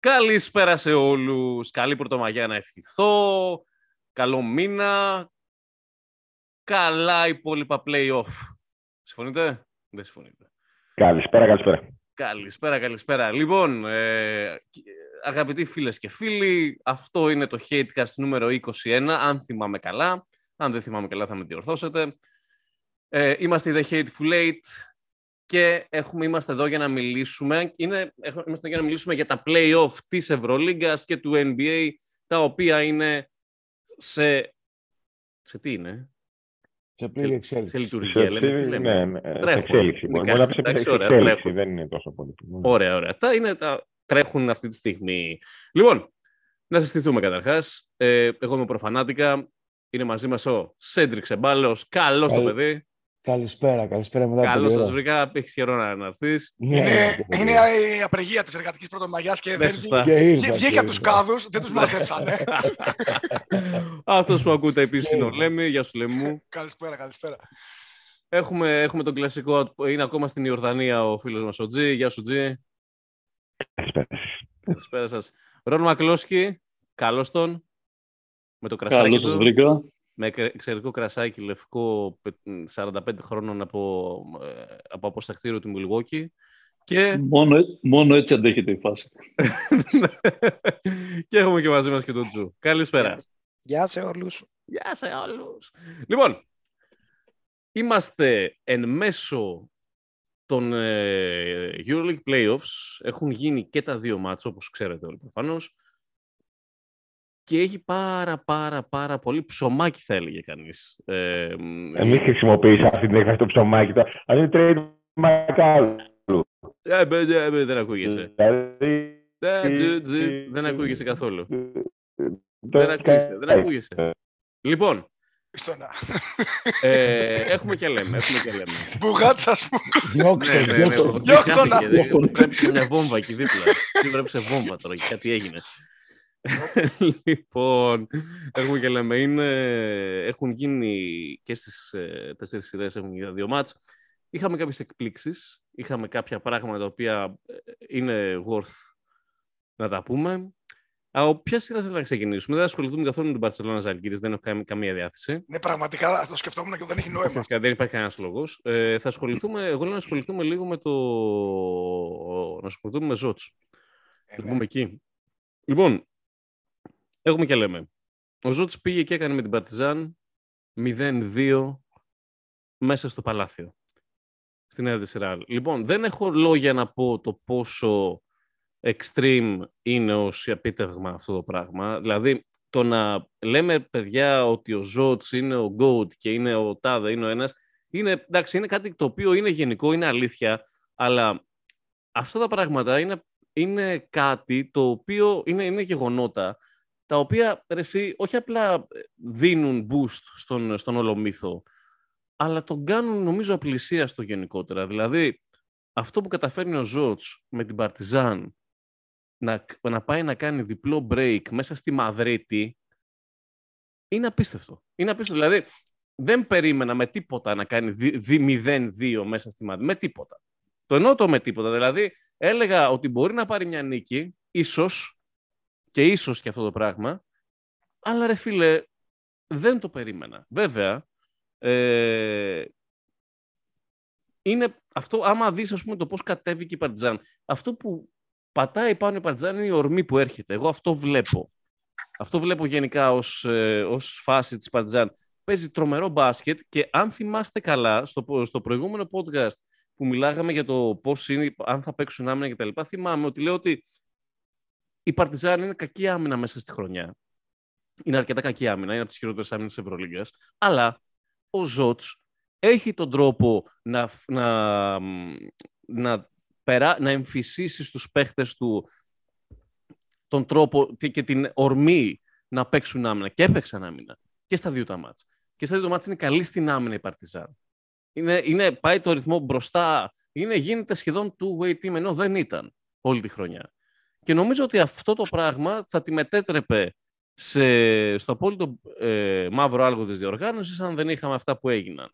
Καλησπέρα σε όλους. Καλή πρωτομαγιά να ευχηθώ. Καλό μήνα. Καλά υπόλοιπα play-off. Συμφωνείτε; Δεν συμφωνείτε. Καλησπέρα, καλησπέρα. Καλησπέρα, καλησπέρα. Λοιπόν, ε, αγαπητοί φίλες και φίλοι, αυτό είναι το Hatecast νούμερο 21, αν θυμάμαι καλά. Αν δεν θυμάμαι καλά θα με διορθώσετε. Ε, είμαστε η The Hateful Eight και έχουμε, είμαστε εδώ για να μιλήσουμε. Είναι, είμαστε εδώ για να μιλήσουμε για τα play-off της Ευρωλίγκας και του NBA, τα οποία είναι σε... Σε τι είναι; Σε πλήρη εξέλιξη. Σε λειτουργία, Σε- λέμε. τις λέμε. Ναι, ναι, σε Τρέχουν. εξέλιξη. Είναι Μπορεί να πει σε εντάξει, ωραία, εξέλιξη, τρέχουν. δεν είναι τόσο πολύ. Ωραία, ωραία. Τα, είναι, τα τρέχουν αυτή τη στιγμή. Λοιπόν, να συστηθούμε καταρχάς. Ε, εγώ είμαι προφανάτικα. Είναι μαζί μας ο Σέντρικ Εμπάλος. Καλώς το Καλή- παιδί. Καλησπέρα, καλησπέρα μετά από Καλώς πολύ σας ώρα. βρήκα. Έχεις καιρό να, να έρθεις. Ναι, Είναι, ναι, είναι η απεργία της εργατικής πρωτομαγιάς και Ναι, δεν σωστά. Και ήρθα, βγή- και βγήκε από τους ήρθα. κάδους, δεν τους μαζέψανε. Αυτός που ακούτε επίσης είναι ο Ναι. Λέμι. Γεια σου Λέμου. καλησπέρα, καλησπέρα. Έχουμε, έχουμε τον κλασικό, είναι ακόμα στην Ιορδανία ο φίλος μας ο Τζι. Γεια σου Τζι. Καλησπέρα. Καλησπέρα σας. Ρον Μακλόσκι, καλώς τον. Με το κρασάκι Καλώς σας του. βρήκα. Με εξε- εξαιρετικό κρασάκι λευκό πε- 45 χρόνων από, ε, από αποστακτήριο του Milwaukee. Και, Μόνο, έ- μόνο έτσι αντέχεται η φάση. και έχουμε και μαζί μας και τον Τζου. Καλησπέρα. Γεια σε όλους. Γεια σε όλους. Λοιπόν, είμαστε εν μέσω των ε, EuroLeague Playoffs. Έχουν γίνει και τα δύο μάτς, όπως ξέρετε όλοι προφανώς. Και έχει πάρα πάρα πάρα πολύ ψωμάκι θα έλεγε κανείς. Ε, μ, Εμείς χρησιμοποιήσαμε αυτή την έκφραση το ψωμάκι. το- Αυτό είναι trademark άλλου. ε, μπε, ε, μπε, δεν ακούγεσαι. Δηλαδή, Ε, τζι, τζι, Δεν ακούγεσαι καθόλου. το Δεν ακούγεσαι. Δεν Skype. ακούγεσαι. Λοιπόν, Στο να. ε, έχουμε και λέμε. Έχουμε και λέμε. Μπουγάτσας μου. Διώξτε, Ναι, ναι, ναι. διώξτε. Διώκτονα. Χάθηκε, δεν- Πρέπει μια βόμβα εκεί δίπλα. Τι πρέπει σε βόμβα τώρα και κάτι έγινε. Λοιπόν, έχουμε και λέμε, είναι, έχουν γίνει και στις ε, τέσσερις σειρές έχουν γίνει τα δύο μάτς. Είχαμε κάποιες εκπλήξεις, είχαμε κάποια πράγματα τα οποία ε, είναι worth να τα πούμε. Από ποια σειρά θέλω να ξεκινήσουμε; Δεν θα ασχοληθούμε καθόλου με την Barcelona Ζαλγκύρης, δεν έχω καμία, καμία διάθεση. Ναι, πραγματικά το σκεφτόμουν και δεν έχει νόημα. Φυσικά δεν υπάρχει κανένας λόγος. Ε, θα ασχοληθούμε, εγώ λέω να ασχοληθούμε λίγο με το. Να ασχοληθούμε με Ζότς. Ε, Θα το ναι. πούμε εκεί. Λοιπόν, έχουμε και λέμε. Ο Ζότς πήγε και έκανε με την Παρτιζάν 0-2 μέσα στο Παλάθιο. Στην Νέα Τεσσεράλ. Λοιπόν, δεν έχω λόγια να πω το πόσο extreme είναι ως επίτευγμα αυτό το πράγμα. Δηλαδή, το να λέμε παιδιά ότι ο Ζότς είναι ο GOAT και είναι ο Τάδε, είναι ο ένας, είναι, εντάξει, είναι κάτι το οποίο είναι γενικό, είναι αλήθεια, αλλά αυτά τα πράγματα είναι, είναι κάτι το οποίο είναι, είναι γεγονότα, τα οποία ρε, εσύ, όχι απλά δίνουν boost στον, στον όλο μύθο, αλλά τον κάνουν νομίζω απλησίαστο γενικότερα. Δηλαδή, αυτό που καταφέρνει ο Ζότς με την Παρτιζάν να, να πάει να κάνει διπλό break μέσα στη Μαδρίτη είναι απίστευτο. Είναι απίστευτο. Δηλαδή, δεν περίμενα με τίποτα να κάνει δι- δι- 0-2 μέσα στη Μαδρίτη. Με τίποτα. Το εννοώ το με τίποτα. Δηλαδή, έλεγα ότι μπορεί να πάρει μια νίκη, ίσως, και ίσως και αυτό το πράγμα, αλλά ρε φίλε, δεν το περίμενα. Βέβαια, ε, είναι αυτό, άμα δεις ας πούμε το πώς κατέβηκε η Παρτιζάν, αυτό που πατάει πάνω η Παρτιζάν είναι η ορμή που έρχεται. Εγώ αυτό βλέπω. Αυτό βλέπω γενικά ως, ε, ως φάση της Παρτιζάν. Παίζει τρομερό μπάσκετ και αν θυμάστε καλά, στο, στο προηγούμενο podcast που μιλάγαμε για το πώς είναι, αν θα παίξουν άμυνα κτλ. Θυμάμαι ότι λέω ότι η Παρτιζάν είναι κακή άμυνα μέσα στη χρονιά. Είναι αρκετά κακή άμυνα, είναι από τις χειρότερες άμυνες της Ευρωλίγκας. Αλλά ο Ζότς έχει τον τρόπο να, να, να, περά, να εμφυσίσει στους παίχτες του τον τρόπο και και την ορμή να παίξουν άμυνα. Και έπαιξαν άμυνα. Και στα δύο τα μάτς. Και στα δύο τα μάτς είναι καλή στην άμυνα η Παρτιζάν. Είναι, είναι, πάει το ρυθμό μπροστά. Είναι, γίνεται σχεδόν two-way team, ενώ δεν ήταν όλη τη χρονιά. Και νομίζω ότι αυτό το πράγμα θα τη μετέτρεπε σε, στο απόλυτο ε, μαύρο άλγο της διοργάνωσης αν δεν είχαμε αυτά που έγιναν.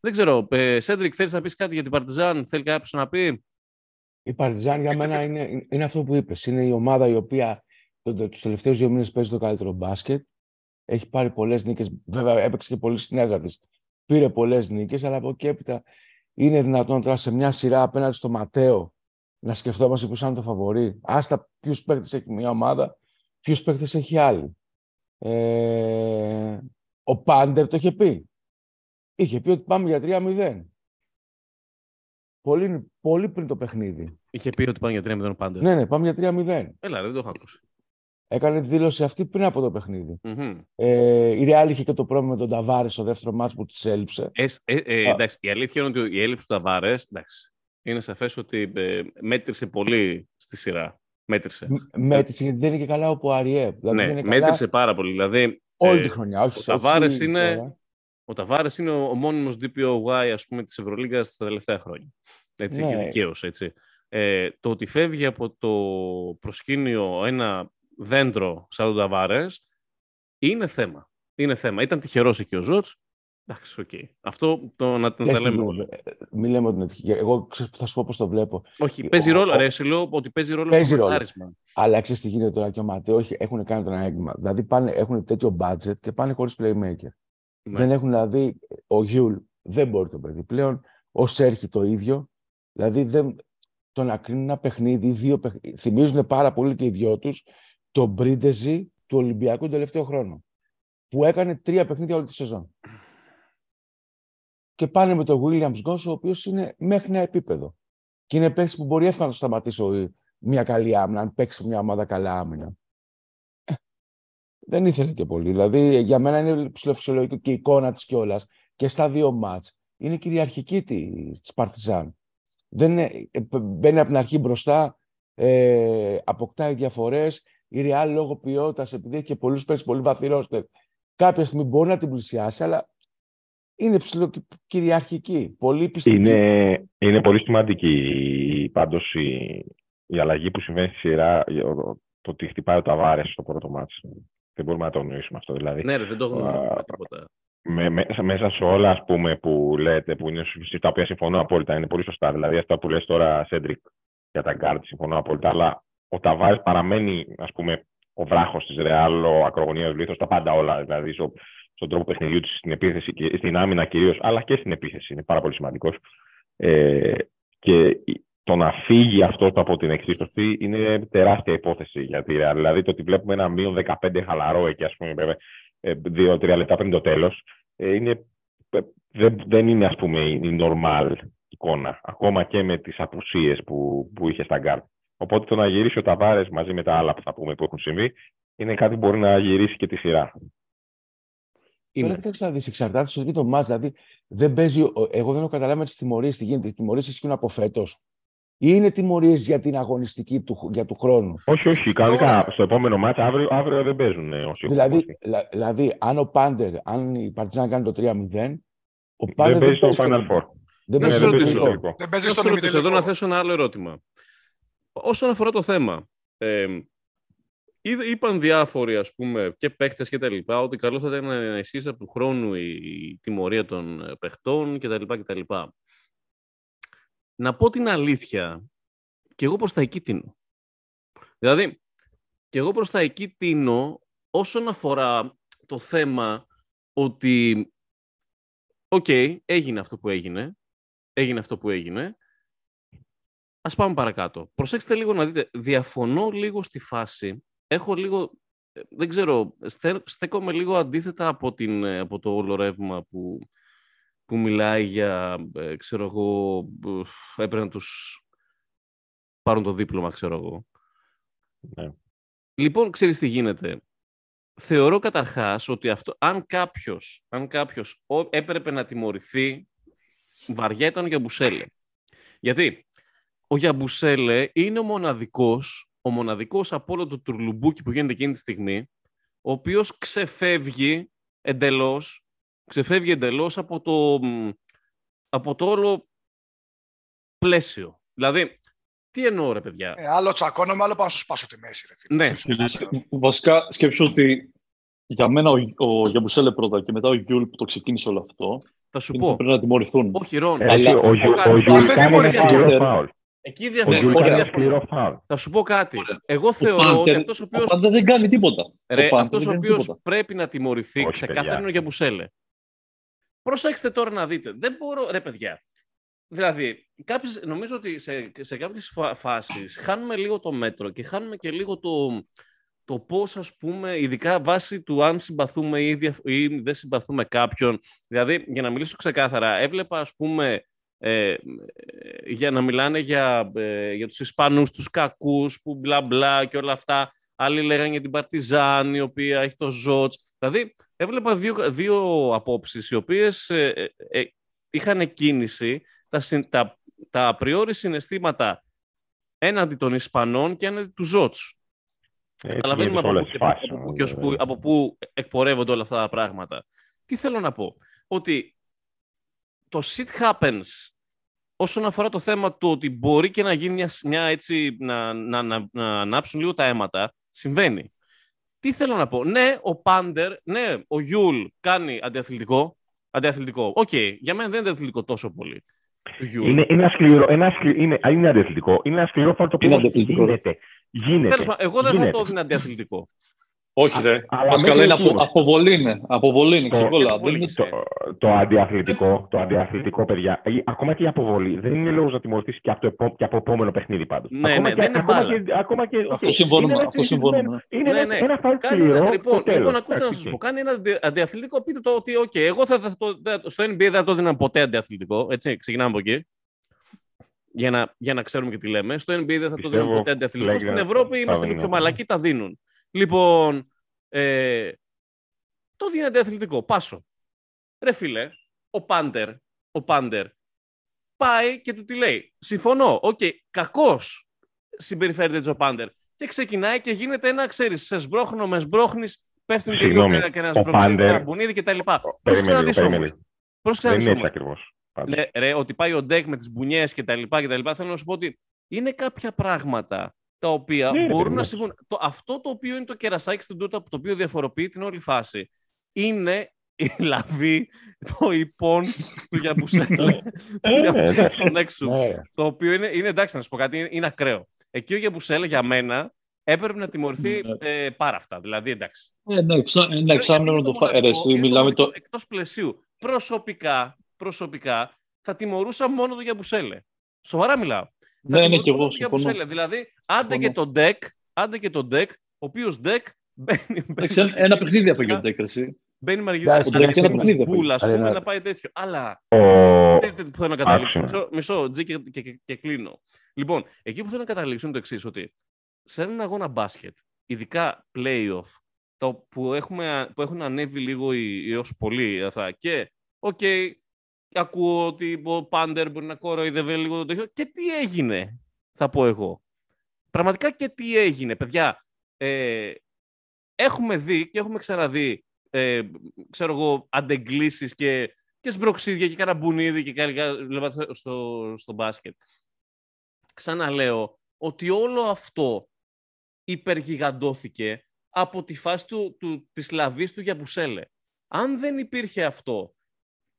Δεν ξέρω, ε, Σέντρικ, θέλεις να πεις κάτι για την Παρτιζάν, θέλει κάποιος να πει; Η Παρτιζάν για Ε, μένα ε, είναι, είναι αυτό που είπες. Είναι η ομάδα η οποία το, το, τους τελευταίους δύο μήνες παίζει το καλύτερο μπάσκετ. Έχει πάρει πολλές νίκες. Βέβαια έπαιξε και πολύ στην έδρα της. Πήρε πολλές νίκες, αλλά από εκεί έπειτα είναι δυνατόν τώρα σε μια σειρά απέναντι στο Ματέο να σκεφτόμαστε ποιος είναι το φαβορή. Άστα ποιους παίκτες έχει μια ομάδα, ποιους παίκτες έχει άλλη. Ε, ο Πάντερ το είχε πει. Είχε πει ότι πάμε για 3-0. Πολύ, πολύ πριν το παιχνίδι. Είχε πει ότι πάνε για 3-0 πάντα. Ναι, ναι, πάμε για 3-0. Έλα, ρε, δεν το έχω ακούσει. Έκανε τη δήλωση αυτή πριν από το παιχνίδι. Μμμ. Ε, η Real είχε και το πρόβλημα με τον Ταβάρη στο δεύτερο μάτς που της έλειψε. Ε, ε, ε, Α. εντάξει, η αλήθεια είναι ότι η έλλειψη του Ταβάρες, εντάξει, είναι σαφές ότι ε, μέτρησε πολύ στη σειρά. Μέτρησε. Μ- Μέτρησε γιατί δεν είναι και καλά ο Πουαριέ. Δηλαδή δεν ναι, είναι καλά μέτρησε πάρα πολύ. Δηλαδή, όλη ε, τη χρονιά. Όχι, ο σε- Ταβάρες όχι είναι- τώρα. ο Ταβάρες είναι ο, ο μόνιμος DPOY ας πούμε, της Ευρωλίγκας τα τελευταία χρόνια. Έτσι, Ναι. και δικαίως, έτσι. Ε, το ότι φεύγει από το προσκήνιο ένα δέντρο σαν τον Ταβάρες είναι θέμα. Είναι θέμα. Ήταν τυχερός εκεί ο Ζοτς. Εντάξει, οκ. Αυτό το, να, να Και τα λέμε στην- όλα. ε, Μην λέμε ότι είναι τυχαίο. Εγώ ξέρω- θα σου πω πώς το βλέπω. Όχι, παίζει ο- ρόλο. ο- Ρε, σε λέω ότι παίζει ρόλο Παίζει στο ρόλο. μαρκάρισμα. Αλλά ξέρεις τι γίνεται τώρα και ο Ματέο όχι- έχουν κάνει το έγκλημα. Δηλαδή πάνε, έχουν τέτοιο budget και πάνε χωρίς playmaker. Ναι. Δεν έχουν δηλαδή, ο Γιουλ δεν μπορεί το παιδί πλέον, ο Σέρχι το ίδιο. Δηλαδή δεν, το να κρίνουν ένα παιχνίδι, δύο παιχνίδι, θυμίζουν πάρα πολύ και οι δυο τους τον Πρίντεζη του Ολυμπιακού τον τελευταίο χρόνο. Που έκανε τρία παιχνίδια όλη τη σεζόν. Και πάνε με τον Williams-Goss, ο οποίος είναι μέχρι ένα επίπεδο. Και είναι παίκτης που μπορεί εύκολα να το σταματήσει ο- μια καλή άμυνα, αν παίξει μια ομάδα καλά άμυνα. Ε, Δεν ήθελε και πολύ. Δηλαδή, για μένα είναι ψηλοφυσιολογικό και η εικόνα της κιόλας και στα δύο μάτς. Είναι κυριαρχική τη- της Παρτιζάν. Δεν είναι, ε, π- μπαίνει από την αρχή μπροστά, ε, αποκτάει διαφορές. Η Real λόγω ποιότητας, επειδή έχει και πολλούς παίκτες πολύ βαθύ ρόστερ, κάποια στιγμή μπορεί να την πλησιάσει, αλλά είναι ψηλοκυριαρχική. Πολύ πιστική. Είναι, είναι πολύ σημαντική πάντως η, η αλλαγή που συμβαίνει στη σειρά, το, το ότι χτυπάει ο Ταβάρες στο πρώτο ματς. Δεν μπορούμε να το γνωρίσουμε αυτό. Δηλαδή, Ναι, ρε, δεν το έχουμε Α, με τίποτα. με, μέσα, μέσα σε όλα ας πούμε, που λέτε, που είναι σ- τα οποία συμφωνώ απόλυτα, είναι πολύ σωστά. Δηλαδή αυτά που λες τώρα, Σέντρικ, για τα γκάρτ, συμφωνώ απόλυτα. Αλλά ο Ταβάρες παραμένει, ας πούμε, ο βράχος της Ρεάλ, ο ακρογωνιαίος λίθος, τα πάντα όλα. Δηλαδή στο, στον τρόπο παιχνιδιού της, στην επίθεση, και, στην άμυνα κυρίως, αλλά και στην επίθεση. Είναι πάρα πολύ σημαντικός. Ε, και το να φύγει αυτός από την εξίσωση είναι τεράστια υπόθεση για τη Real. Δηλαδή το ότι βλέπουμε ένα μείον 15 χαλαρό εκεί, ας πούμε, βέβαια, ε, δύο-τρία λεπτά πριν το τέλος, ε, είναι, ε, δεν, δεν είναι, ας πούμε, η η normal εικόνα. Ακόμα και με τις απουσίες που, που είχε στα γκάρτ. Οπότε το να γυρίσει ο Ταβάρες μαζί με τα άλλα που θα πούμε που έχουν συμβεί, είναι κάτι που μπορεί να γυρίσει και τη σειρά. Τώρα Είναι. κοιτάξτε να δεις, εξαρτάται στο το μάτς. Δηλαδή, δεν παίζει, ο- εγώ δεν έχω καταλάβει με τις τιμωρίες τι γίνεται. Οι τιμωρίες ισχύουν από φέτος. Ή είναι τιμωρίες για την αγωνιστική του, για του χρόνου; Όχι, όχι, κανονικά. Τώρα. Στο επόμενο μάτς αύριο, αύριο δεν παίζουν ε, όσοι έχουν Δηλαδή, αποσυρθεί. λα- δηλαδή, αν ο Πάντερ, αν η Παρτιζάν κάνει το 3-0, ο Δεν Πάντερ παίζει στο στο- Final Four. Δεν Να Ναι, παίζει σε δεν στο παίζει ρωτήσω. στο τελικό. τελικό. Δεν παίζει Να στον σε ρωτήσω εδώ να ημιτελικό. θέσω ένα άλλο ερώτημα. Όσον αφορά το θέμα, ε, είδα- είπαν διάφοροι ας πούμε και παίχτες και τα λοιπά ότι καλό θα ήταν να ισχύσει από του χρόνου η, η τιμωρία των ε, παιχτών και τα λοιπά και τα λοιπά. Να πω την αλήθεια, και εγώ προς τα εκεί τείνω. Δηλαδή, και εγώ προς τα εκεί τείνω όσον αφορά το θέμα ότι οκ, έγινε αυτό που έγινε, έγινε αυτό που έγινε, Ας πάμε παρακάτω. Προσέξτε λίγο να δείτε. Διαφωνώ λίγο στη φάση. Έχω λίγο, ε, δεν ξέρω, στε- στέκομαι λίγο αντίθετα από, την, ε, από το όλο ρεύμα που, που μιλάει για, ε, ξέρω εγώ, ε, έπρεπε να τους πάρουν το δίπλωμα, ξέρω εγώ. Ναι. Λοιπόν, ξέρεις τι γίνεται. Θεωρώ καταρχάς ότι αυτό, αν κάποιος, αν κάποιος ο- έπρεπε να τιμωρηθεί, βαριά ήταν ο Γιαμπουσέλε. Γιατί; Ο Γιαμπουσέλε είναι ο μοναδικός, ο μοναδικός από όλο το τουρλουμπούκι που γίνεται εκείνη τη στιγμή, ο οποίος ξεφεύγει εντελώς, ξεφεύγει εντελώς από το, μ, από το όλο πλαίσιο. Δηλαδή, τι εννοώ ρε παιδιά; Ε, άλλο τσακώνομαι, άλλο πάω να σου σπάσω τη μέση. Ρε, φίλε. Ναι. Ξέρεις, Βασικά σκέψου ότι για μένα ο, ο Γιαμπουσέλε πρώτα και μετά ο Γιουλ που το ξεκίνησε όλο αυτό Θα σου είναι που πω. πρέπει να τιμωρηθούν. Όχι, Ρον. Ε, Αλλά- ο, Γιου- Έχω ο κάνει- Γιούλ δεν κάνει ένα τιμωρήθηκε. σκληρό φάουλ. Εκεί Ο διαφωνώ. Γιούλ εκεί κάνει ένα διαφωνώ. σκληρός φάουλ. Θα σου πω κάτι. Ωραία. Εγώ Ο θεωρώ ότι Πάντερ- αυτός ο Ο οποίος Πάντερ δεν κάνει τίποτα. Ρε, Πάντερ αυτός ο δεν κάνει οποίος τίποτα. πρέπει να τιμωρηθεί Όχι, ξεκάθαρα παιδιά. είναι ο Γιαμπουσέλε. Προσέξτε τώρα να δείτε. Δεν μπορώ, ρε παιδιά. Δηλαδή, κάποιες, νομίζω ότι σε, σε κάποιες φα- φάσεις χάνουμε λίγο το μέτρο και χάνουμε και λίγο το, το πώς, ας πούμε, ειδικά βάσει του αν συμπαθούμε ή, δια- ή δεν συμπαθούμε κάποιον. Δηλαδή, για να μιλήσω ξεκάθαρα, έβλεπα, ας πούμε, ε, ε, για να μιλάνε για, ε, για τους Ισπανούς, τους κακούς, που μπλα μπλα και όλα αυτά. Άλλοι λέγανε για την Παρτιζάν, η οποία έχει το Ζότς. Δηλαδή, έβλεπα δύο, δύο απόψεις, οι οποίες ε, ε, ε, είχαν κίνηση τα, συν- τα, τα απριόρι συναισθήματα έναντι των Ισπανών και έναντι του Ζότς. Έτσι Καταλαβαίνουμε γίνεται από, σε όλες πού- τις φάσεις, από, πού και νομίζω, ως πού- δηλαδή. από πού εκπορεύονται όλα αυτά τα πράγματα. Τι θέλω να πω. Ότι το shit happens όσον αφορά το θέμα του ότι μπορεί και να γίνει μια, μια έτσι, να, να, να, να ανάψουν λίγο τα αίματα, συμβαίνει. Τι θέλω να πω; Ναι, ο Πάντερ, ναι, ο Γιουλ κάνει αντιαθλητικό. Αντιαθλητικό. Οκ, για μένα δεν είναι αντιαθλητικό τόσο πολύ. του Γιουλ. Είναι, είναι, ένα σκληρό, ένα σκληρό, είναι, α, είναι αντιαθλητικό. Είναι ένα σκληρό φάουλ το οποίο Είναι όμως αντιαθλητικό. γίνεται. Γίνεται. Τέλος πάντων, εγώ δεν θα γίνεται. το έδινα αντιαθλητικό. Όχι, ρε. αλλά πας καλά μέχρι είναι εκεί απο, όμως. αποβολή είναι. Αποβολή είναι, Το- ξεκόλλα. αποβολή Δεν είναι- είναι. το, το αντιαθλητικό, το αντιαθλητικό, παιδιά, ε, ακόμα και η αποβολή δεν είναι λόγος να τιμωρηθείς και από το επό- και από επόμενο παιχνίδι πάντως. Ναι, ακόμα ναι, και, δεν είναι ακόμα μπάλα. και, ακόμα και, Αυτό οκ, συμφωνούμε, είναι ένα αυτό συμφωνούμε. συνηθισμένο- Είναι Ναι, ένα, ναι. ένα φάουλ Κάνει σκληρό ένα, στο λοιπόν, τέλος. λοιπόν, ακούστε να Εντάξει, σας πω. οκ. Κάνει ένα αντι- αντιαθλητικό. Πείτε το ότι, OK, εγώ θα, θα το, δεν- στο NBA δεν θα το δίνω ποτέ αντιαθλητικό. Έτσι, ξεκινάμε από εκεί. Για να, για να ξέρουμε και τι λέμε. Στο NBA δεν θα το δίνω Πιστεύω, ποτέ αντιαθλητικό. λέγεται, Στην Ευρώπη θα είμαστε δίνω. λίγο πιο μαλακοί, τα δίνουν. Λοιπόν, ε, το δίνει αντιαθλητικό. Πάσο. Ρε φίλε, ο Πάντερ, ο Πάντερ πάει και του τι λέει. Συμφωνώ. Οκ, κακός συμπεριφέρεται έτσι ο Πάντερ. Και ξεκινάει και γίνεται ένα, ξέρεις, σε σμπρώχνω, με σμπρώχνεις, πέφτουν και λίγο Συγγνώμη, και και ένα ο σμπροξίδι, Πάντερ- ένα μπουνίδι και τα λοιπά. Πρόσεξε Περίμενε να λίγο, δεις όμως. περίμενε. Πρόσεξε να Δεν δεις είναι έτσι όμως. ακριβώς. πάντως. Λέ, ρε, ότι πάει ο Ντεκ με τις μπουνιές και τα λοιπά και τα λοιπά, θέλω να σου πω ότι είναι κάποια πράγματα τα οποία Ναι, ρε, μπορούν παιδί να μου. συμβούν. Το, αυτό το οποίο είναι το κερασάκι στην τούτα, το οποίο διαφοροποιεί την όλη φάση, είναι η λαβή, το υπόν του Γιαμπουσέλε. του Ε, Γιαμπουσέλε εντάξει. στον έξω. Ναι. Το οποίο είναι, είναι εντάξει να σου πω κάτι, είναι, είναι ακραίο. Εκεί ο Γιαμπουσέλε για μένα έπρεπε να τιμωρηθεί Ναι. ε, πάρα αυτά. Δηλαδή, εντάξει. Ε, ναι, εξά- ένα εξάμεινο να το φάει. Ρε, εσύ, μιλάμε το... Εκτός πλαισίου. Προσωπικά, προσωπικά, θα τιμωρούσα μόνο τον Γιαμπουσέλε. Σοβαρά μιλάω. Θα Ναι, ναι, τιμωρούσα και εγώ μόνο τον συμφωνώ. Γιαμπουσέλε. Δηλαδή, άντε Συμφωνώ. και τον Ντεκ, άντε και τον Ντεκ, ο οποίος Ντεκ μπαίνει, Εντάξει, ένα- Ένα παιχνίδι έφαγε ο Ντέκ, εσύ. μπαίνει Εντάξει, μαργιδάκι. εντάξει, ένα παιχνίδι Μπούλας, ας Άρα, πούμε, ναι. να πάει τέτοιο. Αλλά Ο... Ξέρετε που θέλω να καταλήξω. Άξιο. Μισό, μισό τσικ και, και, και, και κλείνω. Λοιπόν, εκεί που θέλω να καταλήξω είναι το εξής, ότι σε έναν αγώνα μπάσκετ, ειδικά playoff, το που, έχουμε, που έχουν ανέβει λίγο ή, ή ως πολύ αυτά, και οκ, ακούω ότι ο Πάντερ μπορεί να κοροϊδεύει λίγο το τέτοιο. Και τι έγινε, θα πω εγώ. Πραγματικά και τι έγινε, παιδιά. Ε, έχουμε δει και έχουμε ξαναδεί, ε, ξέρω εγώ, αντεγκλήσεις και, και σμπροξίδια και κάνα μπουνίδι και κάτι στο, στο μπάσκετ. Ξαναλέω ότι όλο αυτό υπεργιγαντώθηκε από τη φάση του, του, της λαβής του Γιαμπουσέλε. Αν δεν υπήρχε αυτό,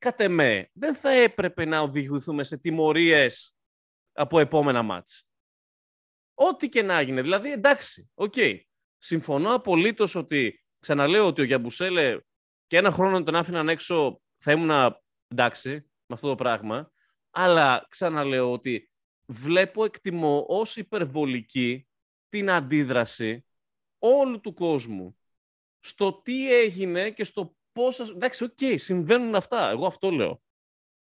κατ' εμέ, δεν θα έπρεπε να οδηγηθούμε σε τιμωρίες από επόμενα ματς. Ό,τι και να έγινε. Δηλαδή, εντάξει, οκ. Συμφωνώ απολύτως ότι, ξαναλέω ότι ο Γιαμπουσέλε και ένα χρόνο τον άφηναν έξω, θα ήμουν εντάξει με αυτό το πράγμα, αλλά ξαναλέω ότι βλέπω, εκτιμώ ως υπερβολική την αντίδραση όλου του κόσμου στο τι έγινε και στο πόσα... Εντάξει, οκ, συμβαίνουν αυτά. Εγώ αυτό λέω.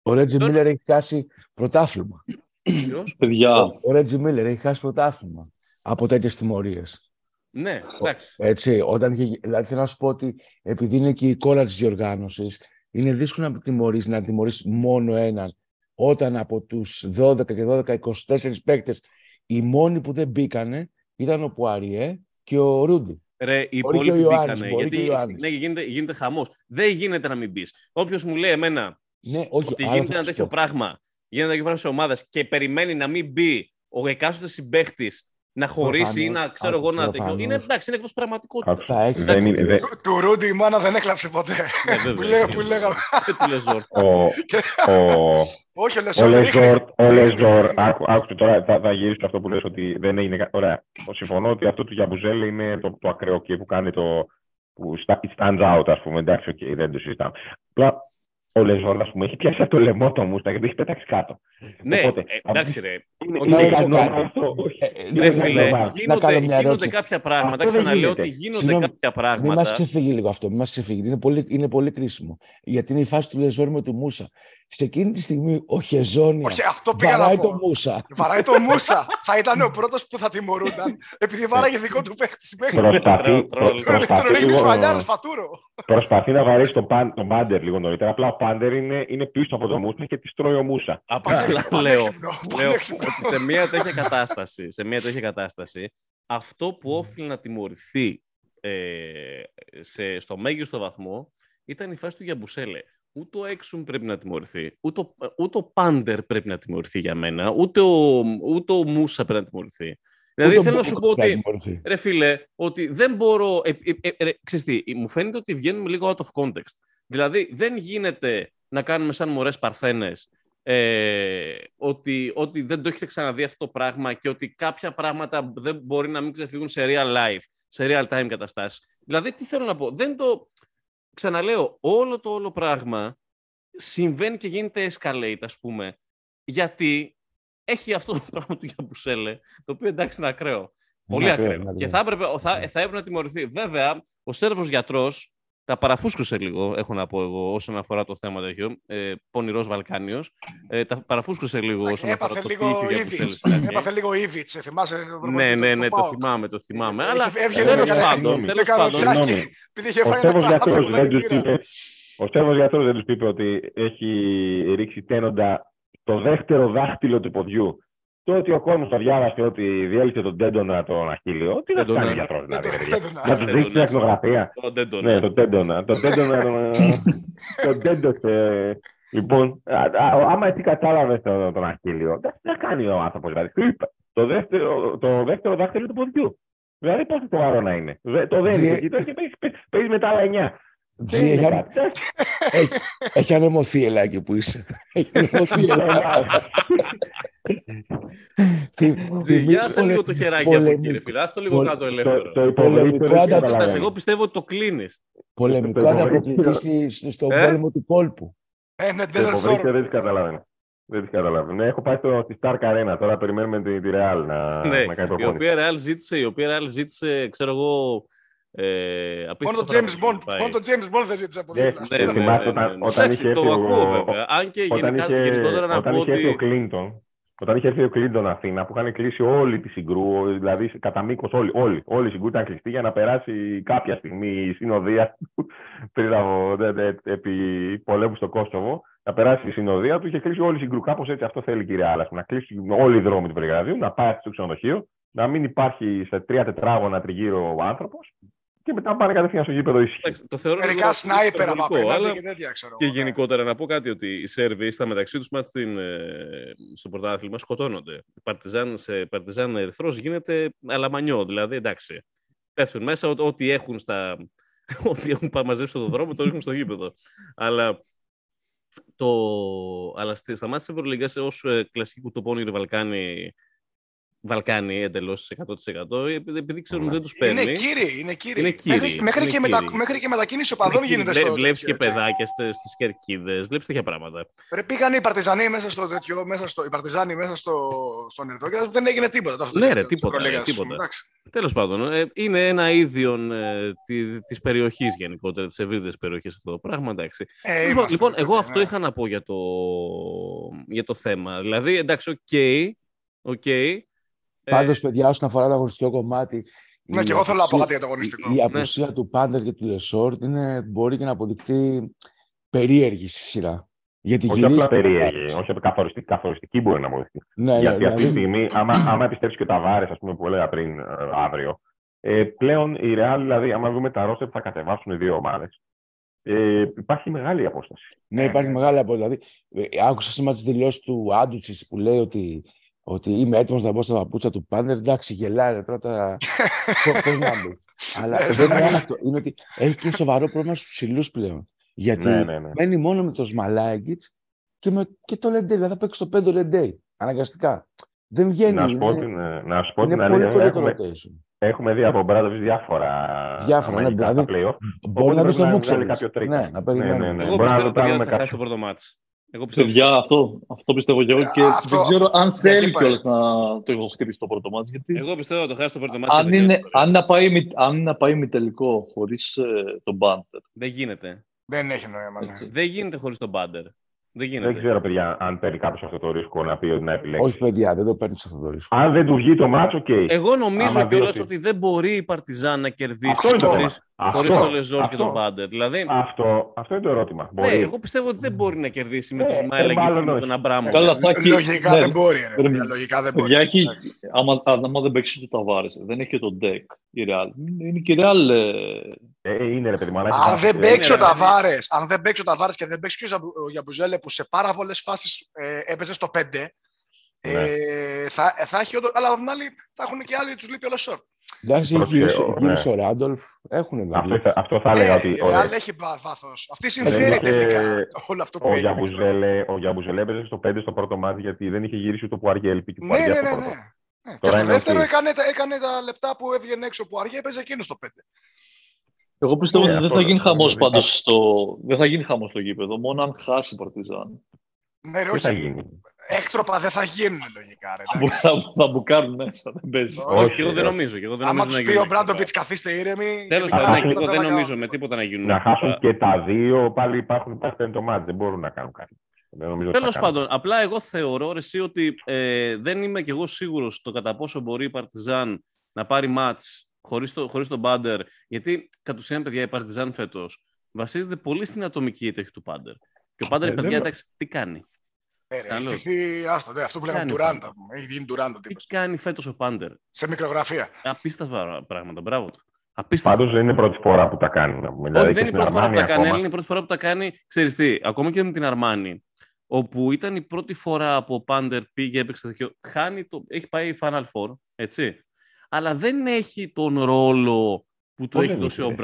Ο Ρέτζι Τώρα- Μίλλερ έχει χάσει πρωτάθλημα. Ποιος; Παιδιά, Ο Ρέτζι Μίλλερ έχει χάσει πρωτάθλημα από τέτοιες τιμωρίες. Ναι, εντάξει. Έτσι, όταν είχε, δηλαδή θέλω να σου πω ότι επειδή είναι και η κόλλα της διοργάνωσης, είναι δύσκολο να τιμωρείς, να τιμωρείς μόνο έναν. Όταν από τους 12 και 12, 24 παίκτες, οι μόνοι που δεν μπήκανε ήταν ο Πουαριέ και ο Ρούντι. Ρε, οι Μπορεί και ο υπόλοιποι Ιωάννης, μπήκανε. μπορεί και ο Γιατί Ιωάννης. ναι, γίνεται, γίνεται χαμός. Δεν γίνεται να μην μπει. Όποιος μου λέει εμένα Ναι, όχι, ότι άρα γίνεται θέλω ένα να σου τέτοιο πω. πράγμα, γίνεται ένα τέτοιο πράγμα σε ομάδες και περιμένει να μην μπει ο εκάστοτε συμπαίχτης να χωρίσει ή Προφανώς. να ξέρω εγώ να τέτοιο. Προφανώς. Είναι εντάξει, είναι εκτός πραγματικότητας. Άκουσα. Θα έχεις- Δεν είναι- δεν- Του- Του Ρούντι η μάνα δεν έκλαψε ποτέ. Ναι, βέβαια. που, λέγα- που λέγαμε. Δεν του Λεσόρτ. ο, ο, Όχι, ο Ο Λεσόρ δεν ρίχνει. Λεσόρ, ο Λεσόρ, άκου, άκουσε τώρα, θα, θα γυρίσω αυτό που λες ότι δεν έγινε. κα- Ωραία. Συμφωνώ ότι αυτό του Γιαμπουσέλε είναι το, το ακραίο και που κάνει το. που στα- it stands out, ας πούμε. Εντάξει, οκ, δεν το συζητάμε. Απλά ο Λεσόρ, ας πούμε, έχει πιάσει από το λαιμό το Μούσα και το έχει πετάξει κάτω. Ναι, Οπότε, ε, εντάξει ρε. Είναι, Οκ, είναι οκ, ικανό οκ. αυτό. όχι. Ε, ε, Ρε ναι, ναι, φίλε, ναι, να να κάνω γίνονται, μια γίνονται ερώτηση. κάποια πράγματα. Αυτό δεν Ξαναλέω γίνεται. ότι γίνονται Συγγνώμη, κάποια Μην μας πράγματα. ξεφύγει λίγο αυτό, μην μας ξεφύγει. Είναι πολύ, είναι πολύ κρίσιμο. Γιατί είναι η φάση του Λεζόρ με του Μούσα. Σε εκείνη τη στιγμή ο Χεζόνια Όχι, αυτό πήγα να βαράει πω. το Μούσα. Βαράει το Μούσα. Θα ήταν ο πρώτος που θα τιμωρούνταν επειδή βάραγε δικό του παίχτη συμπαίχτη. Προσπαθεί, Τρόλ, προ- τρόλ. προσπαθεί, Τον ρίχνει λίγο, σφαλιάρε φατούρο. προσπαθεί να βαρέσει τον, παν, τον Πάντερ λίγο νωρίτερα. Απλά ο Πάντερ είναι, είναι πίσω από τον Μούσα και τη τρώει ο Μούσα. Απλά λέω, Πανέξυπνο, λέω πανέξυπνο. ότι σε μια τέτοια κατάσταση, σε μια τέτοια κατάσταση, αυτό που όφιλε να τιμωρηθεί ε, σε, στο μέγιστο βαθμό ήταν η φάση του Γιαμπουσέλε. Ούτε ο Έξουμ πρέπει να τιμωρηθεί, ούτε ο, ούτε ο Πάντερ πρέπει να τιμωρηθεί για μένα, ούτε ο, ούτε ο Μούσα πρέπει να τιμωρηθεί. Δηλαδή Ούτε θέλω να ο σου πω Μπούκο ότι, θα τιμωρηθεί. ρε φίλε, ότι δεν μπορώ... Ε, ε, ε, ρε, ξέρεις τι, μου φαίνεται ότι βγαίνουμε λίγο out of context. Δηλαδή δεν γίνεται να κάνουμε σαν μωρές παρθένες ε, ότι, ότι δεν το έχετε ξαναδεί αυτό το πράγμα και ότι κάποια πράγματα δεν μπορεί να μην ξεφύγουν σε real life, σε real time καταστάσεις. Δηλαδή, τι θέλω να πω, δεν το... Ξαναλέω, όλο το όλο πράγμα συμβαίνει και γίνεται escalate, ας πούμε, γιατί έχει αυτό το πράγμα του Γιαμπουσέλε, το οποίο εντάξει είναι ακραίο. Πολύ Είναι ακραίο, ακραίο. είναι Και ακραίο. θα έπρεπε, θα, θα έπρεπε να τιμωρηθεί. Βέβαια, ο Σέρβος γιατρός τα παραφούσκωσε λίγο, έχω να πω εγώ, όσον αφορά το θέμα τέτοιο. Ε, Πονηρός Βαλκάνιος. Ε, τα παραφούσκωσε λίγο όσον αφορά Έπαθε το τι λίγο είχε ο Γιαμπουσέλε Ήβιτς. στην αρχή. Έπαθε λίγο Ήβιτς, θυμάσαι. Ναι, ναι, ναι, το θυμάμαι, το θυμάμαι. Είχε- Αλλά έβγαινε τέλος με πάντων, συγγνώμη. τέλος Με πάντων, καροτσάκι. Συγγνώμη. Επειδή είχε Ο φάει Στέβος ένα γιατρός άθλημα δεν την τους πήρα. είπε, ο Στέβος γιατρός δεν τους είπε ότι έχει ρίξει τένοντα το δεύτερο δάχτυλο του ποδιού. Το ότι ο Κόνου το διάβασε ότι διέλυσε τον Τέντονα τον Αχίλιο, τι να κάνει ο γιατρός δηλαδή. Να τους δείξει την εκνογραφία. Ναι, τον Τέντονα. Τον Τέντονα. Τον ε, Τέντοσε. Λοιπόν, άμα εσύ κατάλαβες τον Αχίλιο, τι να κάνει ο άνθρωπος δηλαδή. Το δεύτερο δάχτυλο του ποδιού. Δηλαδή πόσο σοβαρό να είναι. Το δεν είναι. Παίζει μετά άλλα εννιά. Δεν είναι έχει, κάτι. έχει, έχει ανεμωθεί ελάκι που είσαι. Έχει ανεμωθεί ελάκι. Θυ- Τζι, θυμίζεις Γιάσε πολε- λίγο το χεράκι από εκεί, πολεμικό- ρε φίλε. Ας το λίγο πολε- κάτω Το, ελεύθερο. το υποβρύχιο δεν Πολεμικό καταλαβαίνω. Κοιτάς, εγώ πιστεύω ότι το κλείνεις. Πολεμικό Το- το- ανταποκριτή στη- στο- στον Ε; πόλεμο του κόλπου. Ε, ναι, Το Desert υποβρύχιο Storm. δεν τις καταλαβαίνω. Δεν τις καταλαβαίνω. Ναι, έχω πάει στο, στη Stark Arena. Τώρα περιμένουμε τη, τη Real να, Ναι, να κάνει η προπόνηση. οποία Real ζήτησε, η οποία Real ζήτησε, ξέρω εγώ, ε, Μόνο απίστευτο το James πράγμα Bond. να πάει. Μόνο το James Bond δεν ζήτησε από Ναι, δίπλα. Ναι, ναι, Θυμάστε ναι, όταν- ναι, ναι. όταν Εντάξει, είχε το έρθει ο- ακούω βέβαια. Αν και Όταν γενικά, είχε, γενικότερα να όταν πω είχε έρθει ο ότι... Κλίντον, όταν είχε έρθει ο Κλίντον Αθήνα, που είχαν κλείσει όλη τη συγκρού, δηλαδή κατά μήκος όλοι, όλοι, όλη η συγκρού ήταν κλειστή για να περάσει κάποια στιγμή η συνοδεία του πριν από, δε- δε- επί πολέμου στο Κόστοβο, να περάσει η συνοδεία του, είχε κλείσει όλη η συγκρού. Κάπως έτσι αυτό θέλει η κυρία Άλλα, να κλείσει όλοι οι δρόμοι του Βελιγραδίου, να πάει στο ξενοδοχείο, να μην υπάρχει σε τρία τετράγωνα τριγύρω ο άνθρωπος και μετά να πάνε κατευθείαν στο γήπεδο ήσυχοι. Εντάξει, το θεωρώ Μερικά λίγο σνάιπερ από υπερβολικό, απέναντι αλλά και τέτοια, ξέρω. Και εγώ, ναι. γενικότερα να πω κάτι ότι οι Σέρβοι στα μεταξύ τους μάτς στην, ε, στο πρωτάθλημα σκοτώνονται. Η Παρτιζάν σε Παρτιζάν Ερυθρός γίνεται αλαμανιό, δηλαδή εντάξει. Πέφτουν μέσα ό- ό,τι έχουν, στα, ό,τι έχουν πα- μαζέψει στον δρόμο το ρίχνουν στο γήπεδο. Αλλά, το, αλλά στη, στα μάτια της Ευρωλίγκας ως ε, κλασική κουτοπώνηρη Βαλκάνη Βαλκάνη εντελώς 100% επειδή επειδή ξέρουν ότι δεν τους παίρνει. Είναι κύριοι, είναι κύριοι. Είναι κύριοι, Μέχρι, μέχρι, είναι και μετα, κύριοι. μέχρι και μετακίνηση οπαδών γίνεται στο. Βλέπεις και τέτοιο, έτσι. παιδάκια στις κερκίδες, βλέπεις τέτοια πράγματα. Ρε, πήγαν οι Παρτιζανοί μέσα στο τέτοιο, μέσα στο, οι Παρτιζάνοι μέσα στο, στον Ερυθρό και δεν έγινε τίποτα. Το, Ναι, ρε, της τίποτα, Ευρωλίγας, ρε, τίποτα. εντάξει. Τέλος πάντων, ε, είναι ένα ίδιον ε, τη της περιοχής γενικότερα, της ευρύτερης περιοχής αυτό το πράγμα. Εντάξει. Ε, λοιπόν, είμαστε, λοιπόν, ρε, εγώ παιδιά, αυτό ναι. είχα να πω για το, για το θέμα. Δηλαδή, εντάξει, OK. OK, ε, Πάντως, παιδιά, όσον αφορά το αγωνιστικό κομμάτι. Ναι, η και εγώ θέλω να πω απουσία- κάτι για το αγωνιστικό. Η απουσία του Πάντερ και του Λεσόρτ είναι, μπορεί και να αποδειχτεί περίεργη στη σειρά. Γιατί Όχι γυρίζει- απλά περίεργη, όχι καθοριστική, καθοριστική μπορεί να αποδειχθεί. Ναι, ναι, Γιατί αυτή τη δηλαδή, στιγμή, άμα, άμα επιστρέψει και ο Ταβάρες, ας πούμε, που έλεγα πριν ε, αύριο, ε, πλέον η Real, δηλαδή, άμα δούμε τα ρόστερ που θα κατεβάσουν οι δύο ομάδες, ε, υπάρχει μεγάλη απόσταση. ναι, υπάρχει μεγάλη απόσταση. Δηλαδή, ε, άκουσα σήμερα τις δηλώσεις του Άντζουσιτς που λέει ότι ότι είμαι έτοιμος να μπω στα παπούτσια του πάντερ. Εντάξει, γελάει τώρα τα. Πώ να μπεις. Αλλά Ναι, δεν είναι εντάξει. αυτό. Είναι ότι έχει και σοβαρό πρόβλημα στους ψηλούς πλέον. Γιατί Ναι, ναι, ναι. μένει μόνο με το Σμαλάγκητ και, με, και το Λεντέι. Δηλαδή θα παίξει το 5 Λεντέι. Αναγκαστικά. Δεν βγαίνει. Να σου πω είναι, την, ε, να σου πω είναι την πολύ αλήθεια. πολύ το Έχουμε, rotation. έχουμε δει από Μπράδοβιτ διάφορα, Διάφορα, ναι, αμερικά δηλαδή, στα play-off. Μπορεί να Οπότε δει το πρέπει να Μούξελ. βγάλει κάποιο τρίκ. Ναι, να περιμένει. Ναι, ναι, ναι. Εγώ Μπορεί να πιστεύω το κάνουμε ότι θα χάσει κάποιο. το πρώτο ματς. Εγώ πιστεύω Παιδιά, αυτό, αυτό πιστεύω και εγώ και Ε, αυτό- δεν ξέρω αν εκεί θέλει πάει. κιόλας να το έχω χτυπήσει το πρώτο ματς. Γιατί Εγώ πιστεύω ότι το χάσει το πρώτο ματς. αν, και δεν είναι, γίνεται. αν, να πάει, μη- αν είναι να πάει μη τελικό χωρίς ε, τον Πάντερ. Δεν γίνεται. Δεν έχει νόημα. ναι. Έτσι. Δεν γίνεται χωρίς τον Πάντερ. Δεν Δεν γίνεται. ξέρω, παιδιά, αν παίρνει κάποιος αυτό το ρίσκο να πει ότι να επιλέξει. Όχι, παιδιά, δεν το παίρνεις αυτό το ρίσκο. Αν δεν του βγει το μάτσο, οκ. Εγώ νομίζω Άμα δει κιόλας ότι- ότι δεν μπορεί η Παρτιζάν να κερδίσει Αυτό είναι το χωρίς θέμα. χωρίς Αυτό, τον Λεζόρ και αυτό. τον Πάντερ. Δηλαδή, Αυτό, αυτό είναι το ερώτημα. ναι, Μπορεί. εγώ πιστεύω ότι δεν μπορεί να κερδίσει με Ε, τους ε, Μάιλαγκιτ μάλλον και με όχι. τον Αμπράμο. Καλά, θα έχει- Λογικά ναι. δεν μπορεί. Ρε, Πρέπει- παιδιά, λογικά δεν μπορεί. Παιδιά, έχει, Εντάξει. άμα, άμα δεν παίξει το Ταβάρες, δεν έχει και τον Ντεκ η Real. Είναι και η Real. ε, Ε, είναι ρε παιδί μου. αλλά έχει Αν βάση. δεν Ε, παίξει ο ρε, παιδί. Ταβάρε, αν δεν παίξει ο Ταβάρε και δεν παίξει και ο Ζαμπου- ο Γιαμπουζέλε που σε πάρα πολλές φάσεις ε, έπαιζε στο 5, Ναι. ε, θα, θα έχει όντω. Αλλά απ' την άλλη θα έχουν και άλλοι τους λείπει όλο σορ. Εντάξει, έχει Πρόσεχε, γυρίσει, ο- γύρισε ναι. ο Ράντολφ. Έχουν Αυτό, δηλαδή. θα- αυτό θα έλεγα ότι. η ωραία. Real έχει βάθος. Αυτή συμφέρει είχε- τελικά όλο αυτό που Ο έγινε. Γιαμπουζέλε, ο Γιαμπουζέλε έπαιζε στο 5 στο πρώτο μάτι γιατί δεν είχε γυρίσει ούτε που αργέ έλπη και που Ναι, αργέ ναι, στο ναι. πρώτο. ναι. Ναι. Και Τώρα στο είναι δεύτερο οκ. έκανε, τα- έκανε τα λεπτά που έβγαινε έξω που αργέ, έπαιζε εκείνο στο 5. Εγώ πιστεύω Ναι, ότι δεν αυτό θα γίνει δεν- χαμός δεν- πάντως στο... Δεν θα γίνει χαμός στο γήπεδο, μόνο αν χάσει η Παρτιζάν. Ναι, ρε, Τι θα όχι. γίνει. Έκτροπα δεν θα γίνουν λογικά. Ρε, Θα, εντάξει. θα, θα μπουκάρουν μέσα, δεν παίζει. Όχι, Όχι, και εγώ δεν νομίζω. Και εγώ δεν Άμα νομίζω τους να πει ο γίνουν Μπράντοβιτς, καθίστε ήρεμοι. Τέλος και πάντων, Α, ναι, και τίποτα εγώ δεν θα νομίζω κάνουν. με τίποτα να γίνουν. Να χάσουν και τα δύο, πάλι υπάρχουν, υπάρχει πέμπτο μάτι. Δεν μπορούν να κάνουν κάτι. Δεν νομίζω ότι θα Τέλος κάνουν. πάντων, απλά εγώ θεωρώ ρε, εσύ ότι ε, δεν είμαι κι εγώ σίγουρος το κατά πόσο μπορεί η Παρτιζάν να πάρει μάτ χωρίς το, χωρίς τον Πάντερ. Γιατί κατ' ουσίαν, παιδιά, η Παρτιζάν φέτος βασίζεται πολύ στην ατομική ήττεχη του Πάντερ. Και ο Πάντερ, Ε, παιδιά, δεν- εντάξει, τι κάνει; Ναι, ρε, Καλό. έχει τηθεί, άστο, ναι, αυτό που λέγαμε Κάνει Ντουράντα. πάντα. Έχει γίνει Ντουράντα ο Τι τύπος. κάνει φέτος ο Πάντερ; Σε μικρογραφία. Απίστευτα πράγματα. Μπράβο του. Απίστευτα. Πάντως δεν είναι πρώτη φορά που τα κάνει. να πούμε. Δηλαδή Όχι, και δεν είναι η στην πρώτη φορά που τα Αρμάνι κάνει. ακόμα. Είναι η πρώτη φορά που τα κάνει, ξέρεις τι, ακόμα και με την Αρμάνι, όπου ήταν η πρώτη φορά που ο Πάντερ πήγε, έπαιξε τέτοιο, χάνει το, έχει πάει Final Four, έτσι, αλλά δεν έχει τον ρόλο που του Πώς έχει δεν δώσει είχε, ο ρε.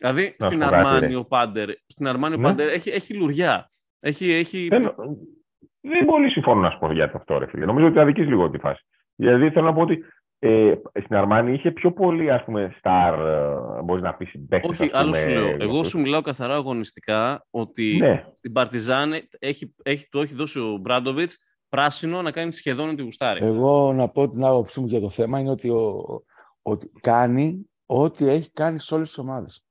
Μπράντοβιτς. Δηλαδή, Να στην σου πω κάτι, Αρμάνι ρε. ο Πάντερ, στην Αρμάνι ο Ναι. Πάντερ έχει, έχει λουριά. Έχει, έχει... Δεν, δεν πολύ συμφωνώ να σου πω για αυτό, ρε φίλε. Νομίζω ότι αδικείς λίγο τη φάση. Δηλαδή θέλω να πω ότι ε, στην Αρμάνι είχε πιο πολύ, ας πούμε, star, ε, μπορείς να πεις, παίκτες, Όχι, ας άλλο πούμε, σου λέω. Εγώ γνωστούς. σου μιλάω καθαρά αγωνιστικά ότι Ναι, στην Παρτιζάν έχει, έχει, το έχει δώσει ο Μπράντοβιτς πράσινο να κάνει σχεδόν ό,τι γουστάρει. Εγώ να πω την άποψή μου για το θέμα είναι ότι, ο, ότι κάνει ό,τι έχει κάνει σε όλες τις ομάδες.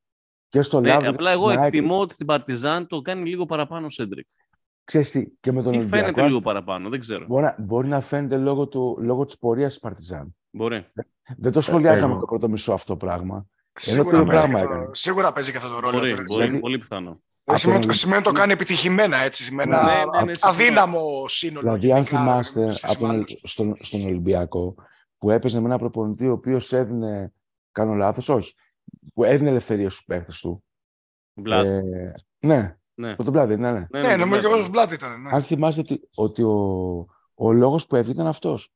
Και στο Ναι, Λάβρη, απλά εγώ στην ΑΕΚ, εκτιμώ ότι στην Παρτιζάν το κάνει λίγο παραπάνω ο Σέντρικ. Ξέρεις τι, και με τον Ή Ολυμπιακό. φαίνεται λίγο παραπάνω, δεν ξέρω. Μπορεί, να- μπορεί να φαίνεται λόγω, του, λόγω της πορείας της Παρτιζάν. Μπορεί. Δεν το σχολιάζαμε εγώ- το πρώτο μισό αυτό πράγμα. Σίγουρα το παίζει, πράγμα και αυτό, έκανε. σίγουρα παίζει και αυτό το ρόλο. Μπορεί, του, μπορεί, Δηλαδή- πολύ πιθανό. Δεν σημαίνει, από- σημαίνει ότι το κάνει επιτυχημένα έτσι. Με ένα Ναι, ναι, ναι, συμφωνώ. αδύναμο σύνολο. Δηλαδή, αν γενικά, θυμάστε σε από τον, άλλους. στον, στον Ολυμπιακό που έπαιζε με ένα προπονητή ο οποίος έδινε. Κάνω λάθος, όχι. Που έδινε ελευθερία στους παίχτε του. Μπλατ. Ε, ναι, ναι. το Μπλάντι, ναι, ναι. Ναι, νομίζω και Μπλατ. εγώ στο πλάτη ήταν. Ναι. Αν θυμάστε ότι, ότι ο, ο λόγος που έφυγε ήταν αυτός.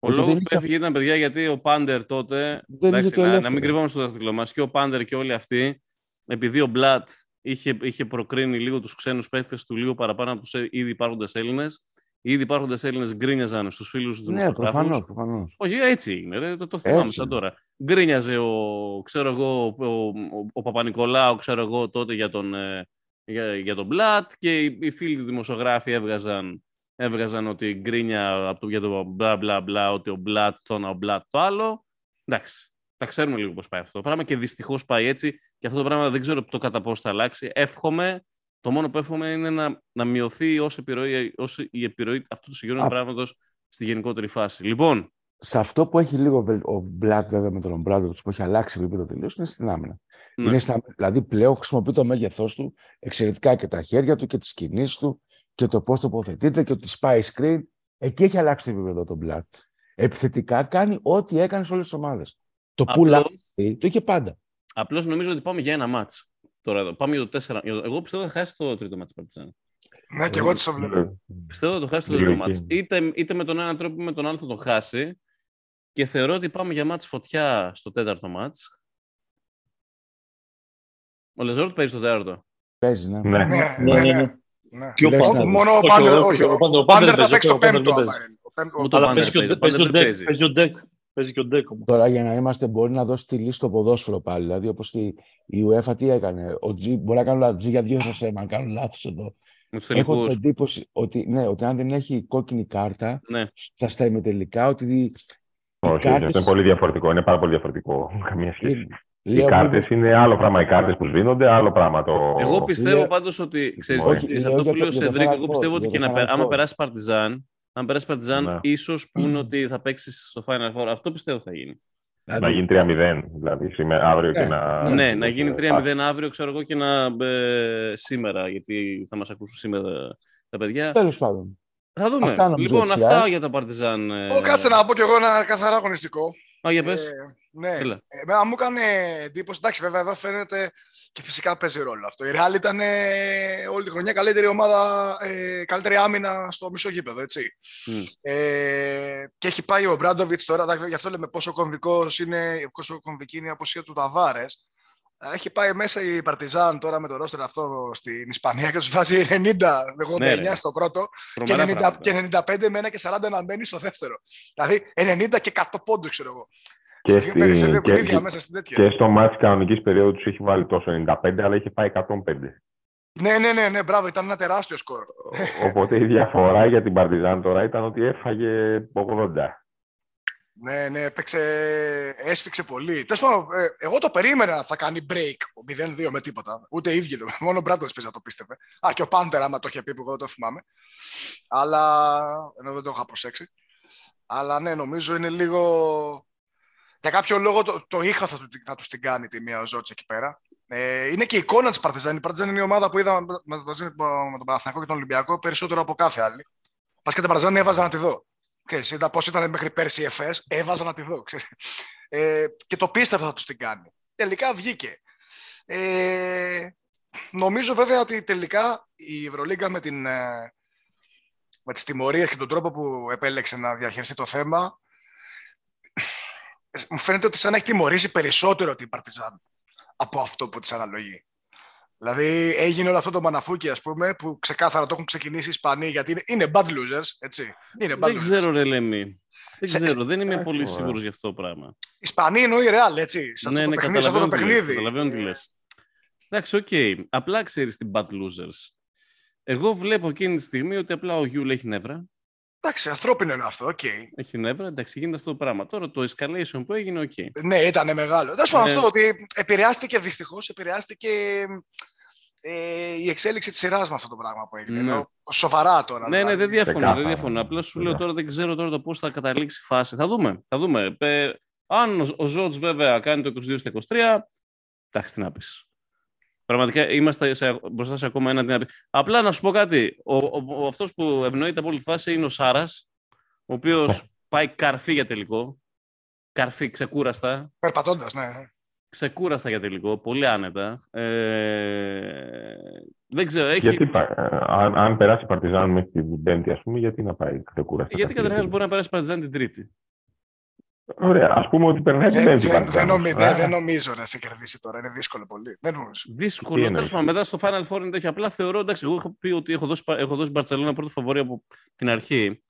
Ο λόγος που έφυγε ήταν, παιδιά, γιατί ο Πάντερ τότε. Δεν εντάξει, είχε το να, να ελεύθερο. μην κρυβόμαστε στο δάχτυλό μας. Και ο Πάντερ και όλοι αυτοί, επειδή ο Μπλατ είχε, είχε προκρίνει λίγο τους ξένους παίχτε του λίγο παραπάνω από τους ήδη υπάρχοντες Έλληνες. Οι ήδη υπάρχοντες Έλληνες γκρίνιαζαν στους φίλους τους Ναι, προφανώς. Προφανώς. Όχι, έτσι είναι. Ρε, το, το θυμάμαι Έτσι σαν είναι. τώρα. Γκρίνιαζε ο, ξέρω εγώ, ο, ο, ο Παπα-Νικολάου, ξέρω εγώ, τότε για τον, ε, για, για τον Μπλατ και οι, οι φίλοι του δημοσιογράφοι έβγαζαν, έβγαζαν ότι γκρίνια από το, για το μπλα μπλα μπλα, ότι ο Μπλατ το ένα, ο Μπλατ το άλλο. Εντάξει, τα ξέρουμε λίγο πώς πάει αυτό το πράγμα και δυστυχώς πάει έτσι και αυτό το πράγμα δεν ξέρω το κατά πώς θα αλλάξει. Εύχομαι, το μόνο που εύχομαι είναι να, να μειωθεί ως, επιρροή, ως η επιρροή αυτού του συγκεκριμένου Α. πράγματος στη γενικότερη φάση. Λοιπόν, Σε αυτό που έχει λίγο βελ- ο Μπλάτ βέβαια με τον Ομπράδο που έχει αλλάξει επίπεδο τελείως είναι στην άμυνα. ναι. Είναι στα, δηλαδή πλέον χρησιμοποιεί το μέγεθός του εξαιρετικά και τα χέρια του και τις κινήσεις του και το πώς τοποθετείται και ότι σπάει screen. Εκεί έχει αλλάξει το επίπεδο τον Μπλάτ. Επιθετικά κάνει ό,τι έκανε σε όλες τις ομάδες. Το pull-up Απλώς, το είχε πάντα. απλώς νομίζω ότι πάμε για ένα μάτς. Τώρα εδώ. Πάμε για το 4. για το- Εγώ πιστεύω ότι θα χάσει το τρίτο μάτς Παρτιζάν. Ναι, και εγώ τι το βλέπω. Πιστεύω ότι το χάσει το Λογική. δεύτερο μάτς. Είτε, είτε με τον έναν τρόπο είτε με τον άλλο θα το χάσει. Και θεωρώ ότι πάμε για μάτς φωτιά στο τέταρτο μάτς. Ο Λεζόρτ παίζει στο τέταρτο. Παίζει, ναι. Ναι. Ναι, Ναι, ναι, ναι, ναι. ναι. ναι. Και ο Λέξτε Πάντερ. να Μόνο ο Όχι, Πάντερ, όχι, όχι. ο Πάντερ- Ο ο Πάντερ Πάντερ θα παίζει, παίξει το ο Πάντερ πέμπτο. δεν άμα παίζει. είναι. Ο πέμπτο- Μου ο το Αλλά Πάντερ παίζει και ο παίζει, Ντε- παίζει ο Πάντερ Ντεκ. Παίζει. Παίζει ο Ντεκ. Παίζει και ο Ντεκ όμως. Τώρα για να είμαστε μπορεί να δώσει τη λύση στο ποδόσφαιρο πάλι. Δηλαδή όπως η UEFA τι έκανε; Ο G, μπορεί να κάνω λάθος για δύο θέμα, αν κάνω λάθος εδώ. Με τους Έχω την τελικούς. εντύπωση ότι, ναι, ότι αν δεν έχει κόκκινη κάρτα Ναι. στα στα ημιτελικά, ότι οι Όχι, όχι, κάρτες- αυτό είναι πολύ διαφορετικό. Είναι πάρα πολύ διαφορετικό. Καμία σχέση. Οι λέω κάρτες μήπως- είναι άλλο πράγμα. Οι κάρτες που σβήνονται, άλλο πράγμα. Το... Εγώ πιστεύω Λέω- πάντως ότι, ξέρεις, Όχι, τι, λέω σε αυτό για που το- λέει ο για το Σεντρίκ, εγώ Final πιστεύω Four, ότι και για το να, πε- Final άμα Four. περάσει Παρτιζάν, αν περάσει Παρτιζάν, Ναι. ίσως πούν ότι θα παίξει στο Final Four. Αυτό πιστεύω θα γίνει. Να γίνει 3-0, δηλαδή σήμερα, αύριο και Ναι, να. Ναι, να γίνει 3-0 αύριο, ξέρω εγώ, και να ε, σήμερα, γιατί θα μας ακούσουν σήμερα τα παιδιά. Τέλος πάντων. Θα δούμε. Αυτά νομίζω λοιπόν, έτσι, αυτά ε. για τα Παρτιζάν. ε. Ω, κάτσε να πω κι εγώ ένα καθαρά αγωνιστικό. Α, για πες. Ε, ναι, Έλα. εμένα μου έκανε εντύπωση. Εντάξει, βέβαια εδώ φαίνεται και φυσικά παίζει ρόλο αυτό. Η Real ήταν ε, όλη τη χρονιά καλύτερη ομάδα, ε, καλύτερη άμυνα στο μισό γήπεδο, έτσι. Μμ. Ε, και έχει πάει ο Μπράντοβιτς τώρα, εντάξει, γι' αυτό λέμε πόσο κομβικός είναι, πόσο κομβική είναι η αποσία του Ταβάρες. Έχει πάει μέσα η Παρτιζάν τώρα με το ρόστερ αυτό στην Ισπανία και τους βάζει 90 με 89 Ναι, ρε. στο πρώτο και, Τρομερά 90, πράγματα. και 95 με 1 και 40 να μπαίνει στο δεύτερο. Δηλαδή 90 και 100 πόντους, ξέρω εγώ. Και, σε, δύο, σε δύο στη- και, παιχνίδια και, μέσα στην τέτοια. και στο μάτι κανονικής περίοδου τους έχει βάλει τόσο 95, αλλά είχε πάει 105. Ναι, ναι, ναι, ναι, μπράβο, ήταν ένα τεράστιο σκορ. Οπότε η διαφορά για την Παρτιζάν τώρα ήταν ότι έφαγε 80. Ναι, ναι, έπαιξε, έσφιξε πολύ. Τέλος πάντων, ε, εγώ το περίμενα θα κάνει break ο 0-2 με τίποτα. Ούτε ίδιο. Μόνο ο Μπράντο να το πίστευε. Α, και ο Πάντερ, άμα το είχε πει που εγώ δεν το θυμάμαι. Αλλά. ενώ δεν το είχα προσέξει. Αλλά ναι, νομίζω είναι λίγο. Για κάποιο λόγο το, το είχα θα, του- θα του την κάνει τη μία ο Ζώτης εκεί πέρα. Ε, είναι και η εικόνα της Παρτιζάν. Η Παρτιζάν είναι η ομάδα που είδα με- μαζί με τον Παναθηναϊκό και τον Ολυμπιακό περισσότερο από κάθε άλλη. Πας και την Παρτιζάν έβαζα να τη δω. Ξέρεις, είδα πώς ήταν μέχρι πέρσι η ΕΦΕΣ, έβαζα να τη δω. Ξέρεις. Ε, και το πίστευα θα τους την κάνει. Τελικά βγήκε. Ε, νομίζω βέβαια ότι τελικά η Ευρωλίγκα με, την, ε, με τις τιμωρίες και τον τρόπο που επέλεξε να διαχειριστεί το θέμα ε, μου φαίνεται ότι σαν να έχει τιμωρήσει περισσότερο την Παρτιζάν από αυτό που της αναλογεί. Δηλαδή έγινε όλο αυτό το μαναφούκι, ας πούμε, που ξεκάθαρα το έχουν ξεκινήσει οι Ισπανοί, γιατί είναι, είναι bad losers, έτσι. Είναι bad Δεν losers. ξέρω, ρε Λέμι. Δεν Σε- ξέρω, δεν είμαι Εντάξει, πολύ ωραία. σίγουρος για αυτό το πράγμα. Οι Ισπανοί εννοεί Real, έτσι. Σε αυτό Ναι, το ναι, παιχνίδι. Σε αυτό το καταλαβαίνω τι λες, παιχνίδι. καταλαβαίνω τι Ε, λες. Εντάξει, οκ. Απλά ξέρεις την bad losers. Εγώ βλέπω εκείνη τη στιγμή ότι απλά ο Γιούλ έχει νεύρα. Εντάξει, ανθρώπινο είναι αυτό, οκ. Έχει νεύρα, εντάξει, γίνεται αυτό το πράγμα. Τώρα το escalation που έγινε, οκ. Ναι, ήταν μεγάλο. Τέλος πάντων, Ναι. αυτό ότι επηρεάστηκε δυστυχώς, επηρεάστηκε ε, η εξέλιξη της σειράς με αυτό το πράγμα που έγινε. Ναι. Ενώ σοβαρά τώρα. Ναι, ναι, δηλαδή. δεν διαφωνώ. Δεν Ξεκάθαρα. διαφωνώ. Απλά σου λέω Ξεκάθαρα. τώρα δεν ξέρω τώρα το πώς θα καταλήξει η φάση. Θα δούμε. Θα δούμε. Ε, αν ο, ο Ζοτς βέβαια κάνει το 22 στα 23, εντάξει, τι να πεις. Πραγματικά είμαστε σε, μπροστά σε ακόμα ένα τι να πεις. Απλά να σου πω κάτι. Ο, ο, ο, αυτός που ευνοείται από όλη τη φάση είναι ο Σάρας, ο οποίος πάει καρφί για τελικό. Καρφί, ξεκούραστα. Περπατώντας, ναι. Ξεκούραστα για τελικό, πολύ άνετα. Ε, δεν ξέρω, έχει... Γιατί, πα- ε, αν, αν περάσει η Παρτιζάν μέχρι την Πέμπτη, ας πούμε, γιατί να πάει ξεκούραστα. Γιατί καταρχάς μπορεί να περάσει Παρτιζάν την Τρίτη. Ωραία, ας πούμε ότι περνάει την Δεν, Πέμπτη. δεν, Παρτιζάν. δεν, νομι- Ε, ναι, δεν νομίζω να σε κερδίσει τώρα. Είναι δύσκολο πολύ. Δεν νομίζω. Τι Δύσκολο. εννοείς; Τέλο πάντων, μετά στο Final Four είναι τέτοιο. Απλά θεωρώ, εντάξει, εγώ έχω πει ότι έχω δώσει, έχω δώσει Μπαρσελόνα πρώτο φαβορή από την αρχή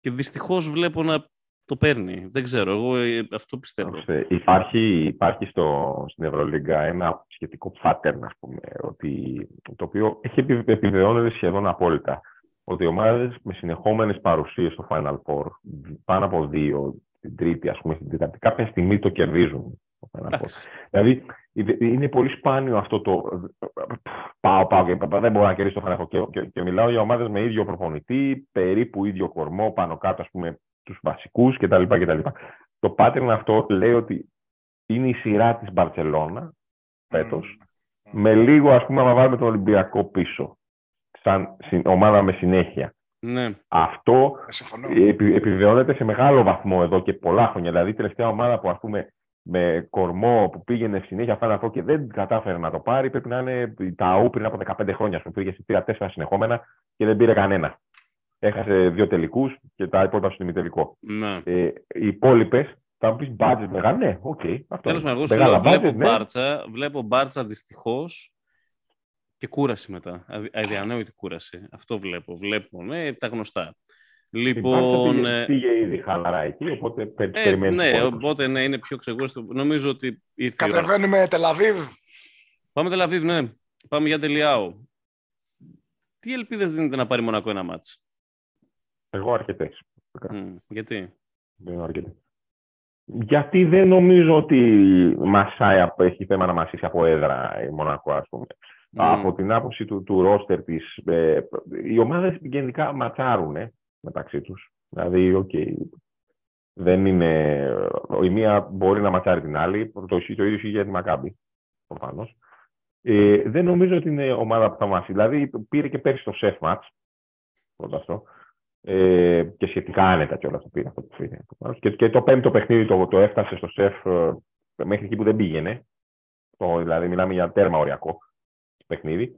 και δυστυχώς βλέπω να το παίρνει. Δεν ξέρω. Εγώ ε, αυτό πιστεύω. Ώστε Υπάρχει, υπάρχει στο, στην Ευρωλίγκα ένα σχετικό pattern, ας πούμε, ότι, το οποίο έχει επι- επιβεβαιώνεται σχεδόν απόλυτα. Ότι οι ομάδες με συνεχόμενες παρουσίες στο Final Four, πάνω από δύο, την τρίτη, ας πούμε, στην τετάρτη, κάποια στιγμή το κερδίζουν. Το Final Four. Εντάξει. Δηλαδή, είναι πολύ σπάνιο αυτό το πάω, πάω και δεν μπορώ να κερδίσω το Final Four. Και, και, και μιλάω για ομάδες με ίδιο προπονητή, περίπου ίδιο κορμό, πάνω κάτω, ας πούμε, τους βασικούς κτλ. κτλ. Το pattern αυτό λέει ότι είναι η σειρά της Μπαρτσελώνα φέτος, με λίγο, ας πούμε, να βάλουμε τον Ολυμπιακό πίσω, σαν συ- ομάδα με συνέχεια. Ναι. Αυτό Ε, Συμφωνώ. επι, επιβεβαιώνεται σε μεγάλο βαθμό εδώ και πολλά χρόνια. Δηλαδή, η τελευταία ομάδα που, ας πούμε, με κορμό που πήγαινε συνέχεια αυτό και δεν κατάφερε να το πάρει, πρέπει να είναι η Ταού πριν από 15 χρόνια. Που πήγε σε 3-4 συνεχόμενα και δεν πήρε κανένα. Έχασε δύο τελικούς και τα υπόλοιπα στο ημιτελικό. Ναι. Ε, οι υπόλοιπες θα μου πεις budget μεγάλα. Ναι, OK. Okay, Τέλος πάντων, εγώ σου λέω, βλέπω, ναι. Μπάρτσα, βλέπω Μπάρτσα δυστυχώς και κούραση μετά. Αδιανόητη κούραση. Αυτό βλέπω. Βλέπω. Ναι, τα γνωστά. Λοιπόν. Πήγε, πήγε ήδη χαλαρά εκεί, οπότε ε, περιμένεις. Ναι, οπότε ναι, είναι πιο ξεγόστο. Νομίζω ότι ήρθε. Κατεβαίνουμε Τελαβίβ. Πάμε Τελαβίβ, ναι. Πάμε για τελειάω. Τι ελπίδες δίνετε να πάρει Μονακό ένα μάτς; Εγώ αρκετές. Mm, γιατί; Δεν αρκετές. Γιατί δεν νομίζω ότι μασάει, έχει θέμα να μασίσει από έδρα η Μονακό, ας πούμε. Mm. Από την άποψη του, του ρόστερ της, ε, οι ομάδες γενικά ματσάρουν μεταξύ τους. Δηλαδή, okay, δεν είναι... Η μία μπορεί να ματσάρει την άλλη, το, το ίδιο ισχύει για τη Μακάμπη, προφανώς. Ε, δεν νομίζω ότι είναι ομάδα που θα μάσει. Δηλαδή, πήρε και πέρυσι το σεφ μάτς, πρώτα αυτό. Ε, και σχετικά άνετα κιόλα το πήρε αυτό που πήρε. Και, και το πέμπτο παιχνίδι το, το έφτασε στο σεφ ε, μέχρι εκεί που δεν πήγαινε. Το, δηλαδή, μιλάμε για τέρμα οριακό παιχνίδι.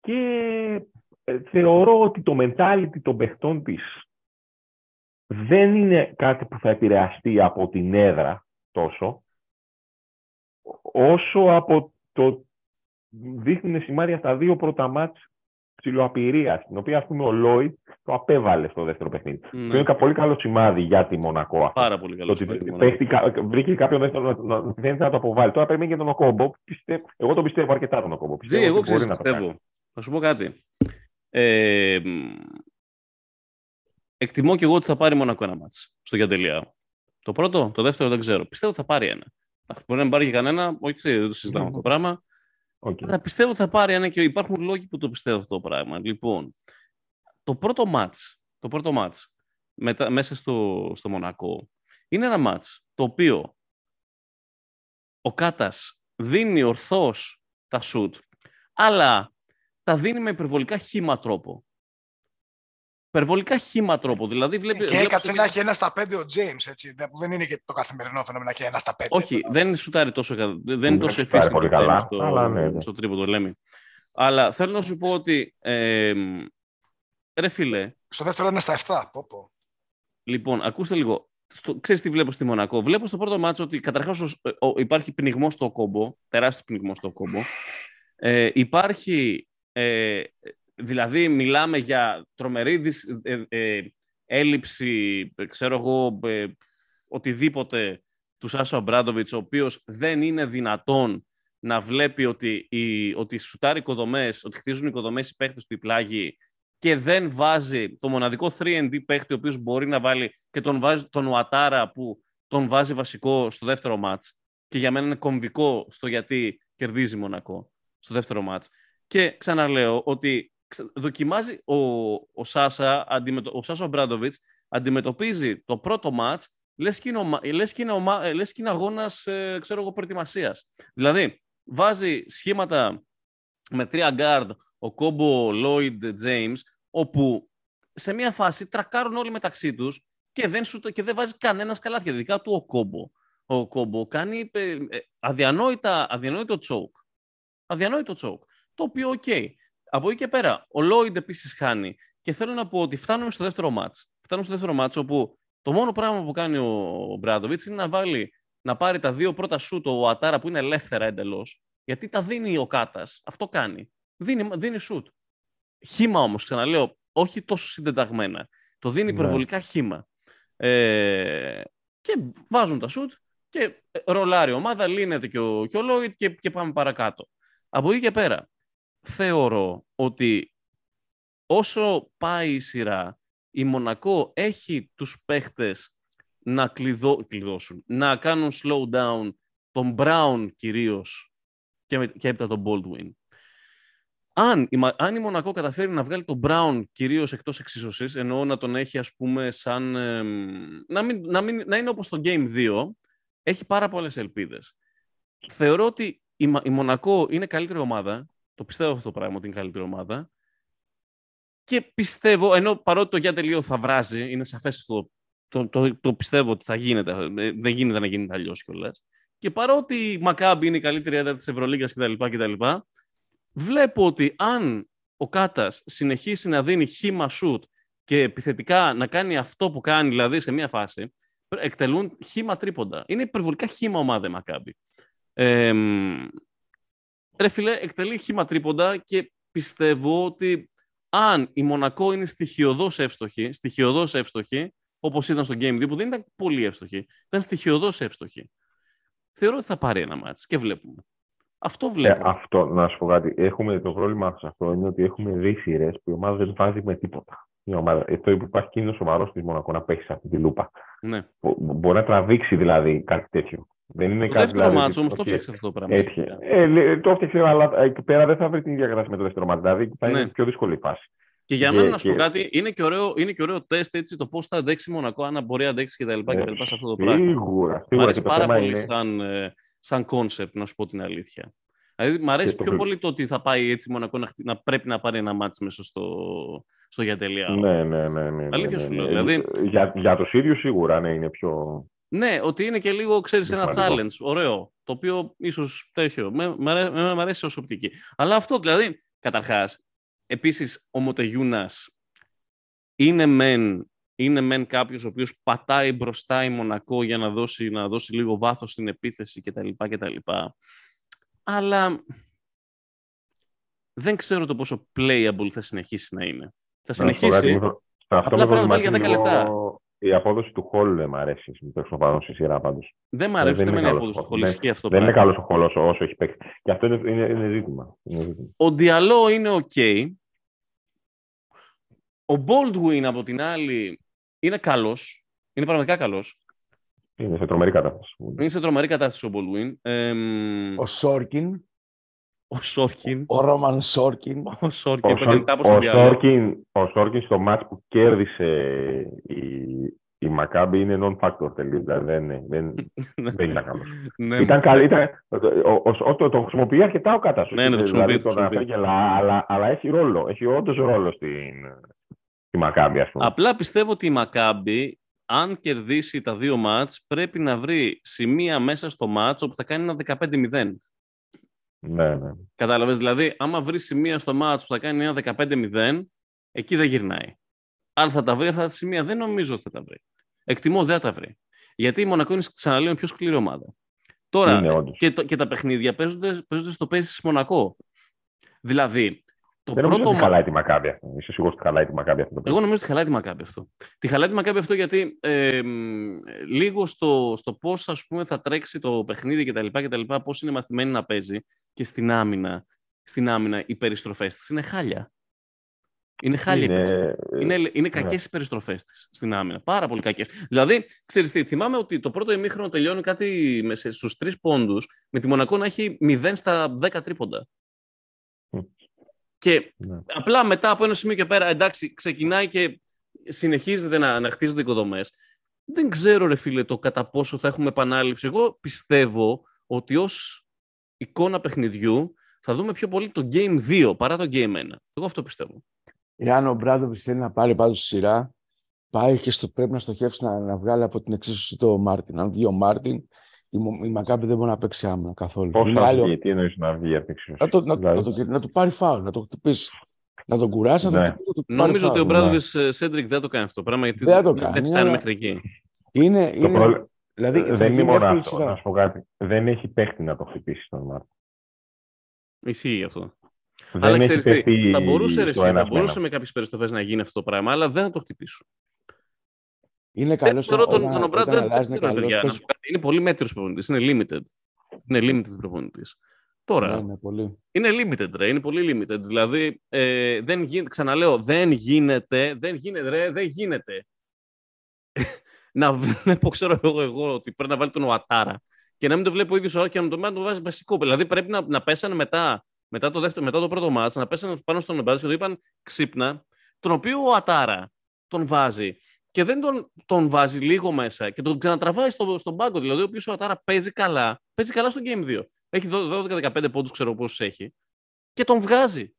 Και ε, θεωρώ ότι το mentality των παιχτών της δεν είναι κάτι που θα επηρεαστεί από την έδρα τόσο, όσο από το δείχνουν σημάδια στα δύο πρώτα μάτς ψηλοαπειρία, την οποία ας πούμε ο Λόιτ το απέβαλε στο δεύτερο παιχνίδι. Ναι. είναι ένα πολύ καλό σημάδι για τη Μονακό. Πάρα πολύ καλό σημάδι. βρήκε κάποιον δεύτερο να, δεν θα το αποβάλει. Τώρα περιμένει και τον Οκόμπο. εγώ τον πιστεύω αρκετά τον Οκόμπο. Πιστεύω εγώ ξέρω, πιστεύω. Θα σου πω κάτι. Ε, εκτιμώ και εγώ ότι θα πάρει Μονακό ένα μάτς στο Γιαντελία. Το πρώτο, το δεύτερο δεν ξέρω. Πιστεύω ότι θα πάρει ένα. Μπορεί να μην πάρει και κανένα, όχι δεν το συζητάμε αυτό το πράγμα. Okay. Αλλά πιστεύω ότι θα πάρει ένα και υπάρχουν λόγοι που το πιστεύω αυτό το πράγμα. Λοιπόν, το πρώτο μάτς, το πρώτο μάτς μέσα στο, στο Μονακό είναι ένα μάτς το οποίο ο Κάτας δίνει ορθώς τα σουτ, αλλά τα δίνει με υπερβολικά χήμα τρόπο υπερβολικά χήμα τρόπο. Δηλαδή, βλέπει, και έκατσε να έχει ένα στα πέντε ο Τζέιμς, που δεν είναι και το καθημερινό φαινόμενο να έχει ένα στα πέντε. Όχι, δεν σουτάρει τόσο, δεν είναι τόσο εφήσιμο το James στο, αλλά, ναι, ναι. στο τρίπο λέμε. Αλλά θέλω να σου πω ότι, ε, ρε φίλε... Στο δεύτερο είναι στα 7, πω, πω. Λοιπόν, ακούστε λίγο. Στο, ξέρεις τι βλέπω στη Μονακό; Βλέπω στο πρώτο μάτσο ότι καταρχάς υπάρχει πνιγμό στο κόμπο, τεράστιο πνιγμό στο κόμπο. Ε, υπάρχει ε, δηλαδή μιλάμε για τρομερή ε, ε, έλλειψη, ξέρω εγώ, ε, οτιδήποτε του Σάσο Αμπράντοβιτς, ο οποίος δεν είναι δυνατόν να βλέπει ότι, οι, ότι σουτάρει οικοδομές, ότι χτίζουν οικοδομές οι παίχτες του πλάγι και δεν βάζει το μοναδικό 3D παίχτη ο οποίος μπορεί να βάλει και τον βάζει τον Ουατάρα που τον βάζει βασικό στο δεύτερο μάτς και για μένα είναι κομβικό στο γιατί κερδίζει Μονακό στο δεύτερο μάτς. Και ξαναλέω ότι δοκιμάζει ο, ο Σάσα, αντιμετω, ο Σάσα Μπράντοβιτς αντιμετωπίζει το πρώτο μάτς λες και είναι, λες και είναι, ε, λες και είναι αγώνας, ε, ξέρω εγώ, προετοιμασίας. Δηλαδή, βάζει σχήματα με τρία γκάρντ, ο Κόμπο, Λόιντ, James, όπου σε μια φάση τρακάρουν όλοι μεταξύ τους και δεν, σου, και δεν βάζει κανένας καλάθια, ειδικά του ο Κόμπο. Ο Κόμπο κάνει ε, αδιανόητα, αδιανόητο choke. Αδιανόητο choke. Το οποίο, OK. Okay. Από εκεί και πέρα, ο Λόιντ επίσης χάνει. Και θέλω να πω ότι φτάνουμε στο δεύτερο μάτς. Φτάνουμε στο δεύτερο μάτς όπου το μόνο πράγμα που κάνει ο Ομπράντοβιτς είναι να βάλει να πάρει τα δύο πρώτα σούτ ο Ατάρα που είναι ελεύθερα εντελώς. Γιατί τα δίνει ο Κάτας. Αυτό κάνει. Δίνει, δίνει σούτ. Χήμα όμως, ξαναλέω, όχι τόσο συντεταγμένα. Το δίνει ναι. υπερβολικά χήμα. Ε, και βάζουν τα σούτ και ρολάρει η ομάδα, λύνεται και ο, και ο Λόιτ και, και πάμε παρακάτω. Από εκεί και πέρα, θεωρώ ότι όσο πάει η σειρά, η Μονακό έχει τους παίχτες να κλειδώ, κλειδώσουν, να κάνουν slow down τον Brown κυρίως και, και έπειτα τον Baldwin. Αν η, αν η Μονακό καταφέρει να βγάλει τον Brown κυρίως εκτός εξίσωσης, εννοώ να τον έχει ας πούμε σαν... να, μην, να, μην, να είναι όπως το Game 2, έχει πάρα πολλές ελπίδες. Θεωρώ ότι η, η Μονακό είναι καλύτερη ομάδα το πιστεύω αυτό το πράγμα ότι είναι καλύτερη ομάδα. Και πιστεύω, ενώ παρότι το Γιάντε λίγο θα βράζει, είναι σαφές αυτό το, το, το πιστεύω ότι θα γίνεται. ε, Δεν γίνεται να γίνεται αλλιώς κιόλας. Και παρότι η Μακάμπη είναι η καλύτερη έδρα της Ευρωλίγα κτλ, κτλ. Βλέπω ότι αν ο Κάτας συνεχίσει να δίνει χήμα σουτ και επιθετικά να κάνει αυτό που κάνει, δηλαδή σε μία φάση, εκτελούν χήμα τρίποντα. Είναι υπερβολικά χήμα ομάδα η Μακάμπη. Ε, μ, ρε φίλε, εκτελεί χήμα τρίποντα και πιστεύω ότι αν η Μονακό είναι στοιχειοδός εύστοχη, στοιχειοδός εύστοχη, όπως ήταν στο Game 2, που δεν ήταν πολύ εύστοχη, ήταν στοιχειοδός εύστοχη, θεωρώ ότι θα πάρει ένα μάτς και βλέπουμε. Αυτό Ε, βλέπω. αυτό, να σου πω κάτι. Έχουμε, το πρόβλημα σε αυτό είναι ότι έχουμε δει σειρές που η ομάδα δεν βάζει με τίποτα. Η ομάδα, αυτό που υπάρχει κίνδυνος σοβαρός στη Μονακό να παίξει αυτή τη λούπα. ναι. Μπο- Μπορεί να τραβήξει δηλαδή κάτι τέτοιο. Δεν είναι Το κάτι δεύτερο δηλαδή, μάτς όμως το ότι φτιάξε αυτό το πράγμα. έτυχε. Ε, λέ- το έφτιαξε, αλλά εκεί πέρα δεν θα βρει την ίδια κατάσταση με το δεύτερο μάτς. Δηλαδή θα είναι Ναι. πιο δύσκολη η φάση. Και για Και- μένα, να σου πω και- κάτι, είναι και ωραίο, είναι και ωραίο τεστ έτσι, το πώς θα αντέξει η Μονακό, αν μπορεί να αντέξει κτλ. Ε, κτλ. σε αυτό το πράγμα. Σίγουρα. Μ' σίγουρα αρέσει και το πάρα θέμα πολύ είναι. σαν, ε, σαν concept, να σου πω την αλήθεια. Δηλαδή, μ' αρέσει Και το πιο βι- πολύ το ότι θα πάει έτσι η Μονακό να, χτυ- να πρέπει να πάρει ένα μάτς μέσα στο, στο γιατελιά. Ναι, ναι, ναι. ναι, Αλήθεια ναι, σου ναι. λέω, δηλαδή- Για, για τους ίδιους σίγουρα ναι, είναι πιο... Ναι, ότι είναι και λίγο, ξέρεις, ένα Σημαντικό. challenge, ωραίο, το οποίο ίσως τέτοιο, με, με, αρέ- με, με αρέσει ως οπτική. Αλλά αυτό, δηλαδή, καταρχάς, επίσης, ο Μοτεγιούνας είναι μεν, είναι μεν κάποιος ο οποίος πατάει μπροστά η Μονακό για να δώσει, να δώσει λίγο βάθος στην επίθεση κτλ. κτλ. Αλλά δεν ξέρω το πόσο playable θα συνεχίσει να είναι. Θα Να σου πω κάτι, συνεχίσει, μου το- σε αυτό απλά με πρέπει να βάλει για προβληματίζει 10 λεπτά. λίγο Η απόδοση του Χολ δεν μ' αρέσει στην πάνω στη σειρά πάντως. δεν μ' αρέσει δεν ούτε είναι εμένα η καλός απόδοση του ο- Χολ, δεν- ισχύει αυτό Δεν είναι πράγμα. καλός ο Χολ όσο, όσο έχει παίξει. Και αυτό είναι, είναι, είναι ζήτημα. Είναι ζήτημα. Ο Διαλό είναι οκ. Ο Baldwin από την άλλη είναι καλός. Είναι πραγματικά καλός. Είναι σε τρομερή κατάσταση. Είναι σε τρομερή κατάσταση ο Baldwin. Εμ, Ο Σόρκιν, ο Σόρκιν. ο Ρόμαν Σόρκιν. Ο Σόρκιν Ο, έπαιρνε Σόρ- κάπως ο, τον Διαλό. Σόρκιν, ο Σόρκιν στο μάτς που κέρδισε η, η Μακάμπι είναι non-factor τελείως. Δηλαδή δεν, δεν, δεν ήταν καλός. Ναι, ήταν καλή, ήταν, ο, ο, ο, το, το χρησιμοποιεί αρκετά ο Κάτασος. Ναι, ναι, το χρησιμοποιεί, το τον χρησιμοποιεί. αφήγελα, αλλά, αλλά έχει ρόλο. Έχει όντως ρόλο στην, στη Μακάμπη, ας πούμε. Απλά πιστεύω ότι η Μακάμπη, αν κερδίσει τα δύο μάτς, πρέπει να βρει σημεία μέσα στο μάτς όπου θα κάνει ένα 15-0. Ναι, ναι. Κατάλαβες, δηλαδή, άμα βρεις σημεία στο μάτς που θα κάνει ένα 15-0, εκεί δεν γυρνάει. Αν θα τα βρει αυτά τα σημεία, δεν νομίζω ότι θα τα βρει. Εκτιμώ δεν θα τα βρει. Γιατί η Μονακό είναι, ξαναλέω, η πιο σκληρή ομάδα. Τώρα, Είναι όντως. και, το, και τα παιχνίδια παίζονται, παίζονται στο παίζει της Μονακό. Δηλαδή, το Δεν νομίζω πρώτο ότι χαλάει τη Μακάμπη αυτό. Είσαι σίγουρος ότι χαλάει τη Μακάμπη αυτό. το Εγώ νομίζω ότι χαλάει τη Μακάμπη αυτό. Τη χαλάει τη Μακάμπη αυτό γιατί ε, μ, λίγο στο, στο πώς θα τρέξει το παιχνίδι κτλ. κτλ πώς είναι μαθημένη να παίζει και στην άμυνα, στην άμυνα οι περιστροφές της είναι χάλια. Είναι χάλια. οι περιστροφές. είναι, Είναι, είναι κακές οι περιστροφές της στην άμυνα. Πάρα πολύ κακές. Δηλαδή, ξέρεις τι, θυμάμαι ότι το πρώτο ημίχρονο τελειώνει κάτι στους τρεις πόντους με τη Μονακό να έχει 0 στα 10 τρίποντα. Μμ. Και Ναι. απλά μετά από ένα σημείο και πέρα, εντάξει, ξεκινάει και συνεχίζεται να, να χτίζονται οικοδομές. Δεν ξέρω, ρε φίλε, το κατά πόσο θα έχουμε επανάληψη. Εγώ πιστεύω ότι ως εικόνα παιχνιδιού θα δούμε πιο πολύ το Game 2 παρά το Game 1. Εγώ αυτό πιστεύω. Εάν ο Ομπράντοβιτς θέλει να πάρει πάντως σειρά, πάει και στο, πρέπει να στοχεύσει να, να βγάλει από την εξίσωση το Μάρτιν. Αν βγει ο Μάρτιν, η, Μο- η Μακάμπι δεν μπορεί να παίξει άμυνα καθόλου. Πώς Είναι θα άλλο- βγει, τι εννοείς να βγει από την εξίσωση. να, το, να, Δηλαδή, να, το, να του πάρει φάουλ, να το χτυπήσει. Να τον κουράσει, να, Ναι. το, να του πάρει Νομίζω ότι ο φάουλ. Ομπράντοβιτς Σέντρικ δεν το κάνει αυτό το πράγμα γιατί Δεν το δεν κάνει, φτάνει αλλά- μέχρι εκεί. Είναι, το είναι, πρόβλημα- δηλαδή, θα δεν είναι γίνει μόνο εύκολη αυτό. σειρά. Να σου πω κάτι. Δεν έχει παίχτη να το χτυπήσει τον Μάρτιν. Ισχύει αυτό. Δεν αλλά έχει ξέρεις τι, παίχτη θα μπορούσε, ρε, το εσύ, θα ένας με μπορούσε έναν. με κάποιες περιστροφέ να γίνει αυτό το πράγμα, αλλά δεν θα το χτυπήσουν. Είναι καλός Θεωρώ τον, όταν, τον Ομπράντο όταν δεν αλλάζει δεν είναι ξέρω, καλός. παιδιά. Να Πες- σου πω κάτι, Είναι πολύ μέτριος προπονητής. Είναι limited. Είναι limited προπονητής. Τώρα, Ναι, ναι, πολύ. είναι limited, ρε. Είναι πολύ limited. Δηλαδή, ε, δεν γίνεται, ξαναλέω, δεν γίνεται, δεν γίνεται, ρε, δεν γίνεται. να βλέπω, ξέρω εγώ, εγώ, ότι πρέπει να βάλει τον Οατάρα και να μην το βλέπει ο ίδιος και να το, να το βάζει βασικό. Δηλαδή, πρέπει να, να πέσανε μετά, μετά, το δεύτερο, μετά το πρώτο μάτς, να πέσανε πάνω στον Εμπάζ και το είπαν ξύπνα, τον οποίο ο Ατάρα τον βάζει και δεν τον, τον βάζει λίγο μέσα και τον ξανατραβάει στο, στον πάγκο. Δηλαδή, ο οποίος ο Ατάρα παίζει καλά, παίζει καλά στο Game 2. Έχει 12-15 πόντους, ξέρω πόσους έχει, και τον βγάζει.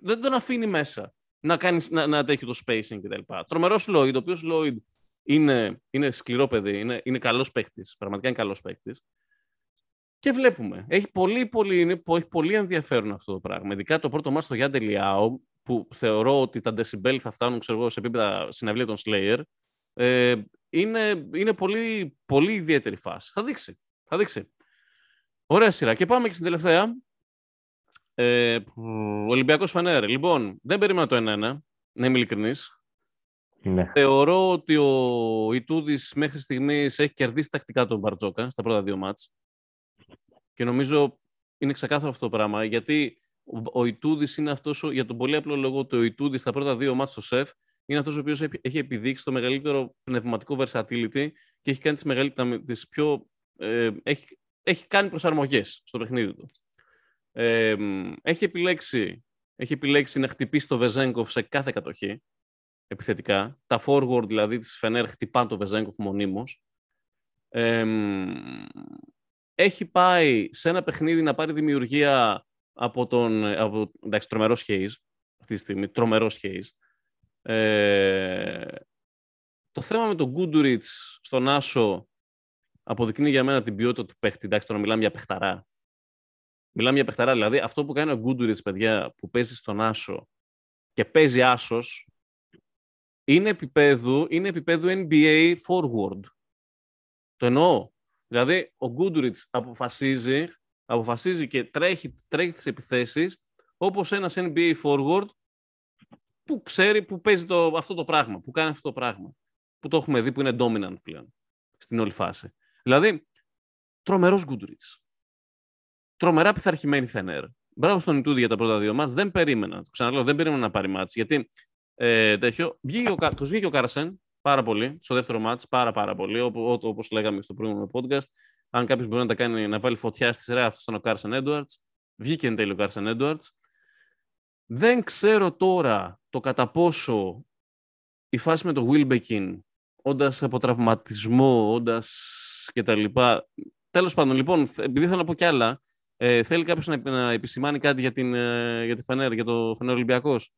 Δεν τον αφήνει μέσα να, κάνει, να, να αντέχει το spacing κτλ. Τρομερός Λόιντ, ο οποίος Λόιντ είναι, είναι σκληρό παιδί, είναι, είναι καλός παίχτης, πραγματικά είναι καλός παίχτης. Και βλέπουμε. Έχει πολύ, πολύ, είναι, έχει πολύ ενδιαφέρον αυτό το πράγμα. Ειδικά το πρώτο μάτι στο Γιάντε Λιάο, που θεωρώ ότι τα decibel θα φτάνουν ξέρω, εγώ, σε επίπεδα συναυλία των Slayer, ε, είναι, είναι πολύ, πολύ ιδιαίτερη φάση. Θα δείξει. Θα δείξει. Ωραία σειρά. Και πάμε και στην τελευταία. Ε, Ολυμπιακός Φανέρ. Λοιπόν, δεν περίμενα το 1-1, να είμαι ειλικρινής. Ναι. Θεωρώ ότι ο Ιτούδης μέχρι στιγμής έχει κερδίσει τακτικά τον Μπαρτζόκα στα πρώτα δύο μάτς. Και νομίζω είναι ξεκάθαρο αυτό το πράγμα, γιατί ο, ο Ιτούδης είναι αυτός, ο- για τον πολύ απλό λόγο ότι ο Ιτούδης στα πρώτα δύο μάτς στο ΣΕΦ είναι αυτός ο οποίος έχει- έχει επιδείξει το μεγαλύτερο πνευματικό versatility και έχει κάνει τις, μεγαλύτερα, τις πιο... Ε, έχει, έχει κάνει προσαρμογές στο παιχνίδι του. Ε, μ, έχει, επιλέξει, έχει επιλέξει να χτυπήσει το Βεζέγκοφ σε κάθε κατοχή, επιθετικά. Τα forward δηλαδή της Φενέρ χτυπάνε το Βεζέγκοφ μονίμως. Ε, μ, έχει πάει σε ένα παιχνίδι να πάρει δημιουργία από τον. Από, εντάξει, τρομερός Χέιζ αυτή τη στιγμή. Τρομερός Χέιζ. Ε, το θέμα με τον Γκούντουριτς στον Άσο αποδεικνύει για μένα την ποιότητα του παίχτη. Εντάξει, τώρα μιλάμε για παιχταρά. Μιλάμε για παιχταρά. Δηλαδή, αυτό που κάνει ο Γκούντουριτς, παιδιά, που παίζει στον Άσο και παίζει Άσος, είναι επίπεδου, είναι επίπεδου NBA forward. Το εννοώ. Δηλαδή, ο Γκούντουριτς αποφασίζει, αποφασίζει και τρέχει, τρέχει τις επιθέσεις όπως ένας NBA forward που ξέρει που παίζει το, αυτό το πράγμα, που κάνει αυτό το πράγμα. Που το έχουμε δει που είναι dominant πλέον στην όλη φάση. Δηλαδή, τρομερός Γκούντουριτς. Τρομερά πειθαρχημένη Φενέρ. Μπράβο στον Ιτούδη για τα πρώτα δύο μας. Δεν περίμενα, το ξαναλέω, δεν περίμενα να πάρει μάτς. Γιατί ε, τέτοιο, βγήκε ο, Κα- τους βγήκε ο Κάρασεν πάρα πολύ, στο δεύτερο μάτς, πάρα πάρα πολύ, όπω, ό- όπως λέγαμε στο προηγούμενο podcast. Αν κάποιος μπορεί να τα κάνει, να βάλει φωτιά στη σειρά, αυτό ήταν ο Κάρσεν Έντουαρτς. Βγήκε εν τέλει ο Κάρσεν Έντουαρτς. Δεν ξέρω τώρα το κατά πόσο η φάση με το Wilbekin, όντας από τραυματισμό, όντας και τα λοιπά. Τέλος πάντων, λοιπόν, θ- επειδή θέλω να πω κι άλλα, ε, θέλει κάποιος να, να επισημάνει κάτι για, την, ε, για τη Φενέρ, για το Φενέρ Ολυμπιακός;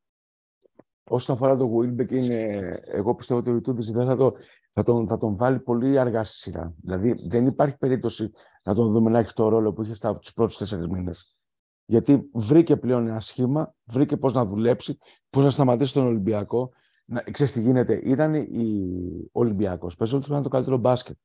Όσον αφορά το Wilbeck, είναι, εγώ πιστεύω ότι ο Ιτούδης δεν θα, το, θα, τον, θα τον βάλει πολύ αργά στη σειρά. Δηλαδή δεν υπάρχει περίπτωση να τον δούμε να έχει το ρόλο που είχε στα τους πρώτους τέσσερις μήνες. Γιατί βρήκε πλέον ένα σχήμα, βρήκε πώς να δουλέψει, πώς να σταματήσει τον Ολυμπιακό. Να, ξέρεις τι γίνεται, ήταν η Ολυμπιακός, παίζει όλο το το καλύτερο μπάσκετ.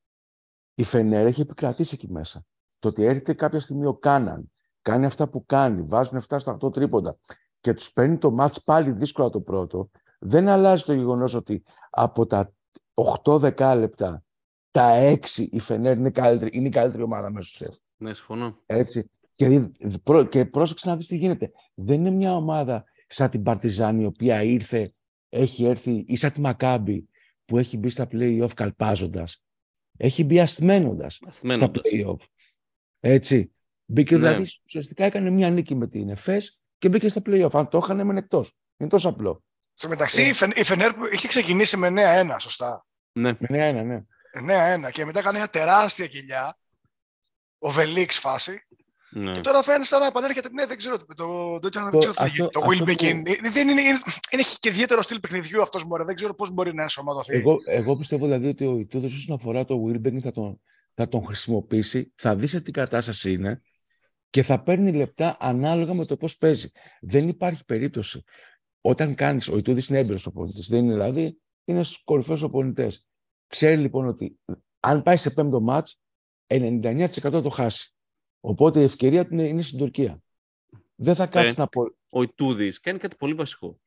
Η Φενέρ έχει επικρατήσει εκεί μέσα. Το ότι έρχεται κάποια στιγμή ο Κάναν, κάνει αυτά που κάνει, βάζουν 7 στα 8 τρίποντα και τους παίρνει το μάτς πάλι δύσκολα το πρώτο, δεν αλλάζει το γεγονός ότι από τα 8-10 λεπτά, τα 6 η Φενέρ είναι, καλύτερη, είναι η καλύτερη ομάδα μέσα στο σεφ. Ναι, συμφωνώ. Έτσι. Και, δι- πρό- και πρόσεξε να δεις τι γίνεται. Δεν είναι μια ομάδα σαν την Παρτιζάνη, η οποία ήρθε, έχει έρθει, ή σαν τη Μακάμπη, που έχει μπει στα play-off καλπάζοντας. Έχει μπει ασθμένοντας στα Ασθμένοντας. play-off. Έτσι. Μπήκε Ναι. δηλαδή, ουσιαστικά έκανε μια νίκη με την ΕΦΕΣ και μπήκε στα play-off. Αν το είχαν έμενε εκτός. Είναι τόσο απλό. Στο μεταξύ, Ε. η Φεν- η Φενέρ που είχε ξεκινήσει με 9-1, σωστά. Ναι. Με ένα, ένα, ναι. 9-1 και μετά έκανε μια τεράστια κοιλιά. Ο Βελίξ φάση. ναι. Και τώρα φαίνεται σαν να επανέρχεται. Ναι, δεν ξέρω. Το, το, το, δεν Το- ξέρω τι θα αυτό- γίνει. Το αυτό Will που- Begin. Ε, Δεν είναι, είναι, είναι, έχει και ιδιαίτερο στυλ παιχνιδιού αυτός μπορεί. Δεν ξέρω πώς μπορεί να ενσωματωθεί. Εγώ, εγώ πιστεύω δηλαδή ότι ο Ιτούδος όσον αφορά το Wilbeck θα τον, θα τον χρησιμοποιήσει, θα δει σε τι κατάσταση είναι και θα παίρνει λεπτά ανάλογα με το πώς παίζει. Δεν υπάρχει περίπτωση. Όταν κάνεις, ο Ιτούδης είναι έμπειρος οπονητής, δεν είναι δηλαδή, είναι στους κορυφαίους οπονητές. Ξέρει λοιπόν ότι αν πάει σε πέμπτο μάτς, 99% θα το χάσει. Οπότε η ευκαιρία του είναι, είναι στην Τουρκία. Δεν θα κάτσεις Ε. να πω... ο Ιτούδης κάνει κάτι πολύ βασικό.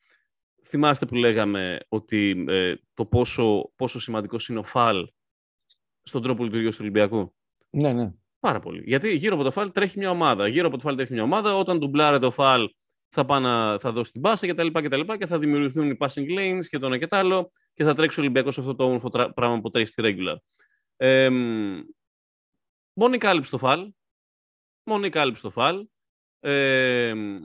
Θυμάστε που λέγαμε ότι ε, το πόσο, πόσο σημαντικός είναι ο Φαλ στον τρόπο λειτουργίας του Ολυμπιακού; Ναι, ναι. Πάρα πολύ. Γιατί γύρω από το Φαλ τρέχει μια ομάδα. Γύρω από το Φαλ τρέχει μια ομάδα. Όταν ντουμπλάρεται το Φαλ θα, πάει να, θα δώσει την πάσα κτλ. Και, τα λοιπά και θα δημιουργηθούν οι passing lanes και το ένα και το άλλο και θα τρέξει ο Ολυμπιακός σε αυτό το όμορφο τρα- πράγμα που τρέχει στη regular. Ε, μ, μόνο η κάλυψη στο Φαλ. Μόνο η κάλυψη στο Φαλ. Ε, μ,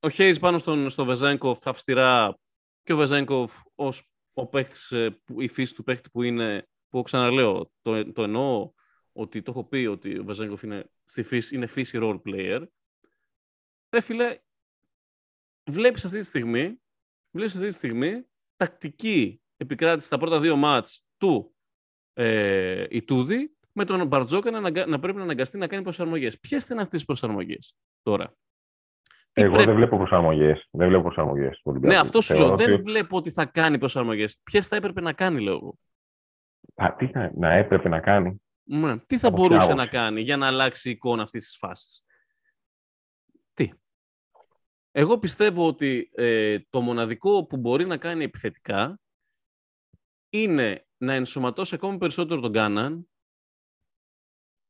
ο Χέις πάνω στον, στο Βεζέγκοφ αυστηρά και ο Βεζέγκοφ ως ο παίχτης, ε, που- η φύση του παίχτη που είναι, που ξαναλέω, το, το εννοώ ότι το έχω πει ότι ο Βεζέγκοφ είναι, στη φύση, είναι φύση role player. Ρε φίλε, βλέπεις αυτή τη στιγμή, βλέπεις αυτή τη στιγμή τακτική επικράτηση στα πρώτα δύο μάτς του ε, Ιτούδη με τον Μπαρτζόκα να, αναγκα- να πρέπει να αναγκαστεί να κάνει προσαρμογές. Ποιες θα είναι αυτές τις προσαρμογές τώρα; Τι Εγώ πρέπει- δεν βλέπω προσαρμογές. Δεν βλέπω προσαρμογές. Ναι, αυτό σου λέω. Δεν βλέπω ότι θα κάνει προσαρμογές. Ποιες θα έπρεπε να κάνει, λέω εγώ. τι θα, να έπρεπε να κάνει. Ναι. Τι θα Από ποια μπορούσε άποψη; να κάνει για να αλλάξει η εικόνα αυτής της φάσης; Τι. Εγώ πιστεύω ότι ε, το μοναδικό που μπορεί να κάνει επιθετικά είναι να ενσωματώσει ακόμη περισσότερο τον Κάναν.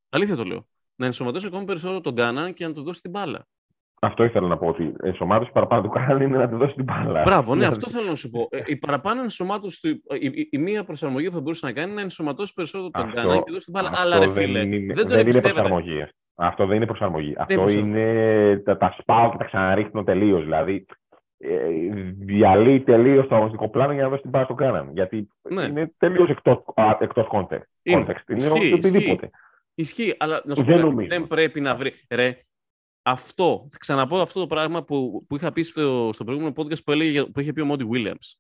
Αλήθεια το λέω. Να ενσωματώσει ακόμη περισσότερο τον Κάναν και να του δώσει την μπάλα. Αυτό ήθελα να πω. Ότι η ενσωμάτωση παραπάνω του κάνει είναι να του δώσει την μπάλα. Μπράβο, ναι, Δηλαδή, αυτό θέλω να σου πω. Ε, η παραπάνω ενσωμάτωση του. Η, η, η μία προσαρμογή που θα μπορούσε να κάνει είναι να ενσωματώσει περισσότερο τον Αυτό- Κάναν και του δώσει την μπάλα. αυτό Αλλά ρε δεν φίλε, είναι, δεν τον είναι εμπιστεύεται. προσαρμογή. Αυτό δεν είναι προσαρμογή. Αυτό προσαρμογή. είναι τα, τα σπάω και τα ξαναρίχνω τελείως. Δηλαδή, ε, διαλύει τελείως το αγωνιστικό πλάνο για να δώσει την μπάλα στον Κάναν. Γιατί Ναι. είναι τελείως εκτός εκτός context. Είναι. context. Είναι Ισχύει, οτιδήποτε. Ισχύει, αλλά να σου Δεν πω, κάτι, νομίζω. δεν πρέπει να βρει. Ρε, αυτό, θα ξαναπώ αυτό το πράγμα που, που είχα πει στο, στο προηγούμενο podcast που, έλεγε, που είχε πει ο Μόντι Williams.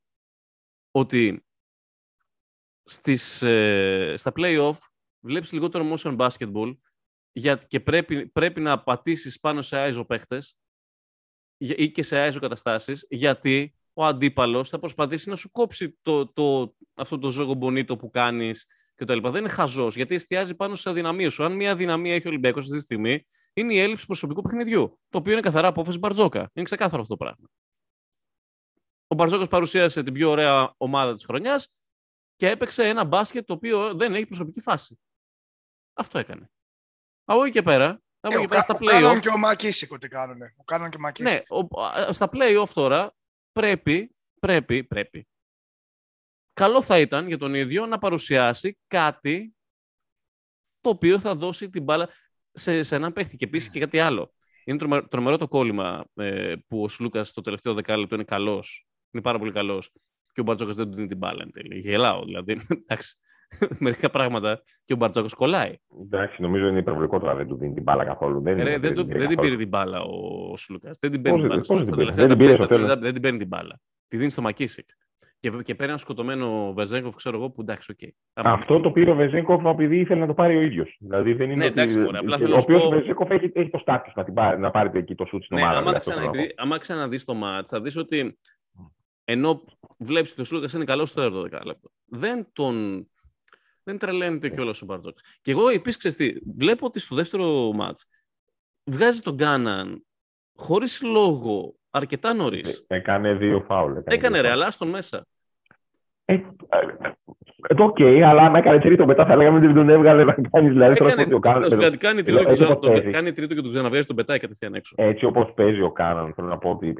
Ότι στις, ε, στα play-off βλέπεις λιγότερο motion basketball για, και πρέπει, πρέπει να πατήσεις πάνω σε άιζο παίχτες για- ή και σε άιζο καταστάσεις γιατί ο αντίπαλος θα προσπαθήσει να σου κόψει το, το, αυτό το ζώγο μπονίτο που κάνεις και το λοιπά. Δεν είναι χαζός, γιατί εστιάζει πάνω στις αδυναμίες σου. Αν μια αδυναμία έχει ο Ολυμπιακός αυτή τη στιγμή, είναι η έλλειψη προσωπικού παιχνιδιού. Το οποίο είναι καθαρά απόφαση Μπαρτζόκα. Είναι ξεκάθαρο αυτό το πράγμα. Ο Μπαρτζόκας παρουσίασε την πιο ωραία ομάδα της χρονιάς και έπαιξε ένα μπάσκετ το οποίο δεν έχει προσωπική φάση. Αυτό έκανε. Από εκεί και πέρα, από Ε, εκεί ο, πέρα Κα- στα ο Κάναν play-off. και ο Μακίσικο τι κάνουνε. Ο Κάναν και ο Μακίσικο. Ναι, ο- α, στα play-off τώρα πρέπει, πρέπει, πρέπει. Καλό θα ήταν για τον ίδιο να παρουσιάσει κάτι το οποίο θα δώσει την μπάλα σε, σε έναν παίχτη. Και επίσης και κάτι άλλο. Είναι τρομε- τρομερό το κόλλημα ε, που ο Σλούκας στο τελευταίο δεκάλεπτο είναι καλός. Είναι πάρα πολύ καλός. Και ο Μπαρτζόκα δεν του δίνει την μπάλα εν τέλει. Γελάω δηλαδή. Εντάξει. Μερικά πράγματα και ο Μπαρτζώκας κολλάει. Εντάξει, νομίζω είναι υπερβολικό τώρα. Δεν του δίνει την μπάλα καθόλου. Δεν, Ρε, είναι, δεν, το- πήρε δεν την καθόλου. πήρε την μπάλα ο Σλούκας. Δεν την Πώς παίρνει την δεν- μπάλα. πώς δεν Στα την πήρε. τελευταία Δεν την πήρε τα στο τέλος. λεπτά δεν την παίρνει την μπάλα. Τη δίνει στο Μακίσικ. Και, και παίρνει ένα σκοτωμένο Βεζένκοφ, ξέρω εγώ, που εντάξει, οκ. Αυτό το πήρε ο Βεζένκοφ επειδή ήθελε να το πάρει ο ίδιος. Δηλαδή δεν είναι. Ναι, ότι- εντάξει, μωρέ, απλά ο θέλω να σου οποίο πω- ο Βεζένκοφ έχει, έχει το στάτου να, την πάρει, να πάρει εκεί το σουτ στην Ναι, ομάδα. άμα, δηλαδή, αυτό θέλω να ξαναδεί, άμα ξαναδείς το μάτς, θα δεις ότι ενώ βλέπεις ότι ο Σλούκας είναι καλός στο τέταρτο δεκάλεπτο, δεν τον... Δεν τρελαίνεται κιόλας ο Μπαρτζώκας. Και εγώ επίσης ξέρεις τι, βλέπω ότι στο δεύτερο μάτς βγάζει τον Κάναν χωρίς λόγο αρκετά νωρίς. πω. Έκανε δύο φάουλ. Έκανε δύο ρε, φάουλ. αλλά στον μέσα. Ε, ε, ε, Οκ, αλλά αν έκανε τρίτο μετά θα λέγαμε ότι δεν τον έβγαλε να κάνεις. Δηλαδή, τώρα Έκανε, ότι ο Κάναν- να σου πω κάτι, κάνει, τρίτο και έτσι τον- όπως τον- παίζει. κάνει τρίτο και τον ξαναβγάζει, τον πετάει κατευθείαν έξω. Έτσι όπως παίζει ο Κάναν, θέλω να πω ότι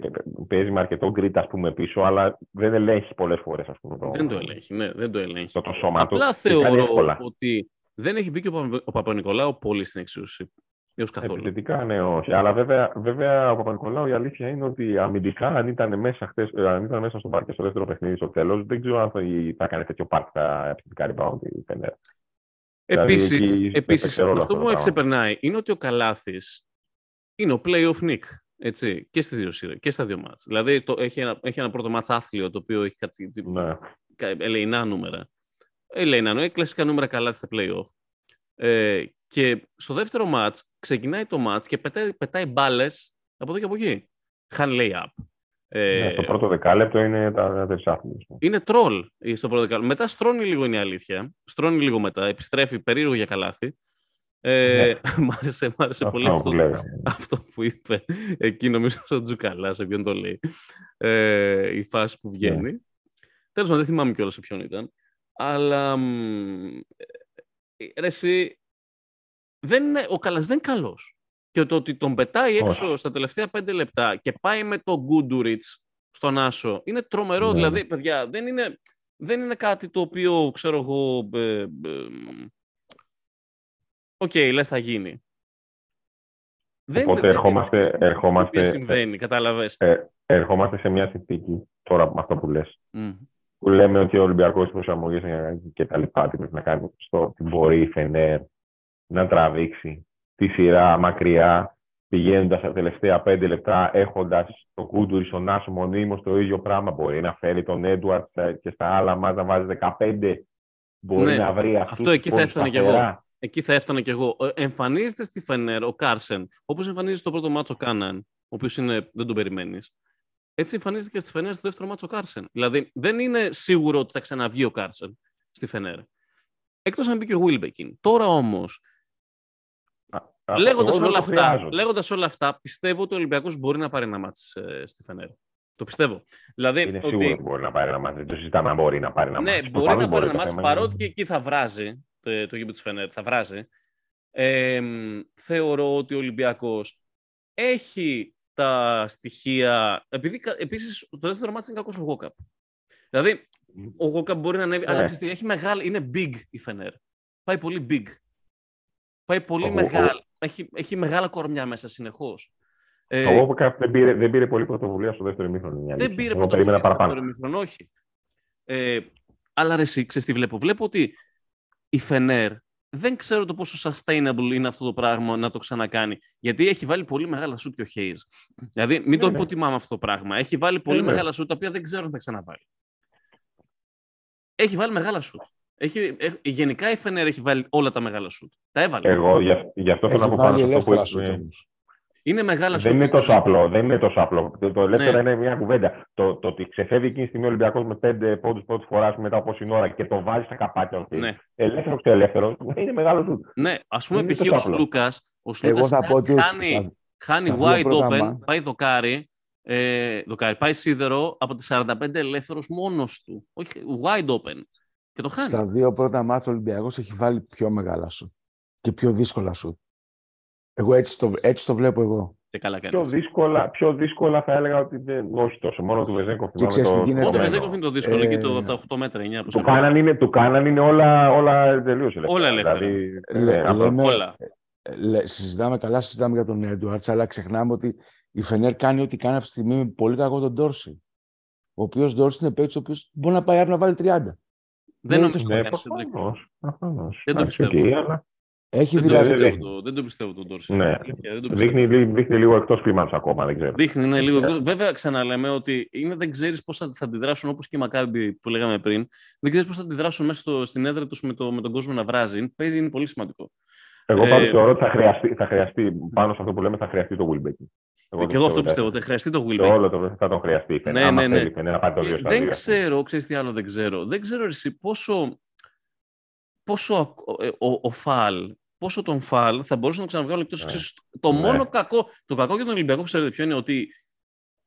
παίζει με αρκετό γκριτ ας πούμε, πίσω, αλλά δεν ελέγχει πολλές φορές. Δεν το ελέγχει, ναι, δεν το ελέγχει. Το, το σώμα του. Απλά και κάνει θεωρώ εύκολα. ότι δεν έχει μπει και ο, Παπα- ο Παπα-Νικολάου πολύ στην εξίσωση. Έως καθόλου. Επιθετικά, ναι, όχι. Αλλά βέβαια, βέβαια ο Παπα-Νικολάου η αλήθεια είναι ότι αμυντικά, αν ήταν μέσα, χθες, ε, αν ήταν μέσα στο πάρκι στο δεύτερο παιχνίδι στο τέλος, δεν ξέρω αν θα, θα έκανε τέτοιο πάρκι τα επιθετικά rebound η Φενέρ. Δηλαδή, Επίσης, εκεί επίσης έπαιξε ρόλο αυτό αυτό που το με πράγμα. εξεπερνάει είναι ότι ο Καλάθης είναι ο play-off Nick. Έτσι, και, στις δύο, σειρές, και στα δύο μάτς. Δηλαδή το, έχει, ένα, έχει ένα πρώτο μάτς άθλιο το οποίο έχει κάτι Ναι. κα- ελεηνά νούμερα. Ελεηνά νούμερα, κλασικά νούμερα καλά στα play-off. Ε, και στο δεύτερο μάτς ξεκινάει το μάτς και πετάει, πετάει μπάλες από εδώ και από εκεί. Χάνει lay-up. Ε, Ναι, το πρώτο δεκάλεπτο είναι τα τρισάθλια. είναι τρόλ στο πρώτο δεκάλεπτο. Μετά στρώνει λίγο είναι η αλήθεια. Στρώνει λίγο μετά. Επιστρέφει περίεργο για καλάθι. Ε, μ' άρεσε, μ' άρεσε πολύ Αυτό αυτό, που λέγαμε. αυτό που είπε. Εκεί νομίζω στον Τζουκαλά, σε ποιον το λέει. Ε, η φάση που βγαίνει. Ναι. Τέλος πάντων, δεν θυμάμαι κιόλας σε ποιον ήταν. Αλλά μ, ε, ρε, εσύ, δεν είναι, ο Καλάς δεν είναι καλός. Και το ότι τον πετάει έξω Όχι. στα τελευταία πέντε λεπτά και πάει με τον Γκούντουριτς στον Άσο, είναι τρομερό. Ναι. Δηλαδή, παιδιά, δεν είναι, δεν είναι κάτι το οποίο, ξέρω εγώ, ε, ε, οκ, λες θα γίνει. Οπότε δεν- ερχόμαστε- δεν είναι κάτι ερχόμαστε- το οποίο συμβαίνει, κατάλαβες. Ερχόμαστε σε μια συνθήκη τώρα με αυτό που λες. Μμ. Που λέμε ότι ο Ολυμπιακός τι προσαρμογές και τα λοιπά, τι πρέπει να κάνει στο τι μπορεί η Φενέρ να τραβήξει τη σειρά μακριά, πηγαίνοντας τα τελευταία πέντε λεπτά, έχοντας τον Γκούντουρικ στον Νάσο μονίμως το ίδιο πράγμα. Μπορεί να φέρει τον Έντουαρντς και στα άλλα μα να βάζει 15 μπορεί Ναι, να βρει αυτούς αυτό εκεί τους θα πόντους έφτανα κι εγώ. σταθερά. Εκεί θα έφτανα κι εγώ. Ε, Εμφανίζεται στη Φενέρ ο Κάρσεν, όπως εμφανίζεται στο πρώτο ματς ο Κάναν, ο οποίος δεν τον περιμένεις. Έτσι εμφανίζεται και στη Φενέρ στο δεύτερο ματς ο Κάρσεν. Δηλαδή δεν είναι σίγουρο ότι θα ξαναβγεί ο Κάρσεν στη Φενέρ. Εκτός αν μπει και ο Γουίλμπεκιν. Τώρα όμως, Αυτό λέγοντας εγώ δεν όλα, το αυτά, χρειάζονται. λέγοντας όλα αυτά, πιστεύω ότι ο Ολυμπιακός μπορεί να πάρει ένα ματς ε, στη Φενέρ. Το πιστεύω. Δηλαδή Είναι ότι. σίγουρο ότι μπορεί να πάρει ένα μάτι. Δεν το συζητάμε αν μπορεί να πάρει ένα Ναι, μάτι. μπορεί Προφανώς να πάρει ένα το μάτς, θέμα είναι- παρότι και εκεί θα βράζει το, το γήπεδο της Φενέρ, θα βράζει. Ε, μ, θεωρώ ότι ο Ολυμπιακός έχει τα στοιχεία, επειδή κα- επίσης το δεύτερο μάτς είναι κακός ο Γόκαπ. Δηλαδή, ο Γόκαπ μπορεί να ανέβει, αλλά Ναι. ξέρεις τι, έχει μεγάλη, είναι big η Φενέρ. Πάει πολύ big. Πάει πολύ Ο- ο- μεγάλη. Έχει, έχει μεγάλα κορμιά μέσα συνεχώς. Ε, Το Walker δεν πήρε, δεν πήρε πολύ πρωτοβουλία στο δεύτερο ημίχρονο. είναι η δεν αλήθεια. πήρε Εγώ περίμενα πρωτοβουλία στο παραπάνω. δεύτερο ημίχρονο, όχι. Ε, αλλά ρε εσύ, ξέρεις τι βλέπω; Βλέπω ότι η Φενέρ δεν ξέρω το πόσο sustainable είναι αυτό το πράγμα να το ξανακάνει. Γιατί έχει βάλει πολύ μεγάλα σουτ και ο Hayes. Δηλαδή, μην το Ναι, ναι. υποτιμάμε αυτό το πράγμα. Έχει βάλει πολύ Ναι, ναι. μεγάλα σουτ, τα οποία δεν ξέρω αν θα ξαναβάλει. Έχει βάλει μεγάλα σουτ. Έχει, ε, γενικά η Φενέρ έχει βάλει όλα τα μεγάλα σουτ. Τα έβαλε. Εγώ γι' γι' αυτό θέλω να Έχει πω πάνω βάλει σε αυτό που ελεύθερα σουτ είπε. Όμως. Είναι μεγάλα Δεν σουτ. είναι τόσο απλό. Δεν είναι τόσο απλό. Το, το ελεύθερο Ναι. είναι μια κουβέντα. Το, το ότι ξεφεύγει εκείνη τη στιγμή ο Ολυμπιακός με πέντε πόντους πρώτη φοράς μετά από πόση ώρα και το βάζει στα καπάκια. Okay. Ναι. Ελεύθερος και ελεύθερος είναι μεγάλο σουτ. Ναι, ας πούμε, Δεν είναι π.χ. τόσο ο απλό. Σλούκας. Ο Εγώ Σλούκας θα πω ότι χάνει, στα- χάνει στα δύο wide πρώτα open, μα- πάει δοκάρι, ε, δοκάρι, πάει σίδερο από τις 45 ελεύθερος μόνος του. Όχι, wide open. Και το χάνει. Στα δύο πρώτα μάτια ο Ολυμπιακός έχει βάλει πιο μεγάλα σου και πιο δύσκολα σου. Εγώ έτσι το, έτσι το βλέπω εγώ. Και καλά Πιο κάνει. δύσκολα, πιο δύσκολα θα έλεγα ότι δεν, όχι τόσο. Μόνο του Βεζέγκοφ. Και ξέρεις τι γίνεται. Μόνο το Ναι. Βεζέκοφ είναι το δύσκολο, Ε, εκεί το, από τα 8 μέτρα, 9 που Του κάναν είναι, του κάναν είναι όλα, όλα τελείως ελεύθερα. Όλα ελεύθερα. Δηλαδή, Λέ- ε, απλό. λέμε- Όλα. Ε, λέ- συζητάμε καλά, συζητάμε για τον Έντουαρτς, αλλά ξεχνάμε ότι η Φενέρ κάνει ό,τι κάνει αυτή τη στιγμή με πολύ κακό τον Ντόρση. Ο οποίος Ντόρση είναι παίκτης ο οποίος μπορεί να πάει αύριο να βάλει 30. Δεν Ναι, νομίζω Ναι, να κάνει Σέντρικ. προφανώς, προφανώς. Δεν το Εντάξει, πιστεύω. Οκ, αλλά Έχει Δεν το δηλαδή. πιστεύω. πιστεύω το- Δεν το πιστεύω τον Ντόρση. Ναι. Αλήθεια, δεν το πιστεύω. δείχνει, λί- δείχνει λίγο εκτός κλίματο ακόμα, δεν ξέρω. Δείχνει, είναι λίγο. Ναι. Βέβαια, ξαναλέμε ότι είναι, δεν ξέρεις πώς θα, θα αντιδράσουν όπως και οι Μακάμπι που λέγαμε πριν. Δεν ξέρεις πώς θα αντιδράσουν μέσα στο, στην έδρα τους με, το, με τον κόσμο να βράζει. Είναι, παίζει, είναι πολύ σημαντικό. Εγώ Ε, πάντως θεωρώ ότι θα χρειαστεί, θα χρειαστεί, πάνω σε αυτό που λέμε, θα χρειαστεί το Wilbeck. και εγώ αυτό πιστεύω. Ότι χρειαστεί το Το Wilbeck. όλο το θα τον χρειαστεί. η Φενέρ, Ναι, άμα ναι, ναι. θέλει η Φενέρ να πάρει το 2 στα δεν 2. ξέρω, ξέρεις τι άλλο δεν ξέρω. Δεν ξέρω εσύ πόσο, πόσο ακ- ε, ο, ο Φαλ, πόσο τον Φαλ θα μπορούσε να τον ξαναβγάλει εκτός. Ναι. Ξέρεις, Το Ναι. μόνο κακό, το κακό για τον Ολυμπιακό, ξέρετε ποιο είναι ότι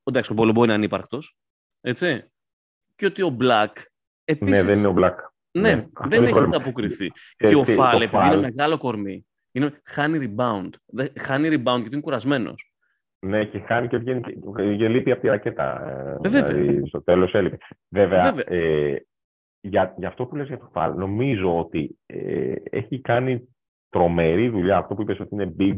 εντάξει, ο Πολεμπό είναι ανύπαρκτος, έτσι, και ότι ο Μπλακ Ναι, επίσης, δεν είναι ο Black. ναι, ναι, αυτό δεν είναι έχει πρόβλημα. ανταποκριθεί. Και Και ο τι, Φαλ, το επειδή είναι Φαλ- μεγάλο κορμί, είναι, χάνει rebound. Δεν- Χάνει rebound γιατί είναι κουρασμένος. Ναι, και χάνει και βγαίνει και, και λείπει από τη ρακέτα. ε, Ε, βέβαια. δηλαδή, στο τέλος έλειπε. Βέβαια, Βέβαια. Ε, για, για αυτό που λες για το Φαλ, νομίζω ότι ε, έχει κάνει τρομερή δουλειά αυτό που είπες ότι είναι big.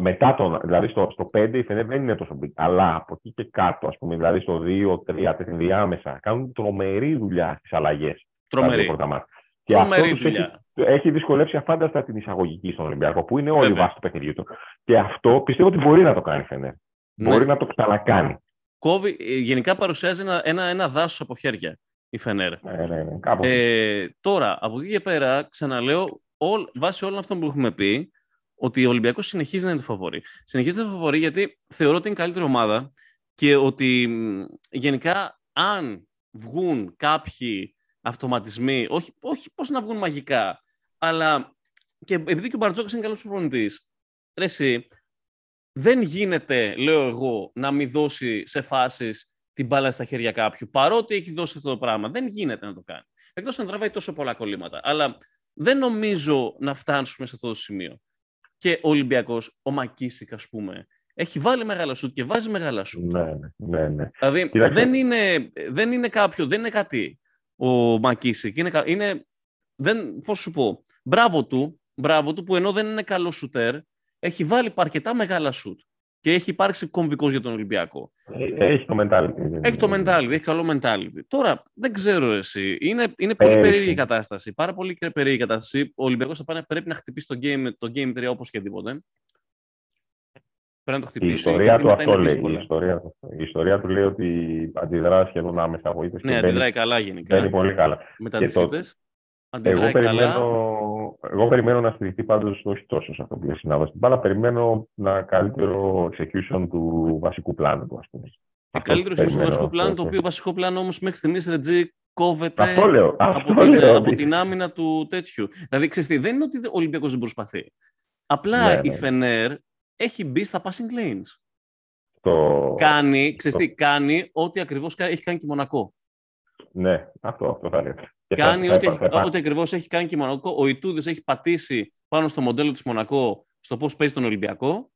Μετά τον, δηλαδή στο, στο 5 η Φενέρ δεν είναι τόσο big, αλλά από εκεί και κάτω, ας πούμε, δηλαδή στο 2, 3, 4 διάμεσα, κάνουν τρομερή δουλειά στις αλλαγές. στα δύο Τρομερή. πρώτα μάτια. Και Τρομερή αυτό τους δουλειά. έχει, έχει δυσκολεύσει αφάνταστα την εισαγωγική στον Ολυμπιακό, που είναι όλη η Βέβαια. βάση του παιχνιδιού του. Και αυτό πιστεύω ότι μπορεί να το κάνει η Φενέρ. Ναι. Μπορεί να το ξανακάνει. Κόβει, ε, γενικά παρουσιάζει ένα, ένα, ένα δάσος από χέρια η Φενέρ. Ναι, ναι, ναι, κάπου. Ε, τώρα, από εκεί και πέρα, ξαναλέω, όλ, βάσει όλων αυτών που έχουμε πει, ότι ο Ολυμπιακός συνεχίζει να είναι το φαβορή. Συνεχίζει να είναι το φαβορή γιατί θεωρώ ότι είναι η καλύτερη ομάδα και ότι μ, γενικά αν βγουν κάποιοι αυτοματισμοί, όχι, όχι πώς να βγουν μαγικά, αλλά και επειδή και ο Μπαρτζόκας είναι καλός προπονητής, ρε εσύ, δεν γίνεται, λέω εγώ, να μην δώσει σε φάσεις την μπάλα στα χέρια κάποιου, παρότι έχει δώσει αυτό το πράγμα. Δεν γίνεται να το κάνει. Εκτός αν τραβάει τόσο πολλά κολλήματα. Αλλά δεν νομίζω να φτάσουμε σε αυτό το σημείο. Και ο Ολυμπιακός, ο Μακίσικ, ας πούμε, έχει βάλει μεγάλα σουτ και βάζει μεγάλα σουτ. Ναι, ναι, ναι, ναι. Δηλαδή Κοίταξε. δεν είναι, δεν είναι κάποιο, δεν είναι κάτι ο Μακίσικ. Είναι, κα- είναι, δεν, πώς σου πω, μπράβο του, μπράβο του που ενώ δεν είναι καλό σουτέρ, έχει βάλει αρκετά μεγάλα σουτ και έχει υπάρξει κομβικός για τον Ολυμπιακό. Ε, Έχει το mentality. Έχει το mentality, έχει καλό mentality. Τώρα, δεν ξέρω εσύ. Είναι, είναι πολύ Πέρυσι. περίεργη η κατάσταση. Πάρα πολύ περίεργη η κατάσταση. Ο Ολυμπιακός θα πάνε, πρέπει να χτυπήσει το game, το game 3 όπως και τίποτε. Πρέπει να το Η χτυπήσει. ιστορία γιατί του μετά είναι αυτό λέει. Η δύσκολα. ιστορία, του- η ιστορία του λέει ότι αντιδράς σχεδόν άμεσα από ήττες Ναι, και αντιδράει μπαίνει, καλά γενικά. μπαίνει πολύ καλά. Μετά και τις το- ήττες. αντιδράει Εγώ περιμένω, καλά. Εγώ περιμένω να στηριχθεί πάντως όχι τόσο σε αυτό που λέει συνάδελφος στην μπάλα. Περιμένω να καλύτερο execution του βασικού πλάνου του, ας πούμε. Και Αυτό καλύτερο ίσως στο περιμένω, βασικό αυτό, πλάνο, το αυτό. οποίο βασικό πλάνο όμως μέχρι στιγμής Ρετζή κόβεται Αυτό λέω. από, Αυτό την, λέω. από ότι- την άμυνα του τέτοιου. Δηλαδή, ξέρεις τι, δεν είναι ότι ο Ολυμπιακός δεν προσπαθεί. Απλά Ναι, η ναι. Φενέρ έχει μπει στα passing lanes. Το... Κάνει, ξέρεις το- τι, κάνει ό,τι ακριβώς κα- έχει κάνει και η Μονακό. Ναι, αυτό, αυτό θα λέω. Και θα- Κάνει θα ό,τι, υπά- θα έχει- υπά- ό,τι ακριβώς έχει κάνει και η Μονακό. Ο Ιτούδης έχει πατήσει πάνω στο μοντέλο της Μονακό στο πώς παίζει τον Ολυμπιακό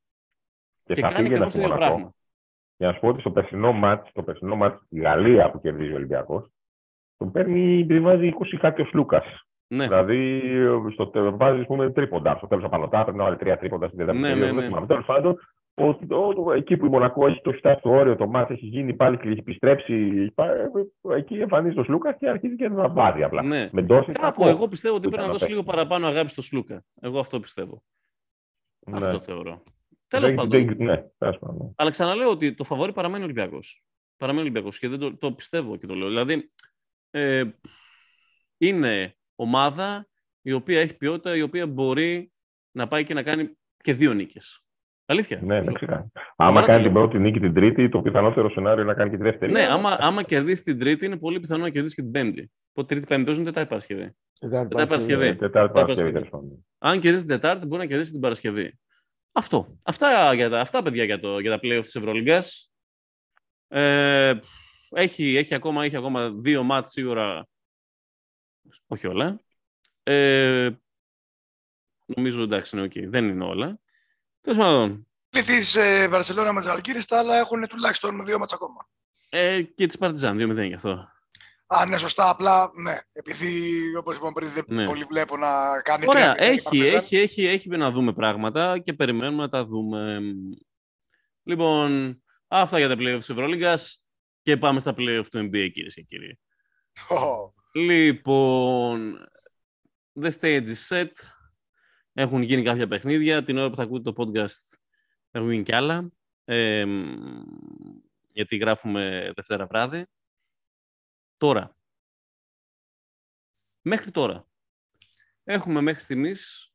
και και θα κάνει φύγει ένας ακριβώς το ίδιο Μονακό. πράγμα. Για να σου πω ότι στο περσινό μάτς, στο περσινό μάτς στη Γαλλία που κερδίζει ο Ολυμπιακός, τον παίρνει, την βάζει 20 κάτι ο Λούκας. Ναι, Δηλαδή, στο, τε- βάζει, ας πούμε, τρίποντα. Στο τέλος απανωτά, πρέπει να βάλει τρία τρίποντα στην τέταρτη Ναι, περίοδο, ναι, δεν ναι. θυμάμαι. Τέλος πάντων, ο, ο- ο- εκεί που η Μονακό έχει το φτάσει στο όριο, το μάτς έχει γίνει πάλι και έχει επιστρέψει, πα- εκεί εμφανίζει ο Σλούκας και αρχίζει και να βάζει απλά. ναι. Με Ντόρσετ Κάπου κακό. εγώ πιστεύω ότι που πρέπει να ήταν δώσει απ' λίγο έξω. παραπάνω αγάπη στο Σλούκα. Εγώ αυτό πιστεύω. Ναι. Αυτό θεωρώ. Τέλος Δεν- πάντων. δεν- Ναι, τέλος πάντων. Αλλά ξαναλέω ότι το φαβόρι παραμένει Ολυμπιακός. Παραμένει Ολυμπιακός και δεν το, το πιστεύω και το λέω. Δηλαδή, ε, είναι ομάδα η οποία έχει ποιότητα, η οποία μπορεί να πάει και να κάνει και δύο νίκες. Αλήθεια. Ναι, ναι, Σου- ξεκάθαρα. Σοβαρά Άμα το κάνει λέω. την πρώτη νίκη την τρίτη, το πιθανότερο σενάριο είναι να κάνει και τη δεύτερη. Ναι, άμα, άμα κερδίσεις την Τρίτη, είναι πολύ πιθανό να κερδίσεις και την Πέμπτη. Οπότε Τρίτη Πέμπτη παίζουν Τετάρτη Παρασκευή. Τετάρτη Τετάρτη Παρασκευή. Ε, Τετάρτη Παρασκευή, Παρασκευή. τέλος πάντων. Αν κερδίσεις την Τετάρτη, μπορεί να κερδίσεις την Παρασκευή. Αυτό. Αυτά, για τα, αυτά παιδιά, για, το, για τα playoff της Ευρωλίγκας. Ε, έχει, έχει, ακόμα, έχει ακόμα δύο ματς σίγουρα. Όχι όλα. Ε, νομίζω εντάξει είναι οκ. Δεν είναι όλα. Τέλος πάντων. Τη ε, Βαρσελόνα με τη Ζαλγκίρις, τα άλλα έχουν τουλάχιστον δύο ματς ακόμα. Ε, και της Παρτιζάν, 2-0 γι' αυτό. Α, ναι, σωστά. Απλά ναι. Επειδή όπως είπαμε πριν, δεν Ναι. πολύ βλέπω να κάνει Ωραία, τρία μηδέν η έχει, Παρτιζάν. έχει, έχει, έχει να δούμε πράγματα και περιμένουμε να τα δούμε. Λοιπόν, αυτά για τα playoff της Ευρωλίγκας και πάμε στα playoff του NBA, κυρίες και κύριοι. Ω, Λοιπόν, the stage is set. Έχουν γίνει κάποια παιχνίδια. Την ώρα που θα ακούτε το podcast έχουν γίνει κι άλλα. Ε, μ, γιατί γράφουμε Δευτέρα βράδυ. Τώρα. Μέχρι τώρα. Έχουμε μέχρι στιγμής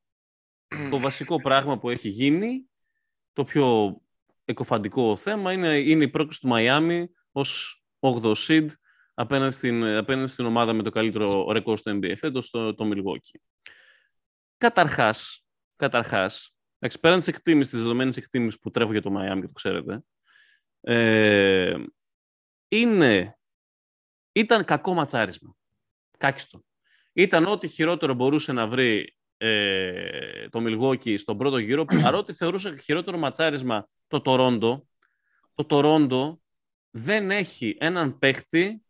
το βασικό πράγμα που έχει γίνει, το πιο εκοφαντικό θέμα, είναι, είναι η πρόκληση του Μαϊάμι ως 8ο seed απέναντι στην, απέναντι στην ομάδα με το καλύτερο ρεκόρ στο NBA φέτος, το, το Milwaukee. Καταρχάς, καταρχάς, εντάξει, πέραν της εκτίμησης, της δεδομένης εκτίμησης που τρέφω για το Miami, το ξέρετε, ε, είναι, ήταν κακό ματσάρισμα. Κάκιστο. Ήταν ό,τι χειρότερο μπορούσε να βρει ε, το Milwaukee στον πρώτο γύρο, παρότι θεωρούσα χειρότερο ματσάρισμα το Τορόντο. Το Τορόντο δεν έχει έναν παίχτη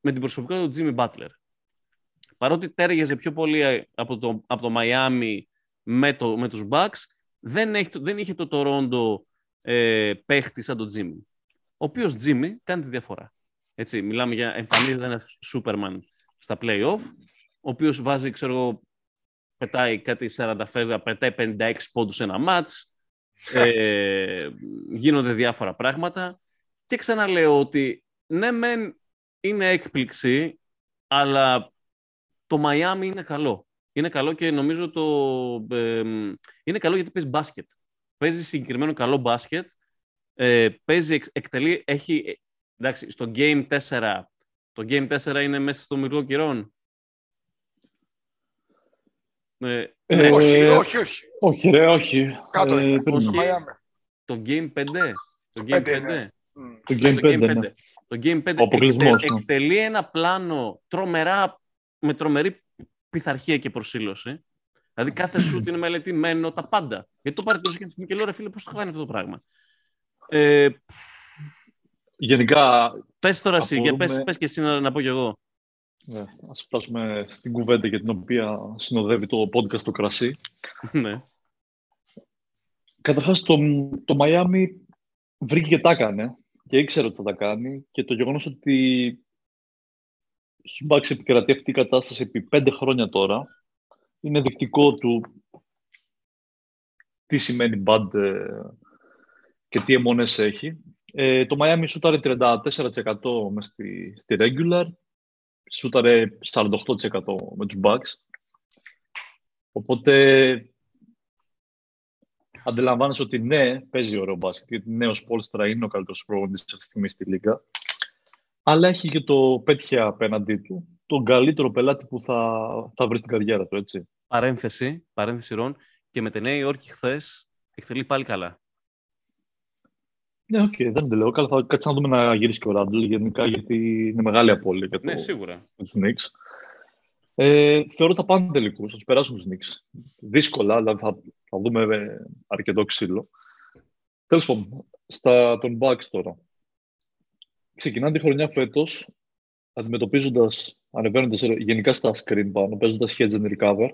με την προσωπικότητα του Jimmy Butler. Παρότι τέργεζε πιο πολύ από το, από το Miami με, το, με τους Bucks, δεν, έχει, δεν είχε το Toronto ε, παίχτη σαν τον Jimmy. Ο οποίος Jimmy κάνει τη διαφορά. Έτσι, μιλάμε για εμφανίζεται ένας Superman στα play-off, ο οποίος βάζει, ξέρω εγώ, πετάει κάτι 40 φεύγα, πετάει 56 πόντους σε ένα μάτς, ε, γίνονται διάφορα πράγματα και ξαναλέω ότι ναι μεν είναι έκπληξη, αλλά το Μαϊάμι είναι καλό. Είναι καλό και νομίζω το... Ε, είναι καλό γιατί παίζει μπάσκετ. Παίζει συγκεκριμένο καλό μπάσκετ. Ε, παίζει, εξ- εκτελεί, έχει... ε, Εντάξει, στο Game 4, το Game 4 είναι μέσα στο μυрлό κυρών. Ε, Ε, ναι, όχι, όχι, όχι. Όχι, ρε, όχι. Κάτω Ε, είναι. περίμενε. Στο όχι. Μαϊάμι. το Game 5. Το Game Πέντε 5. είναι. Μμ. Το Ναι, Game το 5, Game 5. ναι. Το Game 5 Ο αποκλεισμός, εκτε- ναι. εκτελεί ένα πλάνο τρομερά, με τρομερή πειθαρχία και προσήλωση. Δηλαδή κάθε σουτ είναι μελετημένο, τα πάντα. Γιατί το πάρει τόσο και τη στιγμή και λέω, ρε φίλε, πώς το κάνει αυτό το πράγμα; Ε, Γενικά, πες τώρα εσύ, και Απορούμε- πες, πες και εσύ να, να πω κι εγώ. ναι, ας φτάσουμε στην κουβέντα για την οποία συνοδεύει το podcast το κρασί. ναι. Καταρχάς, το, το Miami βρήκε και τα έκανε και ήξερε ότι θα τα κάνει και το γεγονός ότι στους Bucks επικρατεί αυτή η κατάσταση επί πέντε χρόνια τώρα είναι δεικτικό του τι σημαίνει bad ε, και τι αιμονές έχει. Ε, το Miami σούταρε 34% μες στη, στη regular, σούταρε 48% με τους Bucks. Οπότε αντιλαμβάνεσαι ότι ναι, παίζει ωραίο μπάσκετ, γιατί ναι, ο Σπόλστρα είναι ο καλύτερος πρόγραμμας αυτή τη στιγμή στη Λίγκα, αλλά έχει και το πέτυχε απέναντί του τον καλύτερο πελάτη που θα, θα βρει στην καριέρα του, έτσι. Παρένθεση, παρένθεση Ρον, και με τη Νέα Υόρκη χθες εκτελεί πάλι καλά. Ναι, ok, okay, δεν το λέω. Καλά, θα κάτσεις να δούμε να γυρίσει και ο Ράντλ γενικά, γιατί είναι μεγάλη απώλεια για ναι, σίγουρα. τους Knicks. Ε, θεωρώ τα πάνε τελικούς, θα τους περάσουν τους Knicks. Δύσκολα, αλλά θα, θα δούμε ε, αρκετό ξύλο. Τέλος πάντων, στα τον Bucks τώρα. Ξεκινάνε τη χρονιά φέτος αντιμετωπίζοντας, ανεβαίνοντας γενικά στα screen πάνω, παίζοντας hedge and recover.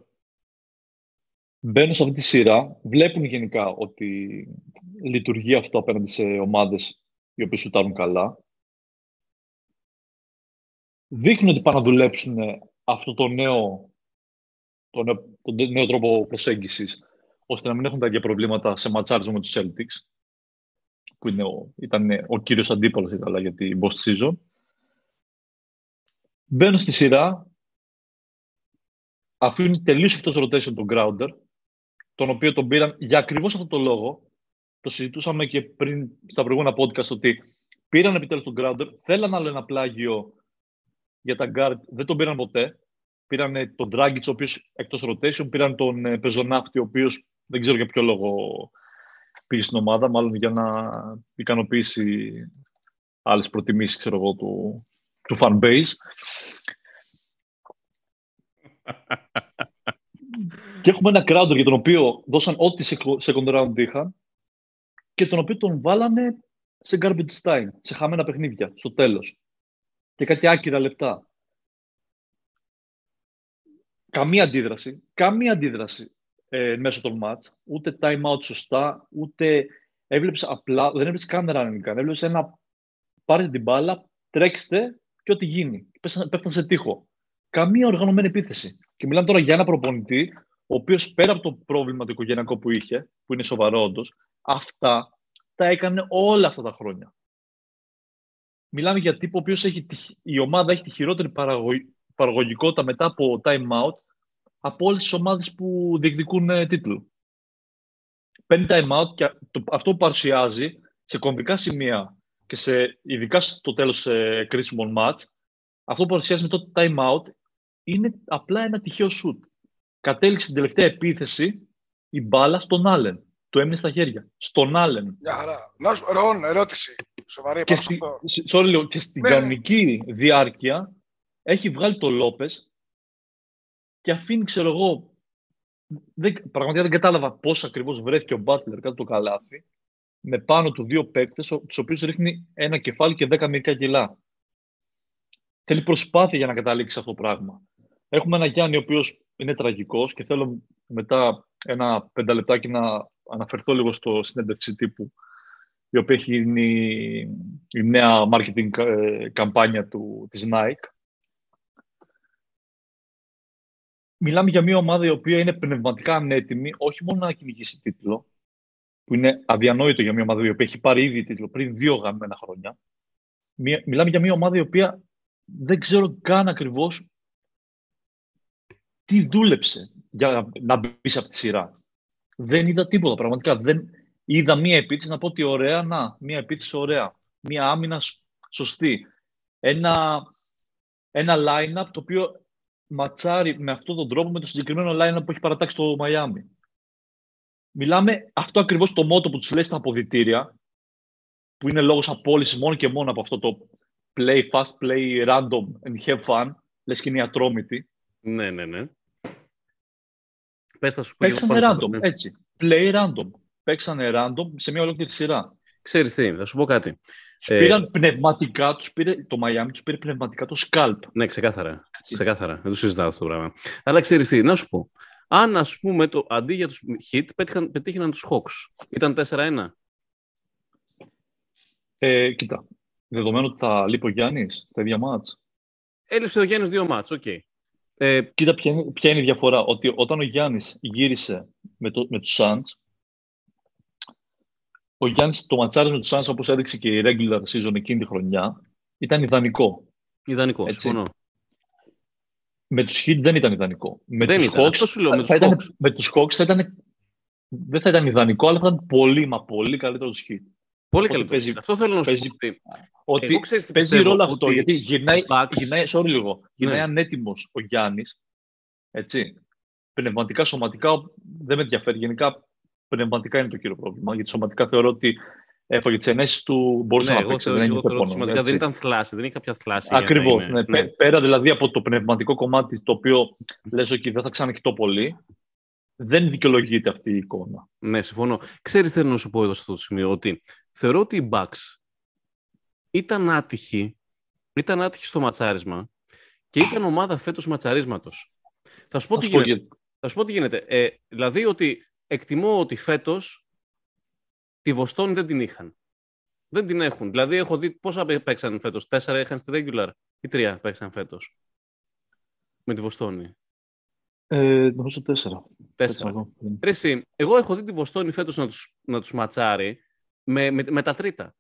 Μπαίνουν σε αυτή τη σειρά, βλέπουν γενικά ότι λειτουργεί αυτό απέναντι σε ομάδες οι οποίες σουτάρουν καλά. Δείχνουν ότι πάνε να δουλέψουν αυτό το νέο, το νέο, το νέο τρόπο προσέγγισης, ώστε να μην έχουν τα ίδια προβλήματα σε ματσάρισμα με τους Celtics, που είναι ο, ήταν ο κύριος αντίπαλος Ιταλά για την post season. Μπαίνουν στη σειρά, αφήνουν τελείως εκτός rotation τον Grounder, τον οποίο τον πήραν για ακριβώς αυτό το λόγο. Το συζητούσαμε και πριν στα προηγούμενα podcast ότι πήραν επιτέλους τον Grounder, θέλαν άλλο ένα πλάγιο για τα guard δεν τον πήραν ποτέ. Πήραν τον Dragic, ο οποίος εκτός rotation, πήραν τον ε, Πεζοναύτη, ο οποίος δεν ξέρω για ποιο λόγο πήγε στην ομάδα, μάλλον για να ικανοποιήσει άλλες προτιμήσεις, ξέρω εγώ, του, του fan base. και έχουμε ένα crowd για τον οποίο δώσαν ό,τι second round είχαν και τον οποίο τον βάλανε σε garbage time, σε χαμένα παιχνίδια, στο τέλος και κάτι άκυρα λεπτά. Καμία αντίδραση, καμία αντίδραση ε, μέσω των μάτς, ούτε time out σωστά, ούτε έβλεψες απλά, δεν έβλεψες καν running gun, έβλεψες ένα πάρετε την μπάλα, τρέξτε και ό,τι γίνει. Πέφτανε σε τείχο. Καμία οργανωμένη επίθεση. Και μιλάμε τώρα για ένα προπονητή, ο οποίος πέρα από το πρόβλημα το οικογενειακό που είχε, που είναι σοβαρό όντως, αυτά τα έκανε όλα αυτά τα χρόνια. Μιλάμε για τύπο ο οποίος έχει, η ομάδα έχει τη χειρότερη παραγωγικότητα μετά από time out από όλες τις ομάδες που διεκδικούν ε, τίτλο. Παίρνει time out και αυτό που παρουσιάζει σε κομβικά σημεία και σε, ειδικά στο τέλος ε, κρίσιμων match, αυτό που παρουσιάζει με το time out είναι απλά ένα τυχαίο shoot. Κατέληξε την τελευταία επίθεση η μπάλα στον Άλεν. Του έμεινε στα χέρια. Στον Άλεν. Για χαρά. Ρον, ερώτηση. Σοβαρή και, στη, sorry, και στην ναι. κανονική διάρκεια έχει βγάλει το Λόπε και αφήνει, ξέρω εγώ, δεν, πραγματικά δεν κατάλαβα πώς ακριβώς βρέθηκε ο Μπάτλερ κάτω το καλάθι με πάνω του δύο παίκτες, τους οποίους ρίχνει ένα κεφάλι και δέκα μερικά κιλά. Θέλει προσπάθεια για να καταλήξει αυτό το πράγμα. Έχουμε ένα Γιάννη ο οποίος είναι τραγικός και θέλω μετά ένα πενταλεπτάκι να αναφερθώ λίγο στο συνέντευξη τύπου η οποία έχει γίνει η νέα marketing ε, καμπάνια του, της Nike. Μιλάμε για μια ομάδα η οποία είναι πνευματικά ανέτοιμη, όχι μόνο να κυνηγήσει τίτλο, που είναι αδιανόητο για μια ομάδα η οποία έχει πάρει ήδη τίτλο πριν δύο γαμμένα χρόνια. Μιλάμε για μια ομάδα η οποία δεν ξέρω καν ακριβώς τι δούλεψε για να μπει σε αυτή τη σειρά. Δεν είδα τίποτα, πραγματικά. Δεν, Είδα μία επίθεση να πω ότι ωραία, να, μία επίθεση ωραία. Μία άμυνα σωστή. Ένα, ένα line-up το οποίο ματσάρει με αυτόν τον τρόπο με το συγκεκριμένο line-up που έχει παρατάξει το Μαϊάμι. Μιλάμε αυτό ακριβώς το μότο που τους λέει στα αποδητήρια, που είναι λόγος απόλυσης μόνο και μόνο από αυτό το play fast, play random and have fun, λες και είναι ατρόμητη. Ναι, ναι, ναι. Πες θα σου πω Παίξανε random, ναι. έτσι. Play random παίξανε random σε μια ολόκληρη σειρά. Ξέρεις τι, θα σου πω κάτι. Τους ε... πήραν πνευματικά, τους πήρε, το Miami τους πήρε πνευματικά το scalp. Ναι, ξεκάθαρα. Έτσι. Ξεκάθαρα. Δεν το συζητάω αυτό το πράγμα. Αλλά ξέρεις τι, να σου πω. Αν ας πούμε το, αντί για τους hit πέτυχαν, πετύχαιναν τους Hawks. Ήταν 4-1. Ε, κοίτα, δεδομένου ότι θα λείπει ο Γιάννης, τα ίδια ματς. Έλειψε ο Γιάννης δύο ματς, ok. Okay. Ε, Κοίτα, ποια είναι, ποια είναι η διαφορά. Ότι όταν ο Γιάννης γύρισε με, το, με τους Suns, ο Γιάννης το ματσάρισμα με τους Suns, όπως έδειξε και η regular season εκείνη τη χρονιά, ήταν ιδανικό. Ιδανικό, Έτσι. συμφωνώ. Με τους Heat δεν ήταν ιδανικό. Με Δεν τους ήταν. Hawks, Αυτό σου λέω, με τους θα ήταν, Hawks. με τους Hawks θα ήταν, δεν θα ήταν ιδανικό, αλλά θα ήταν πολύ, μα πολύ καλύτερο τους Heat. Πολύ Οπότε καλύτερο. παίζει- Αυτό θέλω να σου παίζει- πω. ότι Ότι Εγώ ξέρεις τι παίζει πιστεύω, ρόλο αυτό, ότι γιατί γυρνάει, οι Bucks- γυρνάει, sorry λίγο, γυρνάει Ναι. ανέτοιμος ο Γιάννης, έτσι. Πνευματικά, σωματικά δεν με ενδιαφέρει. Γενικά, πνευματικά είναι το κύριο πρόβλημα. Γιατί σωματικά θεωρώ ότι έφαγε τις ενέσεις του, μπορούσε Ναι, να εγώ παίξει, θεωρώ, δεν εγώ είχε θεωρώ ότι πόνο. σημαντικά δεν έτσι. ήταν θλάση, δεν είχε κάποια θλάση. για να Ακριβώς, είναι- ναι. Πέ- Πέρα δηλαδή από το πνευματικό κομμάτι το οποίο λες ότι δεν θα ξανακοιτώ πολύ, δεν δικαιολογείται αυτή η εικόνα. Ναι, συμφωνώ. Ξέρεις τι θέλω να σου πω εδώ σε αυτό το σημείο, ότι θεωρώ ότι οι Bucks ήταν άτυχοι, ήταν άτυχοι στο ματσάρισμα και ήταν ομάδα φέτος ματσαρίσματος. Θα σου πω Θα τι σου πω γίνεται. γιατί. Θα σου πω τι γίνεται. Ε, δηλαδή ότι εκτιμώ ότι φέτος τη Βοστόνη δεν την είχαν. Δεν την έχουν. Δηλαδή έχω δει πόσα παί- παίξαν φέτος. Τέσσερα είχαν στη regular ή τρία παίξαν φέτος. Με τη Βοστόνη; Ε, νομίζω τέσσερα. Τέσσερα. εδώ. Ρε εσύ, εγώ έχω δει τη Βοστόνη φέτος να τους, να τους ματσάρει με, με, με τα τρίτα.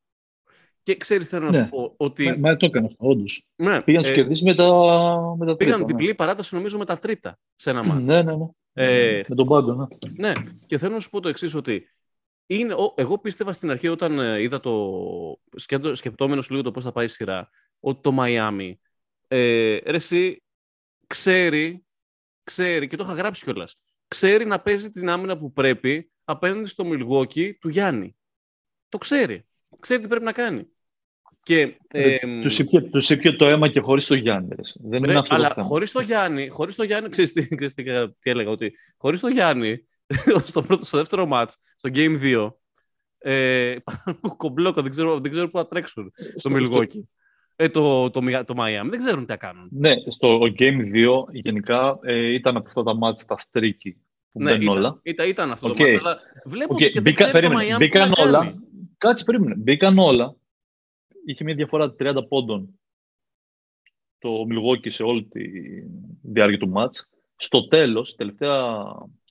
Και ξέρεις θέλω να Ναι. σου πω ότι... Μα, μα το έκανε αυτό, όντως. ναι, Πήγαν να ε, τους κερδίσει με τα, με τα πήγαν τρίτα, διπλή παράταση νομίζω με τα τρίτα σε ένα ναι. μάτς. Ναι, ναι, ναι. Ε, με τον πάγκο, ναι. Ναι, και θέλω να σου πω το εξής ότι είναι, ο- εγώ πίστευα στην αρχή όταν ε, είδα το σκέπτο, σκεπτόμενος λίγο το πώς θα πάει η σειρά, ότι το Μαϊάμι, ε, ρε εσύ, ξέρει, ξέρει, και το είχα γράψει κιόλας, ξέρει να παίζει την άμυνα που πρέπει απέναντι στο Milwaukee του Γιάννη. Το ξέρει. Ξέρει τι πρέπει να κάνει. Και, ε, Τους ήπια, τους ήπια το αίμα και χωρίς το Γιάννη. ρε. Δεν Ρε, είναι αυτό αλλά το θέμα. χωρίς το Γιάννη, χωρίς το Γιάννη, ξέρεις τι, ξέρεις τι, τι έλεγα, ότι χωρίς το Γιάννη, στο, πρώτο, στο δεύτερο ματς, στο Game 2, ε, κομπλόκο, δεν ξέρω, δεν ξέρω πού θα τρέξουν το Milwaukee. Ε, το, το, το, το Miami, δεν ξέρουν τι θα κάνουν. Ναι, στο Game 2 γενικά ε, ήταν από αυτά τα ματς τα streaky που Ναι, μπαίνουν ήταν, όλα. ήταν, ήταν αυτό Οκ. το ματς, αλλά βλέπω Οκ, ότι και μπήκα- δεν ξέρει το περίμενε, Miami μπήκαν τι να όλα. κάνει. Κάτσε, περίμενε. Μπήκαν όλα. Είχε μια διαφορά 30 πόντων το Milwaukee σε όλη τη διάρκεια του μάτς. Στο τέλος, τελευταία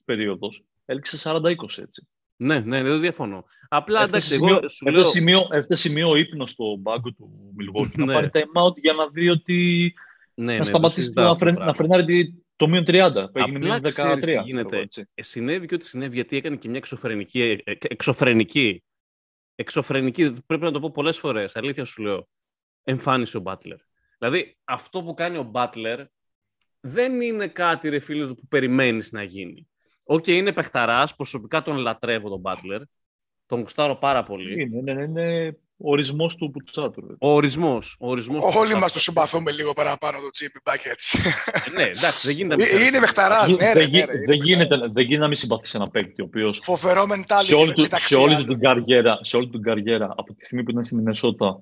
περίοδος, έληξε 40-20 έτσι. Ναι, ναι, δεν διαφωνώ. Απλά εντάξει, Έφτασε εγώ σημείο- σου έφτασε λέω. σημείο, έφτασε σημείο ύπνος στο μπάγκο του Milwaukee Ναι. να πάρει time out για να δει ότι Ναι, ναι, να το σταματήσει συζητάω να, αυτό το φρεν, να πράγμα. φρενάρει τη- το μείον 30 που έγινε Απλά μείον 13. ξέρεις τι ξέρω γίνεται. εγώ, έτσι. Ε, συνέβη και ό,τι συνέβη γιατί έκανε και μια εξωφρενική, ε, ε, εξωφρενική, εξωφρενική, πρέπει να το πω πολλές φορές, αλήθεια σου λέω, εμφάνιση ο Μπάτλερ. Δηλαδή, αυτό που κάνει ο Μπάτλερ δεν είναι κάτι, ρε φίλε, που περιμένεις να γίνει. Οκ, είναι παιχταράς, προσωπικά τον λατρεύω τον Μπάτλερ, τον γουστάρω πάρα πολύ. Είναι, είναι, είναι, είναι ο ορισμός του Πουτσάτου. ρε. Ο ορισμός, ο ορισμός του Όλοι Μπάτλερ. μας το συμπαθούμε λίγο παραπάνω το Jimmy Buckets. Ε, Ναι, εντάξει, δεν γίνεται. να μην Ε, Είναι ξέρεις. παιχταράς, Γι- ναι, ρε, δεν, ναι, γι- ρε, είναι δεν γίνεται, παιχταράς. δεν γίνεται να μην συμπαθείς ένα παίκτη ο οποίος Φοβερό mentality σε όλη, του, μεταξύ σε, όλη του άλλων. την καριέρα, σε όλη του την καριέρα, από τη στιγμή που ήταν στη Μινεσότα,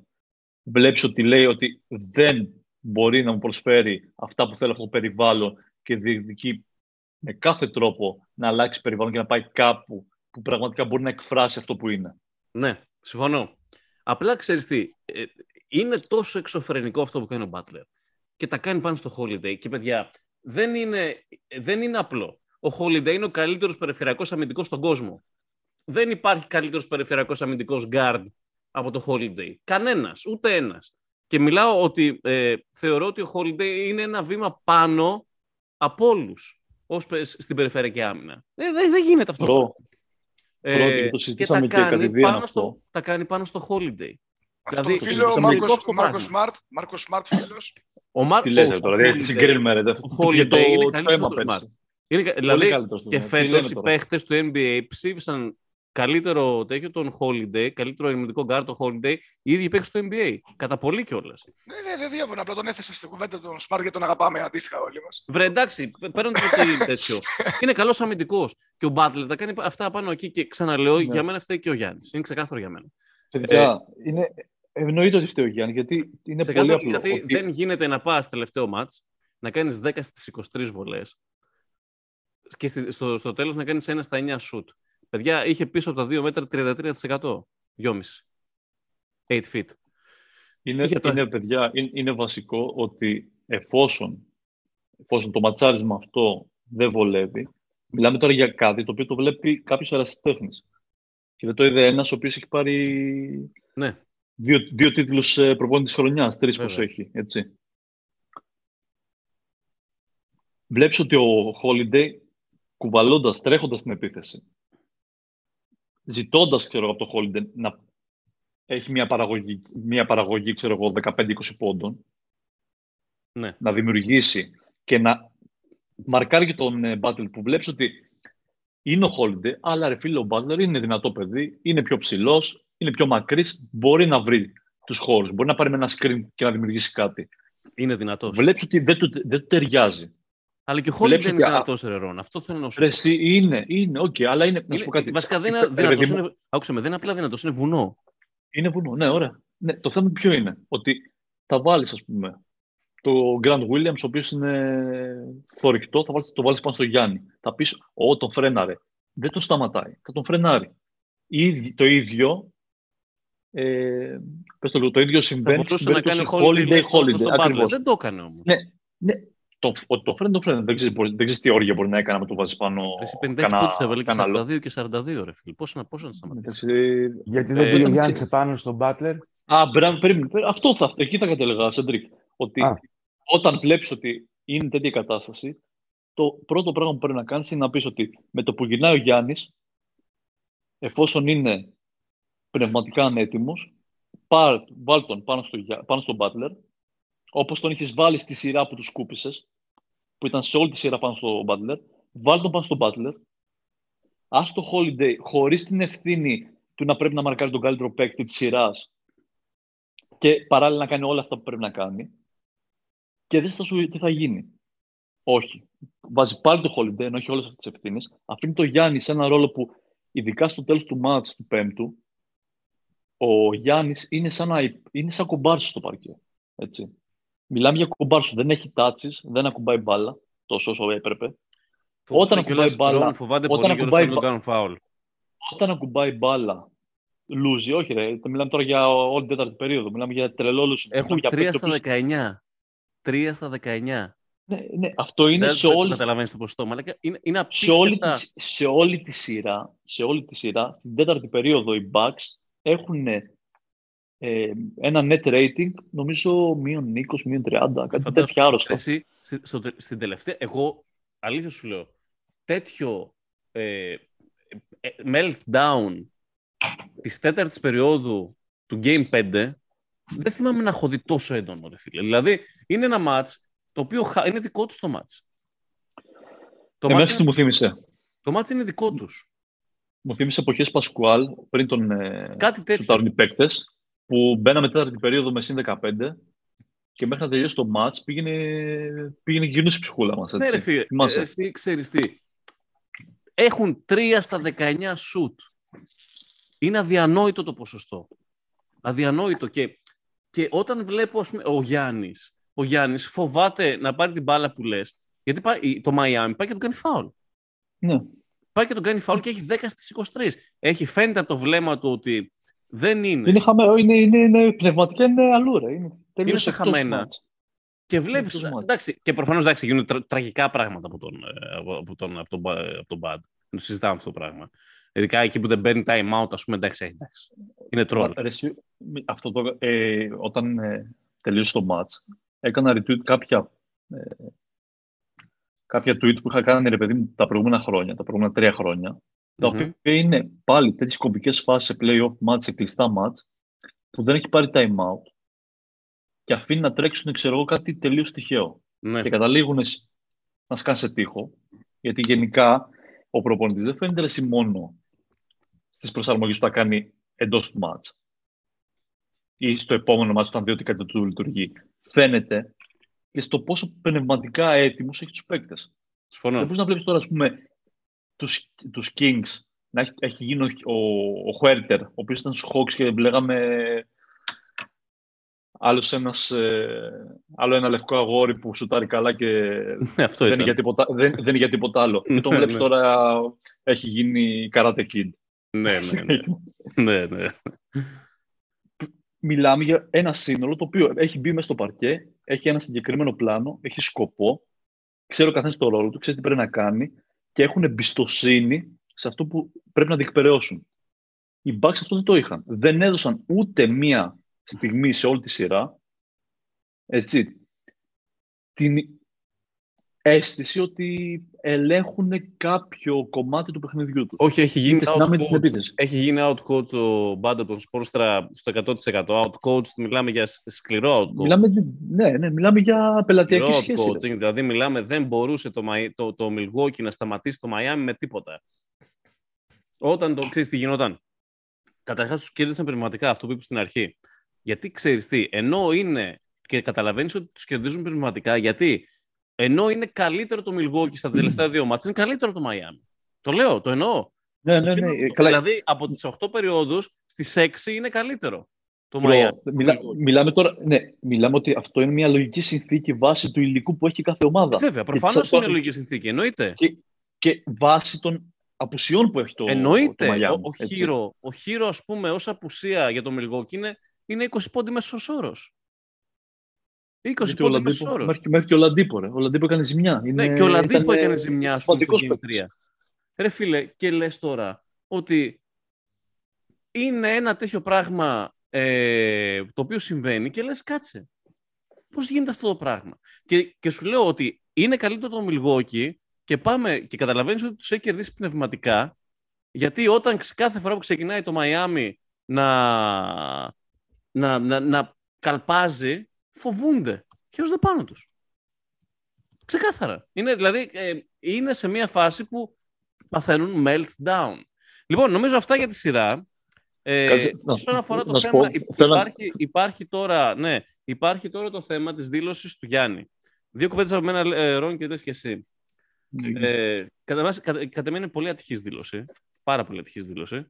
βλέπεις ότι λέει ότι δεν μπορεί να μου προσφέρει αυτά που θέλω αυτό το περιβάλλον και διεκδικεί με κάθε τρόπο να αλλάξει περιβάλλον και να πάει κάπου που πραγματικά μπορεί να εκφράσει αυτό που είναι. Ναι, συμφωνώ. Απλά ξέρεις τι, ε, είναι τόσο εξωφρενικό αυτό που κάνει ο Μπάτλερ και τα κάνει πάνω στο Holiday. Και παιδιά, δεν είναι, δεν είναι απλό. Ο Holiday είναι ο καλύτερος περιφερειακός αμυντικός στον κόσμο. Δεν υπάρχει καλύτερος περιφερειακός αμυντικός guard από το Holiday. Κανένας, ούτε ένας. Και μιλάω ότι ε, θεωρώ ότι ο Holiday είναι ένα βήμα πάνω από όλους στην περιφερειακή άμυνα. Ε, δεν, δεν γίνεται αυτό. Προ, Ε, Πρώτο, και το και συζητήσαμε τα και κάνει, κατηδίαν πάνω στο, αυτό. τα κάνει πάνω στο holiday. Αυτό Δηλαδή, το φίλο, ο το σημαντικό Μάρκος, αυτό Μάρκος πράγμα. Σμαρτ, Μάρκος Σμαρτ φίλος. Ο Μάρκο Τι λες ρε τώρα, δηλαδή, συγκρίνουμε ρε. δε- Holiday για το- είναι το καλύτερος αίμα από τον πέρσι. είναι, κα- Πολύ δηλαδή καλύτερος του και Smart. Τι λέμε φέτος οι τώρα; παίχτες του NBA ψήφισαν καλύτερο τέτοιο τον Holiday, καλύτερο ελληνικό guard τον Holiday, οι ίδιοι παίχτες του NBA. Κατά πολύ κιόλας. Ναι, ναι, δεν διαφωνώ. Απλά τον έθεσα στην κουβέντα τον Σμαρτ γιατί τον αγαπάμε αντίστοιχα όλοι μας. Βρε εντάξει, παίρνουν το τι τέτοιο. Είναι καλός αμυντικός. Και ο Butler τα κάνει αυτά πάνω εκεί και ξαναλέω, Ναι. για μένα φταίει και ο Γιάννης. Είναι ξεκάθαρο για μένα. Παιδιά, είναι, εννοείται ότι φταίει ο Γιάννης, γιατί είναι πολύ Ξεκάθαρο, απλό. γιατί ότι- δεν γίνεται να πας τελευταίο μάτς, να κάνεις 10 στις 23 βολές και στη- στο, στο τέλος να κάνεις ένα στα 9 σουτ. Παιδιά, είχε πίσω από τα 2 μέτρα 33%. 2,5. 8 feet. Είναι, Είχε τα- είναι, παιδιά, είναι, είναι βασικό ότι εφόσον, εφόσον το ματσάρισμα αυτό δεν βολεύει, μιλάμε τώρα για κάτι το οποίο το βλέπει κάποιος ερασιτέχνης. Και δεν το είδε ένας ο οποίος έχει πάρει Ναι. δύο, δύο τίτλους ε, προπόνητης χρονιάς, τρεις πως Βέβαια. έχει, έτσι. βλέπεις ότι ο Holiday κουβαλώντας, τρέχοντας την επίθεση, ζητώντας, ξέρω από το Holiday να έχει μια παραγωγή, μια παραγωγή ξέρω εγώ, 15-20 πόντων, Ναι. να δημιουργήσει και να μαρκάρει και τον ε, Butler που βλέπεις ότι είναι ο Holiday, αλλά ρε φίλε ο Butler είναι δυνατό παιδί, είναι πιο ψηλός, είναι πιο μακρύς, μπορεί να βρει τους χώρους, μπορεί να πάρει με ένα screen και να δημιουργήσει κάτι. Είναι δυνατός. Βλέπεις ότι δεν του, δεν του ταιριάζει. Αλλά και ο Holiday βλέπεις δεν είναι ότι, α- δυνατός, ρε Ρόν. Αυτό θέλω να σου Ρε, πω. εσύ είναι, είναι, οκ, αλλά είναι, να σου πω Είναι- κάτι. Βασικά δεν Ρε, είναι παιδί δυνατός, μου, είναι, άκουσε με, δεν είναι απλά δυνατός, είναι βουνό. Είναι βουνό, ναι, ωραία. Ναι, το θέμα ποιο είναι, ότι θα βάλεις, ας πούμε, το Grant Williams, ο οποίος είναι θορυκτό, θα βάλεις, το βάλεις πάνω στο Γιάννη. Θα πεις, ω, τον φρέναρε. Δεν το σταματάει, θα τον φρενάρει. Ήδη- το ίδιο, ε, πες το, λίγο, το ίδιο Θα συμβαίνει στην μπορούσε να κάνει περίπτωση Holiday Holiday, μέσα στο- Holiday, στον Butler. ακριβώς. Δεν το έκανε όμως. Ναι, ναι. Το, ο- το φρένο, το φρένο. Δεν ξέρεις, μπορεί- δεν ξέρεις τι όργια μπορεί να έκανε να το βάζεις πάνω Εσύ 56 κανένα- πόντους έβαλε και κανένα άλλο. 42 και 42, ρε φίλε. Πώς να, πώς να σταματήσεις; Εντάξει, Γιατί δεν Ε, πήγε ο ήταν Γιάννης τσι- επάνω στον Butler; Α, μπράβο, περίμενε. περίμενε. Αυτό θα, εκεί θα κατέλεγα, Σεντρίκ. Ότι Α. όταν βλέπεις ότι είναι τέτοια κατάσταση, το πρώτο πράγμα που πρέπει να κάνεις είναι να πεις ότι με το που γυρνάει ο Γιάννης, εφόσον είναι πνευματικά ανέτοιμος, πάρ, βάλ τον πάνω, στο, Γιά- πάνω στον Butler, όπως τον είχες βάλει στη σειρά που τους σκούπισες, που ήταν σε όλη τη σειρά πάνω στο Butler, βάλ τον πάνω στον Butler, ας το Holiday χωρίς την ευθύνη του να πρέπει να μαρκάρει τον καλύτερο παίκτη της σειράς και παράλληλα να κάνει όλα αυτά που πρέπει να κάνει και δεν θα σου τι θα γίνει. Όχι. Βάζει πάλι το Holiday, ενώ έχει όλες αυτές τις ευθύνες. Αφήνει το Γιάννη σε ένα ρόλο που ειδικά στο τέλος του ματς του πέμπτου ο Γιάννης είναι σαν, να, είναι σαν κομπάρσος στο παρκέ. Έτσι. Μιλάμε για κομπάρσο. Δεν έχει touches, δεν ακουμπάει μπάλα τόσο όσο έπρεπε. Φοβάται όταν κιόλας, ακουμπάει μπάλα- Ρόν, φοβάται όταν πολύ κιόλας ακουμπάει να τον μπα- κάνουν φάουλ. Όταν ακουμπάει μπάλα, λούζει. Όχι, ρε. Μιλάμε τώρα για όλη την τέταρτη περίοδο. Μιλάμε για τρελό λούζι. Έχουν Μιλάμε για 3 παίκτη ο στα οποίος- 19. 3 στα 19. Ναι, ναι, αυτό είναι Δεν σε δεν όλη, καταλαβαίνεις το ποσοστό. μαλάκα. Είναι, είναι σε, όλη απίστευτα. τη, σε, όλη τη σειρά, σε όλη τη σειρά, στην τέταρτη περίοδο οι Bucks έχουν ε, ένα net rating, νομίζω μείον 20, μείον 30, κάτι Φαντάσου, τέτοια άρρωστα. Εσύ, στη- στο τε- στην τελευταία, εγώ αλήθεια σου λέω, τέτοιο ε, ε, meltdown της τέταρτης περίοδου του Game 5, δεν θυμάμαι να έχω δει τόσο έντονο, ρε φίλε. Δηλαδή, είναι ένα match το οποίο χα- είναι δικό τους το match. Το Εμένα match, τι είναι, μου θύμισε. το match είναι δικό τους. Μου θύμισε εποχές Πασκουάλ, πριν τον ε, Κάτι τέτοιο. σουτάρουν οι παίκτες, που μπαίναμε τέταρτη περίοδο με συν 15 και μέχρι να τελειώσει το match πήγαινε, πήγαινε γυρνούσε η ψυχούλα μας. Ναι, Έτσι. ρε φίλε, Θυμάσαι. εσύ ξέρεις τι. Έχουν 3 στα 19 σουτ. Είναι αδιανόητο το ποσοστό. Αδιανόητο. Και, και όταν βλέπω ας πούμε, ο Γιάννης, ο Γιάννης φοβάται να πάρει την μπάλα που λες, γιατί πάει, το Μαϊάμι πάει και τον κάνει φάουλ. Ναι. Πάει και τον κάνει φάουλ και έχει 10 στις 23. Έχει φαίνεται από το βλέμμα του ότι δεν είναι. Είναι, χαμένο, είναι, είναι, είναι, πνευματικά είναι αλλού, ρε. Είναι, τελείως στα εκτός χαμένα. match. Και βλέπεις. αυτός μάτς. Εντάξει, και προφανώς εντάξει, γίνονται τρα- τραγικά πράγματα από τον, ε, από, από τον, από τον, Ba- από τον Bad. Δεν το συζητάμε αυτό το πράγμα. Ειδικά εκεί που δεν παίρνει time out, ας πούμε, εντάξει, εντάξει. Είναι τρόλ. Ρε, εσύ, μη- αυτό το, ε, όταν ε, τελείωσε το match, έκανα retweet κάποια, ε, κάποια tweet που είχα κάνει ρε παιδί μου τα προηγούμενα χρόνια, τα προηγούμενα τρία χρόνια, τα Μμμ. οποία είναι πάλι τέτοιες κομβικές φάσεις σε play-off match, σε κλειστά match, που δεν έχει πάρει time out και αφήνει να τρέξουν, ξέρω εγώ, κάτι τελείως τυχαίο. Ναι. και καταλήγουν σ- να σκάνε σε τείχο. Γιατί γενικά ο προπονητής δεν φαίνεται ρε εσύ μόνο στις προσαρμογές που θα κάνει εντός του μάτς ή στο επόμενο μάτς όταν δει ότι κάτι του λειτουργεί. Φαίνεται και στο πόσο πνευματικά έτοιμους έχει τους παίκτες. Δεν Συμφωνώ. μπορείς να βλέπεις τώρα, ας πούμε, τους, τους Kings να έχει, έχει γίνει ο, ο, ο Χουέρτερ, ο οποίος ήταν στους Hawks και λέγαμε άλλος ένας, ε, άλλο ένα λευκό αγόρι που σουτάρει καλά και Ναι, αυτό δεν είναι, ήταν. για τίποτα, δεν, δεν είναι για τίποτα άλλο. Και τον Ναι, βλέπεις ναι. τώρα έχει γίνει Karate Kid. ναι, ναι, ναι. ναι, ναι. Μιλάμε για ένα σύνολο το οποίο έχει μπει μέσα στο παρκέ, έχει ένα συγκεκριμένο πλάνο, έχει σκοπό, ξέρει ο καθένας το ρόλο του, ξέρει τι πρέπει να κάνει και έχουν εμπιστοσύνη σε αυτό που πρέπει να διεκπαιρεώσουν. Οι Bucks αυτό δεν το είχαν. Δεν έδωσαν ούτε μία στιγμή σε όλη τη σειρά έτσι, την, αίσθηση ότι ελέγχουν κάποιο κομμάτι του παιχνιδιού τους. Όχι, έχει γίνει, Είτε στην άμυνα, είτε στην outcoach, επίθεση. έχει γίνει outcoach ο Μπάντα τον Σπόρστρα στο 100%. Outcoach, μιλάμε για σκληρό outcoach. Μιλάμε, ναι, ναι, μιλάμε για πελατειακή Σκληρό σχέση. outcoaching, ρε. δηλαδή μιλάμε, δεν μπορούσε το, Μαϊ- το, το Milwaukee να σταματήσει το Miami με τίποτα. Όταν το ξέρεις τι γινόταν; Καταρχάς τους κέρδισαν πνευματικά αυτό που είπες στην αρχή. Γιατί ξέρεις τι, ενώ είναι και καταλαβαίνεις ότι τους κερδίζουν πνευματικά, γιατί ενώ είναι καλύτερο το Milwaukee στα τελευταία δύο μάτια, είναι καλύτερο το Miami. Το λέω, το εννοώ. Ναι, Στο ναι, ναι. σύνολο, Καλά, Δηλαδή από τις 8 περιόδους στις 6 είναι καλύτερο το Bro, Miami. μιλά- μιλάμε τώρα, ναι, μιλάμε ότι αυτό είναι μια λογική συνθήκη βάση του υλικού που έχει κάθε ομάδα. Βέβαια, Και προφανώς τσα- είναι λογική συνθήκη. Εννοείται. Και, και βάση των απουσιών που έχει το, Εννοείται. το Miami. ο, ο, έτσι. Χείρο, ο Χείρο, ας πούμε, ως απουσία για το Milwaukee είναι, είναι 20 πόντι μέσος όρος. 20 Γιατί ο πόντι Λαντίπο- μέσος όρος. Μέχρι, μέχρι και ο Λαντίπο, ρε. Ο Λαντίπο έκανε ζημιά. Είναι, Ναι, και ο Λαντίπο ήταν, έκανε ε, ζημιά ας πούμε, στο σημαντικός Game παίκτης. 3. Ρε φίλε, και λες τώρα ότι είναι ένα τέτοιο πράγμα ε, το οποίο συμβαίνει και λες κάτσε. Πώς γίνεται αυτό το πράγμα; Και, και σου λέω ότι είναι καλύτερο το Milwaukee και πάμε και καταλαβαίνεις ότι τους έχει κερδίσει πνευματικά γιατί όταν ξε- κάθε φορά που ξεκινάει το Miami να, να, να, να καλπάζει, φοβούνται και έρχονται πάνω τους. Ξεκάθαρα. Είναι, δηλαδή, ε, είναι σε μια φάση που παθαίνουν meltdown. Λοιπόν, νομίζω αυτά για τη σειρά. Ε, Κάτσε, να- όσον αφορά το να σου θέμα, πω, υ- θέλω να- υπάρχει, υπάρχει, τώρα, ναι, υπάρχει τώρα το θέμα της δήλωσης του Γιάννη. Δύο κουβέντες από μένα, ε, Ρόν, και λες και εσύ. Ε, κατά, βάση- κατά, κατά μένα είναι πολύ ατυχής δήλωση. Πάρα πολύ ατυχής δήλωση.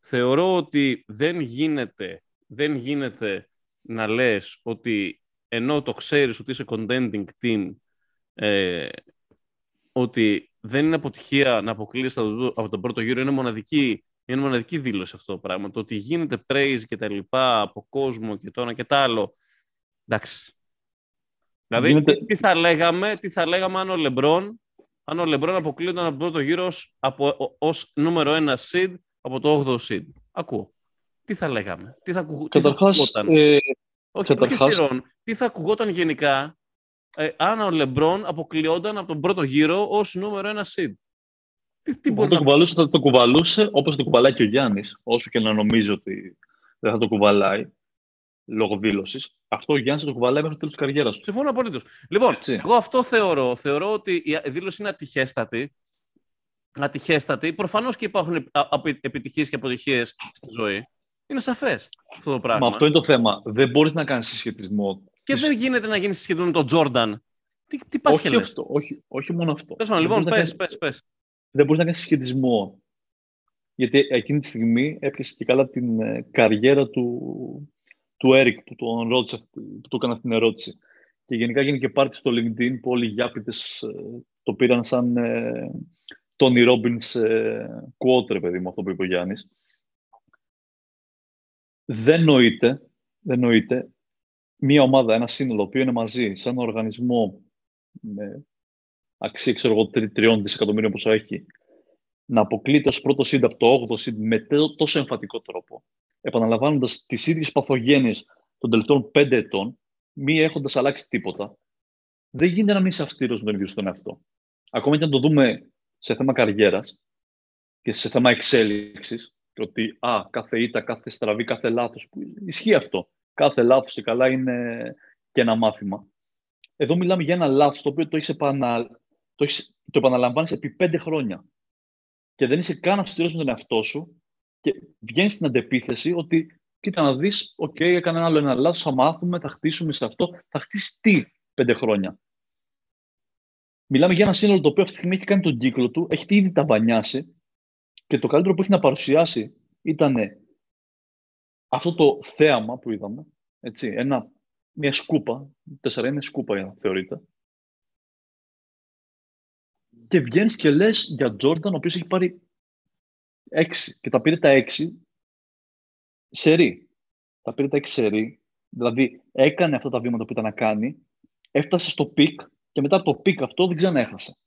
Θεωρώ ότι δεν γίνεται, δεν γίνεται να λες ότι ενώ το ξέρεις ότι είσαι contending team ε, ότι δεν είναι αποτυχία να αποκλείσει από τον πρώτο γύρο. Είναι μοναδική, είναι μοναδική δήλωση αυτό το πράγμα. Το ότι γίνεται praise και τα λοιπά από κόσμο και το ένα και το άλλο. Εντάξει. Δηλαδή, Γίνεται- τι, τι θα λέγαμε, τι θα λέγαμε αν ο Λεμπρόν, αν ο Λεμπρόν αποκλείονταν από τον πρώτο γύρο ως, από, ως νούμερο ένα seed από το 8ο seed. Ακούω. Τι θα λέγαμε, τι θα, ακουγ- τι θα Καταρχάς, ακουγόταν; ε, Όχι, καταρχάς- όχι σειρών. Τι θα ακουγόταν γενικά ε, αν ο Λεμπρόν αποκλειόταν από τον πρώτο γύρο ως νούμερο ένα seed; Τι, τι αν μπορεί το να κουβαλούσε, θα το κουβαλούσε όπως το κουβαλάει και ο Γιάννης, όσο και να νομίζει ότι δεν θα το κουβαλάει λόγω δήλωσης. Αυτό ο Γιάννης θα το κουβαλάει μέχρι το τέλος της καριέρας του. Συμφωνώ απολύτως. Λοιπόν, Έτσι. εγώ αυτό θεωρώ. Θεωρώ ότι η δήλωση είναι ατυχέστατη. Ατυχέστατη. Προφανώς και υπάρχουν επιτυχίες και αποτυχίες στη ζωή. Είναι σαφές αυτό το πράγμα. Μα αυτό είναι το θέμα. Δεν μπορείς να κάνεις συσχετισμό. Και της- δεν γίνεται να γίνεις σχεδόν με τον Τζόρνταν. Τι, τι πας και όχι, λες. αυτό, όχι, όχι μόνο αυτό. Τέλος πάντων, Δεν λοιπόν, μπορείς να πες, κάνεις- πες, πες. δεν μπορείς να κάνεις συσχετισμό. Γιατί εκείνη τη στιγμή έπιασες και καλά την ε, καριέρα του, του Έρικ που τον ρώτησε, που του έκανε αυτή την ερώτηση. Και γενικά έγινε και πάρτι στο LinkedIn που όλοι οι γιάπητες ε, το πήραν σαν ε, Tony Robbins ε, quote, ρε παιδί μου, αυτό που είπε ο Γιάννης. Δεν νοείται, δεν νοείται μία ομάδα, ένα σύνολο, που είναι μαζί σε ένα οργανισμό με αξία, ξέρω εγώ, τρι- τριών δισεκατομμύριων πόσο έχει, να αποκλείται ως πρώτο seed από το 8ο seed με τέ- τόσο εμφατικό τρόπο, επαναλαμβάνοντας τις ίδιες παθογένειες των τελευταίων πέντε ετών, μη έχοντας αλλάξει τίποτα, δεν γίνεται να μην είσαι αυστηρός με τον ίδιο στον εαυτό. Ακόμα και αν το δούμε σε θέμα καριέρας και σε θέμα εξέλιξης, και ότι α, κάθε ήττα, κάθε στραβή, κάθε λάθος, που ισχύει αυτό. Κάθε λάθος και καλά είναι και ένα μάθημα. Εδώ μιλάμε για ένα λάθος το οποίο το, έχεις επανα... το, έχεις... το επαναλαμβάνεις επί πέντε χρόνια και δεν είσαι καν αυστηρός με τον εαυτό σου και βγαίνεις στην αντεπίθεση ότι κοίτα να δεις, οκ, έκανε ένα άλλο ένα λάθος, θα μάθουμε, θα χτίσουμε σε αυτό. Θα χτίσεις τι πέντε χρόνια. Μιλάμε για ένα σύνολο το οποίο αυτή τη στιγμή έχει κάνει τον κύκλο του, έχει ήδη ταμπανιάσει και το καλύτερο που έχει να παρουσιάσει ήταν αυτό το θέαμα που είδαμε, έτσι, ένα, μια σκούπα, τέσσερα είναι σκούπα για να θεωρείτε, και βγαίνεις και λες για Τζόρνταν, ο οποίος έχει πάρει έξι και τα πήρε τα έξι σερί. Τα πήρε τα έξι σερί, δηλαδή έκανε αυτά τα βήματα που ήταν να κάνει, έφτασε στο peak και μετά από το peak αυτό δεν ξανά έχασε.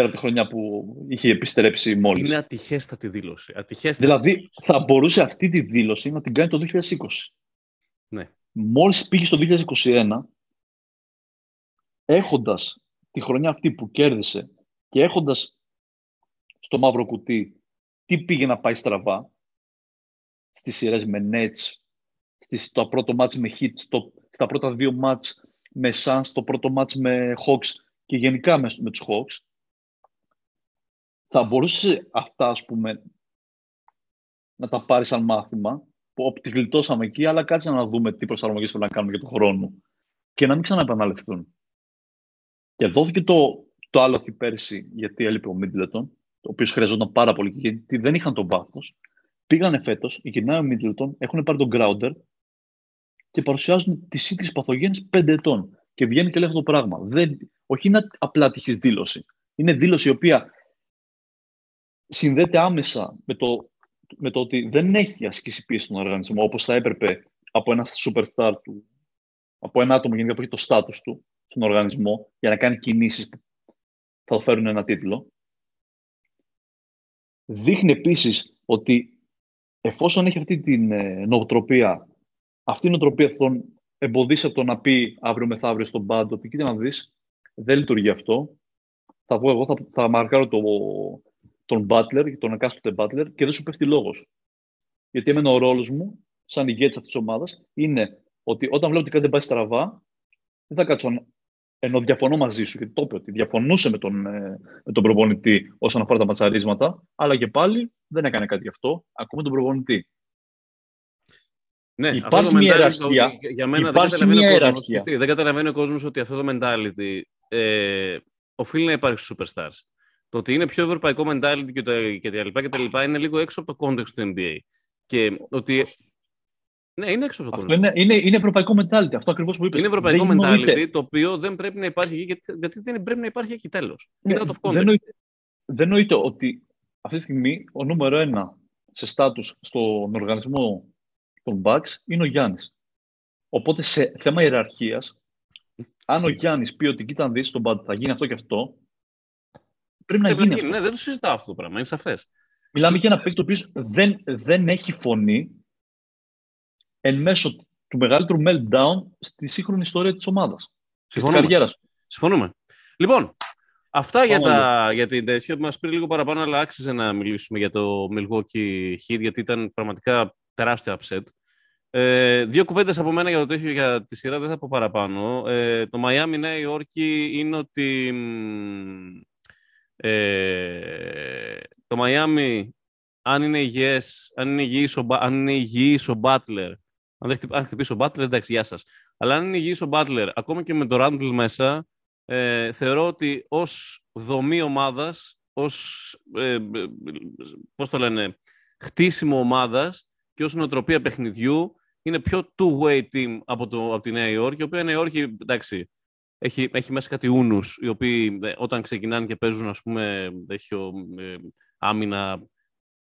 Πέρα από τη χρονιά που είχε επιστρέψει μόλις. Είναι ατυχέστατη δήλωση. Ατυχέστατη. Δηλαδή, θα μπορούσε αυτή τη δήλωση να την κάνει το 2020. Ναι. Μόλις πήγε στο 2021, έχοντας τη χρονιά αυτή που κέρδισε και έχοντας στο μαύρο κουτί τι πήγε να πάει στραβά στις σειρές με Nets, στο πρώτο μάτς με Heat, στο, στα πρώτα δύο μάτς με Suns, στο πρώτο μάτς με Hawks και γενικά με, με τους Hawks, θα μπορούσε αυτά, ας πούμε, να τα πάρεις σαν μάθημα, που τη γλιτώσαμε εκεί, αλλά κάτσε να δούμε τι προσαρμογές πρέπει να κάνουμε για τον χρόνο και να μην ξαναεπαναληφθούν. Και δόθηκε το, το άλλο πέρσι, γιατί έλειπε ο Μίτλετον, ο οποίος χρειαζόταν πάρα πολύ γιατί δεν είχαν τον πάθο. Πήγανε φέτος, οι κοινά ο Μίτλετον έχουν πάρει τον Γκράουντερ και παρουσιάζουν τις ίδιες παθογένειες πέντε ετών. Και βγαίνει και λέει αυτό το πράγμα. Δεν, όχι είναι απλά τυχή δήλωση. Είναι δήλωση η οποία συνδέεται άμεσα με το, με το ότι δεν έχει ασκήσει πίεση στον οργανισμό όπως θα έπρεπε από ένα superstar του, από ένα άτομο γενικά που έχει το στάτου του στον οργανισμό για να κάνει κινήσεις που θα φέρουν ένα τίτλο. Δείχνει επίσης ότι εφόσον έχει αυτή την ε, νοοτροπία, αυτή η νοοτροπία θα τον εμποδίσει από το να πει αύριο μεθαύριο στον πάντο ότι κοίτα να δεις, δεν λειτουργεί αυτό. Θα βγω εγώ, θα, θα μαρκάρω το, τον Butler, τον εκάστοτε Butler και δεν σου πέφτει λόγος. Γιατί εμένα ο ρόλος μου, σαν ηγέτης αυτής της ομάδας, είναι ότι όταν βλέπω ότι κάτι δεν πάει στραβά, δεν θα κάτσω ενώ διαφωνώ μαζί σου, γιατί το είπε ότι διαφωνούσε με τον, ε, με τον προπονητή όσον αφορά τα ματσαρίσματα, αλλά και πάλι δεν έκανε κάτι γι' αυτό, ακούμε τον προπονητή. Ναι, υπάρχει μια ιεραρχία. Για μένα δεν καταλαβαίνει, ο κόσμος, δεν καταλαβαίνει ο κόσμος ότι αυτό το mentality ε, οφείλει να υπάρχει στους superstars. Το ότι είναι πιο ευρωπαϊκό mentality και, το, και τα λοιπά και τα λοιπά είναι λίγο έξω από το context του NBA. Και ότι ναι, είναι έξω από το είναι, είναι, είναι ευρωπαϊκό mentality, αυτό ακριβώς που είπες. Είναι ευρωπαϊκό δεν mentality, το οποίο δεν πρέπει να υπάρχει εκεί, γιατί, γιατί δεν πρέπει να υπάρχει εκεί τέλος. Ναι, δεν, νοείται, δεν νοείται ότι αυτή τη στιγμή ο νούμερο ένα σε στάτους στον οργανισμό των Bucks είναι ο Γιάννης. Οπότε σε θέμα ιεραρχίας, αν ο Γιάννης πει ότι κοίτα να δεις τον Bad θα γίνει αυτό και αυτό, πρέπει να ε, γίνει. Ναι, δεν το συζητάω αυτό το πράγμα, είναι σαφές. Μιλάμε για ένα παίκτη ο οποίο δεν, δεν έχει φωνή εν μέσω του μεγαλύτερου meltdown στη σύγχρονη ιστορία της ομάδας. Της καριέρας του. Συμφωνούμε. Λοιπόν, αυτά για, τα, για την τέτοια που μας πήρε λίγο παραπάνω, αλλά άξιζε να μιλήσουμε για το Milwaukee Heat, γιατί ήταν πραγματικά τεράστιο upset. Ε, δύο κουβέντες από μένα για το τέτοιο για τη σειρά, δεν θα πω παραπάνω. Ε, το Miami Νέα Υόρκη είναι ότι ε, το Miami αν είναι υγιές, αν είναι υγιής ο, αν είναι υγιής ο Butler αν δεν χτυπήσει ο Μπάτλερ, εντάξει, γεια σας. Αλλά αν είναι υγιής ο Μπάτλερ, ακόμα και με το Ράντλ μέσα, ε, θεωρώ ότι ως δομή ομάδας, ως. Ε, πώς το λένε, χτίσιμο ομάδας και ως νοοτροπία παιχνιδιού, είναι πιο two-way team από, το, από τη Νέα Υόρκη, η οποία η Νέα Υόρκη, εντάξει, έχει, έχει μέσα κάτι ούνους, οι οποίοι ε, όταν ξεκινάνε και παίζουν, ας πούμε, έχει ε, άμυνα,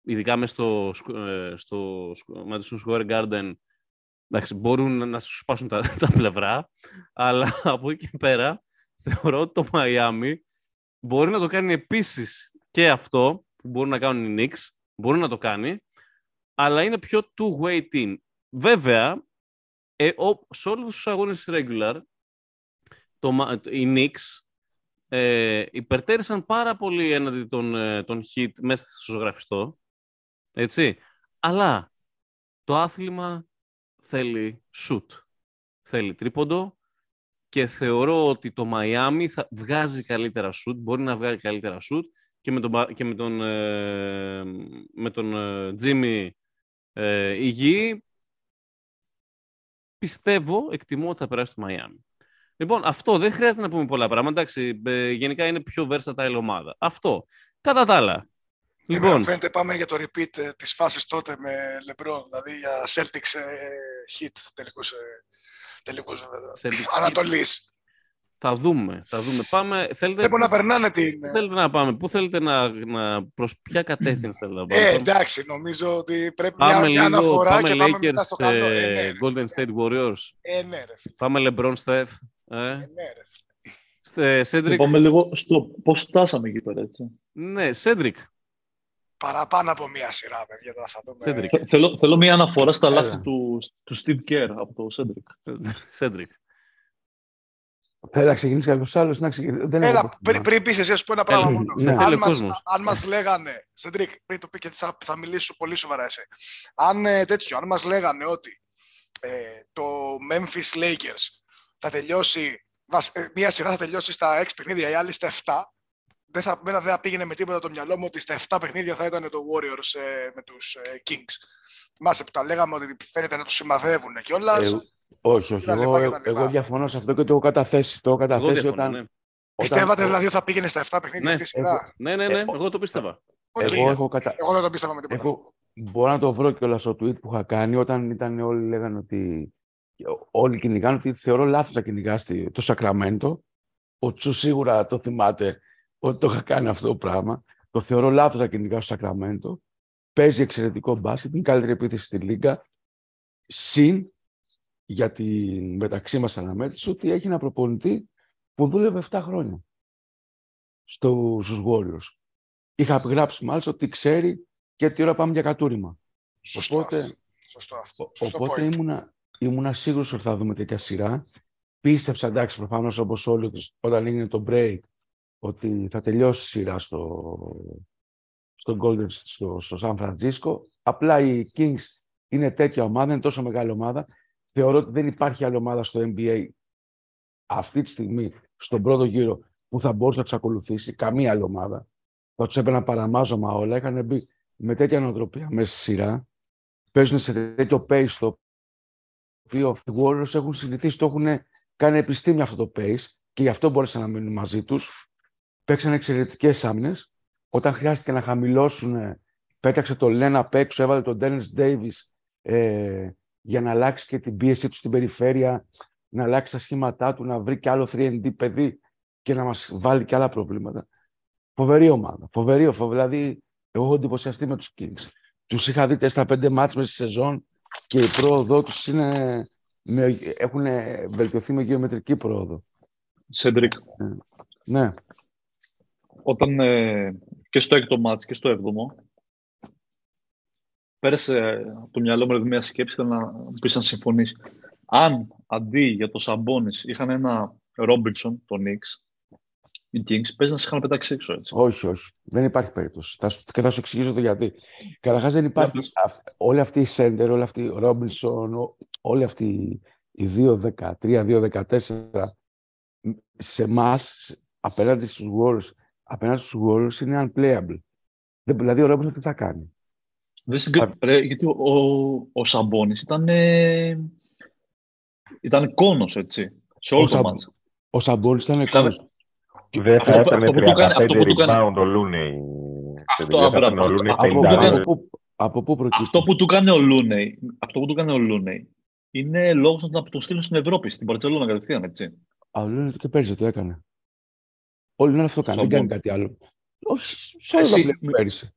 ειδικά μέσα στο, ε, στο Madison Square Garden, Εντάξει, μπορούν να σου σπάσουν τα, τα πλευρά, αλλά από εκεί και πέρα θεωρώ ότι το Μαϊάμι μπορεί να το κάνει επίσης και αυτό που μπορούν να κάνουν οι Knicks, μπορεί να το κάνει, αλλά είναι πιο two-way team. Βέβαια, ε, ο, σε όλους τους αγώνες regular, το, οι Knicks ε, υπερτέρησαν πάρα πολύ έναντι των, ε, των hit μέσα στο ζωγραφιστό, έτσι. Αλλά το άθλημα θέλει shoot. Θέλει τρίποντο και θεωρώ ότι το Miami θα βγάζει καλύτερα shoot, μπορεί να βγάλει καλύτερα shoot και με τον, και με τον, ε, με τον ε, Jimmy ε, υγιή πιστεύω, εκτιμώ ότι θα περάσει το Miami. Λοιπόν, αυτό δεν χρειάζεται να πούμε πολλά πράγματα. Εντάξει, ε, γενικά είναι πιο versatile ομάδα. Αυτό. Κατά τα άλλα, Λοιπόν. Φαίνεται πάμε για το repeat ε, της φάσης τότε με LeBron, δηλαδή για Celtics ε, hit τελικούς, ε, τελικούς Ανατολής. Θα δούμε, θα δούμε. Πάμε, θέλετε... Δεν να περνάνε την... Πού θέλετε να πάμε, πού θέλετε να, να προς ποια κατεύθυνση θέλετε να πάμε; Ε, εντάξει, νομίζω ότι πρέπει πάμε μια, λίγο, μια αναφορά πάμε και Lakers, πάμε μετά στο καλό. Ε, ναι, Golden State Warriors. Ε, ναι, ρε, φίλε. Πάμε LeBron, Steph. Ε. ε ναι, ρε, Cedric. Πάμε λίγο στο πώς φτάσαμε εκεί πέρα, έτσι. Ναι, Cedric, παραπάνω από μία σειρά, παιδιά. Θα δούμε. Θέλω, θέλω μία αναφορά στα λάθη του, του Steve Kerr από το Cedric. Cedric. Θέλει να ξεκινήσει κάποιος άλλος να ξεκινήσει. Δεν έχω Έλα, πρόβλημα. πριν, πριν πεις εσύ, να σου πω ένα πράγμα Έλα, μόνο. ναι. θέλει Αν ο μας, κόσμος. αν μας λέγανε, Σεντρίκ, πριν το πει και θα, θα μιλήσω πολύ σοβαρά εσύ. Αν ε, τέτοιο, αν μας λέγανε ότι ε, το Memphis Lakers θα τελειώσει, βασ- ε, μία σειρά θα τελειώσει στα 6 παιχνίδια, η άλλη στα 7, δεν θα, μένα δεν θα πήγαινε με τίποτα το μυαλό μου ότι στα 7 παιχνίδια θα ήταν το Warriors ε, με τους ε, Kings. Θυμάσαι που τα λέγαμε ότι φαίνεται να τους σημαδεύουν κιόλας. Ε, όχι, όχι. τα Εγώ, λοιπά και τα λοιπά. εγώ διαφωνώ σε αυτό και το έχω καταθέσει. Το έχω Εγώ καταθέσει διαφωνώ, όταν, ναι. όταν- Πιστεύατε δηλαδή ότι θα πήγαινε στα 7 παιχνίδια Ναι, αυτή η σειρά; Ναι, ναι, ναι, Ε, εγώ το πίστευα. Οκ. εγώ έχω κατα... Εγώ δεν το πίστευα με τίποτα. έχω... Μπορώ να το βρω κιόλας στο tweet που είχα κάνει όταν ήταν όλοι λέγανε ότι. Όλοι κυνηγάνε ότι θεωρώ λάθος να κυνηγάς το Σακραμέντο. Ο Τσου σίγουρα το θυμάται ότι το είχα κάνει αυτό το πράγμα. Το θεωρώ λάθος να κυνηγά το Σακραμέντο. Παίζει εξαιρετικό μπάσκετ, είναι η καλύτερη επίθεση στη Λίγκα. Συν για την μεταξύ μας αναμέτρηση ότι έχει ένα προπονητή που δούλευε 7 χρόνια στο, στους Warriors. Είχα γράψει μάλιστα ότι ξέρει και τι ώρα πάμε για κατούριμα. Σωστό Οπότε- αυτό. Σωστό αυτό. Ο- Σωστό Οπότε point. ήμουνα, ήμουνα σίγουρος ότι θα δούμε τέτοια σειρά. Πίστεψα, εντάξει, προφανώς όπως όλοι, ότι όταν έγινε το break, ότι θα τελειώσει η σειρά στο, στο Golden, στο, στο San Francisco. Απλά οι Kings είναι τέτοια ομάδα, είναι τόσο μεγάλη ομάδα. Θεωρώ ότι δεν υπάρχει άλλη ομάδα στο NBA αυτή τη στιγμή, στον πρώτο γύρο, που θα μπορούσε να του ακολουθήσει. Καμία άλλη ομάδα. Θα τους έπαιρνα παραμάζωμα όλα. Είχαν μπει με τέτοια νοοτροπία μέσα στη σειρά. Παίζουν σε τέτοιο pace το οποίο οι Warriors έχουν συνηθίσει, το έχουν κάνει επιστήμια αυτό το pace και γι' αυτό μπόρεσαν να μείνουν μαζί τους. Παίξαν εξαιρετικές άμυνες. Όταν χρειάστηκε να χαμηλώσουν, πέταξε το Λένα απ' έξω, έβαλε τον Dennis Davis ε, για να αλλάξει και την πίεση του στην περιφέρεια, να αλλάξει τα σχήματά του, να βρει και άλλο 3D παιδί και να μας βάλει και άλλα προβλήματα. Φοβερή ομάδα. Φοβερή, φοβερή. Δηλαδή, εγώ έχω εντυπωσιαστεί με τους Kings. Τους είχα δει 4-5 μάτς μέσα στη σεζόν και η πρόοδό τους είναι, με, έχουν βελτιωθεί με γεωμετρική πρόοδο. Σέντρικ, Ναι, όταν ε, και στο έκτο ματς και στο έβδομο πέρασε από το μυαλό μου μια σκέψη θέλω να μου πεις αν συμφωνείς. Αν αντί για το Σαμπόνις είχαν ένα Ρόμπινσον, το Νίξ, οι Kings, παίζει να σε είχαν πετάξει έξω, έτσι. όχι, όχι. Δεν υπάρχει περίπτωση. Θα σου, και θα σου εξηγήσω το γιατί. Καταρχάς δεν υπάρχει. πες. αυ- όλοι αυτοί οι Σέντερ, όλοι αυτοί οι Ρόμπινσον, ο- όλοι αυτοί οι 2-13, 2-14 σε εμάς, απέναντι στους Warriors, απέναντι στους Warriors είναι unplayable. Δεν- Δηλαδή ο Ρόμπινσον τι θα κάνει; Δεν συγκρι- ρε, γιατί ο, ο, ο Σαμπόνις ήταν, ε, ήταν κόνος, έτσι, σε όλο Ο το Σαμπ- μάτς. Ο Σαμπόνις ήταν εικόνας. Δεν θα Αυτό- έπαιρνε αυτό που του κάνει- 35 αυτό που του κάνει- rebound ο Looney. Αυτό, Δεν θα μπράβο, έπαιρνε ο Looney αυτό Από, που του 52. κάνει- από, πού- από πού προκύπτει; Αυτό που του κάνει ο Λούνεϊ, αυτό που του κάνει ο Λούνεϊ είναι λόγος να τον στείλουν στην Ευρώπη, στην Παρσελόνα κατευθείαν, έτσι. Αλλά λένε ότι και πέρυσι το έκανε. Όλοι λένε αυτό κάνει, δεν κάνει Σαμπόνι. κάτι άλλο. Όχι, σε όλα τα Εσύ- πλέον πέρυσι.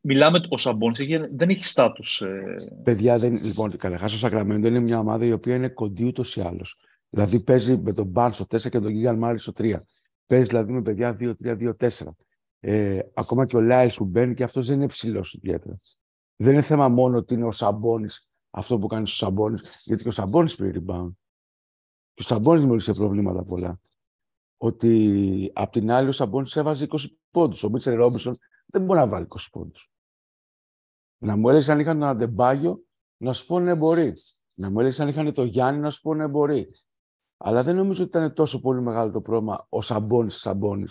Μιλάμε, ο Σαμπόνις έχει- δεν έχει στάτους. Ε, Παιδιά, δεν, λοιπόν, καταρχάς ο Σακραμέντο είναι μια ομάδα η οποία είναι κοντή ούτως ή άλλως. Δηλαδή παίζει με τον Μπαν στο 4 και τον Γίγαν Μάρι στο 3. Παίζει δηλαδή με παιδιά 2-3-2-4. Ε, ακόμα και ο Λάιλς που μπαίνει και αυτός δεν είναι ψηλός ιδιαίτερα. Δεν είναι θέμα μόνο ότι είναι ο Σαμπόνις αυτό που κάνει στο Σαμπόνις, γιατί και ο Σαμπόνις πήρε rebound. Και ο Σαμπόνις δημιούργησε προβλήματα πολλά. Ότι απ' την άλλη ο Σαμπόνις έβαζε 20 πόντους. Ο Μίτσελ Ρόμπινσον δεν μπορεί να βάλει 20 πόντους. Να μου έλεγες αν είχαν τον Αντεμπάγιο, να σου πω ναι, μπορεί. Να μου έλεγες αν είχαν το Γιάννη, να σου πω ναι, μπορεί. Αλλά δεν νομίζω ότι ήταν τόσο πολύ μεγάλο το πρόβλημα ο Σαμπόνι Σαμπόνι.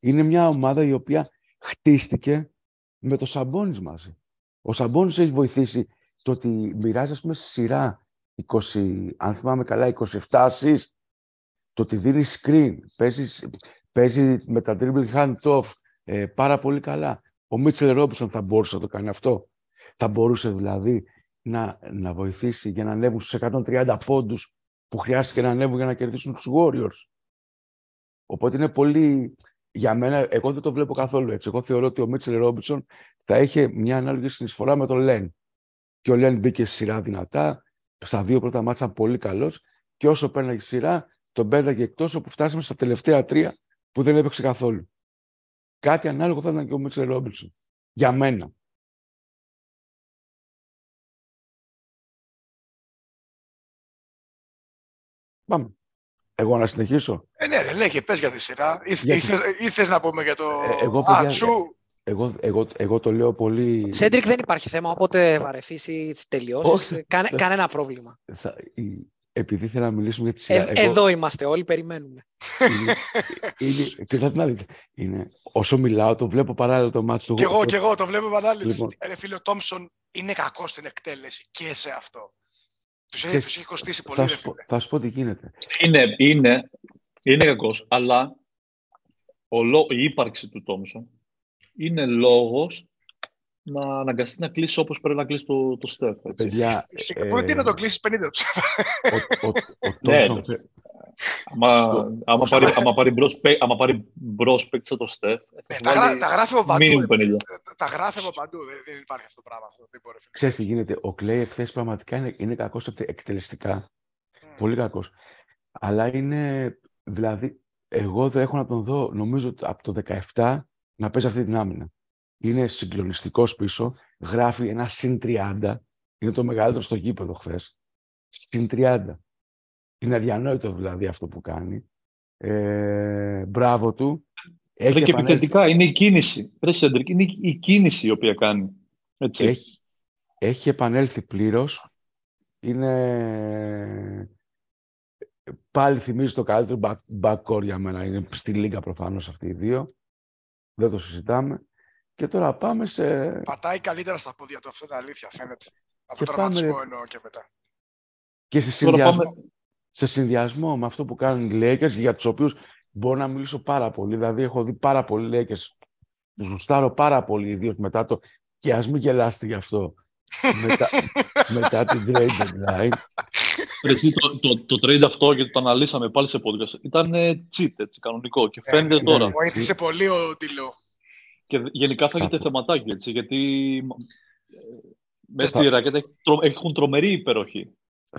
Είναι μια ομάδα η οποία χτίστηκε με το Σαμπόνι μαζί. Ο Σαμπόνι έχει βοηθήσει το ότι μοιράζει, ας πούμε, στη σειρά 20, αν θυμάμαι καλά, 27 assist. Το ότι δίνει screen, παίζει, παίζει με τα dribble hand off ε, πάρα πολύ καλά. Ο Μίτσελ Ρόμπισον θα μπορούσε να το κάνει αυτό. Θα μπορούσε δηλαδή να, να βοηθήσει για να ανέβουν στους 130 πόντους που χρειάστηκε να ανέβουν για να κερδίσουν τους Warriors. Οπότε είναι πολύ... Για μένα, εγώ δεν το βλέπω καθόλου έτσι. Εγώ θεωρώ ότι ο Μίτσελ Ρόμπινσον θα είχε μια ανάλογη συνεισφορά με τον Λεν. Και ο Λεν μπήκε στη σειρά δυνατά. Στα δύο πρώτα μάτσα ήταν πολύ καλός. Και όσο πέρναγε η σειρά, τον πέταγε εκτός όπου φτάσαμε στα τελευταία τρία που δεν έπαιξε καθόλου. Κάτι ανάλογο θα ήταν και ο Μίτσελ Ρόμπινσον. Για μένα. Πάμε. Εγώ να συνεχίσω. Ε, ναι, ρε, λέγε, πες για τη σειρά. Ή, Γιατί- ή, θες, ή θες να πούμε για το... Ε, εγώ, Α, παιδιά, τσου. Εγώ, εγώ, εγώ το λέω πολύ... Σέντρικ δεν υπάρχει θέμα, όποτε βαρεθείς ή τελειώσεις, Όχι. κάνε, Δεν- κανένα πρόβλημα. Θα, η- επειδή θέλω να μιλήσουμε για τη Ε, σειρά. εγώ- Εδώ είμαστε όλοι, περιμένουμε. είναι, είναι, κοιτάξτε την αλήθεια. Είναι, όσο μιλάω, το βλέπω παράλληλα το μάτι του. Κι εγώ, κι εγώ, το βλέπω ανάληψη. Λοιπόν. Ρε φίλε, ο Τόμψον είναι κακός στην εκτέλεση και σε αυτό. Τους έχει, Ξέρεις, τους έχει κοστίσει πολύ, θα, ρε σου πω, φίλε. θα σου πω τι γίνεται. Είναι, είναι, είναι κακός, αλλά ο, λό- η ύπαρξη του Τόμσον είναι λόγος να αναγκαστεί να κλείσει όπως πρέπει να κλείσει το, το Στεφ. έτσι. Παιδιά, Σιγά, ε, Μπορεί να το κλείσει 50 τους. ο, ο, ο, Ναι, Τόμσον, το- Άμα, Στο- άμα, πάρει, άμα πάρει μπρος, παί- άμα πάρει μπρος παίκτη σαν το Στεφ, Ναι, θα τα, γρά, βάλει τα γράφει από παντού. minimum ρε. 50. Τα- Τα γράφει από παντού. Δεν, δεν υπάρχει αυτό το πράγμα. Αυτό, δεν μπορεί, φίλε. ξέρεις τι γίνεται. Ο Κλέη εχθές πραγματικά είναι, είναι κακός εκτε- εκτελεστικά. Μμ. Πολύ κακός. Αλλά είναι, δηλαδή, εγώ δεν έχω να τον δω, νομίζω, ότι από το 17 να παίζει αυτή την άμυνα. Είναι συγκλονιστικός πίσω. Γράφει ένα συν 30. Είναι το μεγαλύτερο στο γήπεδο χθες. Συν 30. Είναι αδιανόητο δηλαδή αυτό που κάνει. Ε, μπράβο του. Έχει Έχει και επανέλθει, επιθετικά, είναι η κίνηση. Ρε Σέντρικ, είναι η- η κίνηση η οποία κάνει. Έτσι. έχει, έχει επανέλθει πλήρως. Είναι... Πάλι θυμίζει το καλύτερο back- backcourt για μένα. Είναι στη Λίγκα προφανώς αυτοί οι δύο. Δεν το συζητάμε. Και τώρα πάμε σε... Πατάει καλύτερα στα πόδια του, αυτό είναι αλήθεια, φαίνεται. Από Και τον πάμε, τραυματισμό ρε. εννοώ και μετά. και σε Τώρα συνδυασμό, πάμε, σε συνδυασμό με αυτό που κάνουν οι Lakers, για τους οποίους μπορώ να μιλήσω πάρα πολύ. Δηλαδή, έχω δει πάρα πολλοί Lakers. Τους γουστάρω πάρα πολύ, ιδίως μετά το... Και ας μην γελάστε γι' αυτό. μετά, μετά την trade deadline. ρε, εσύ, το, το, το trade αυτό, γιατί το αναλύσαμε πάλι σε podcast, ήταν ε, cheat, έτσι, κανονικό. Και Ε, φαίνεται ναι, τώρα. Βοήθησε πολύ ο Τιλό. Και γενικά φάγεται Κάπου. θεματάκι, έτσι, γιατί ε, μέσα Θα- στη ρακέτα έχει τρο- έχουν τρομερή υπεροχή.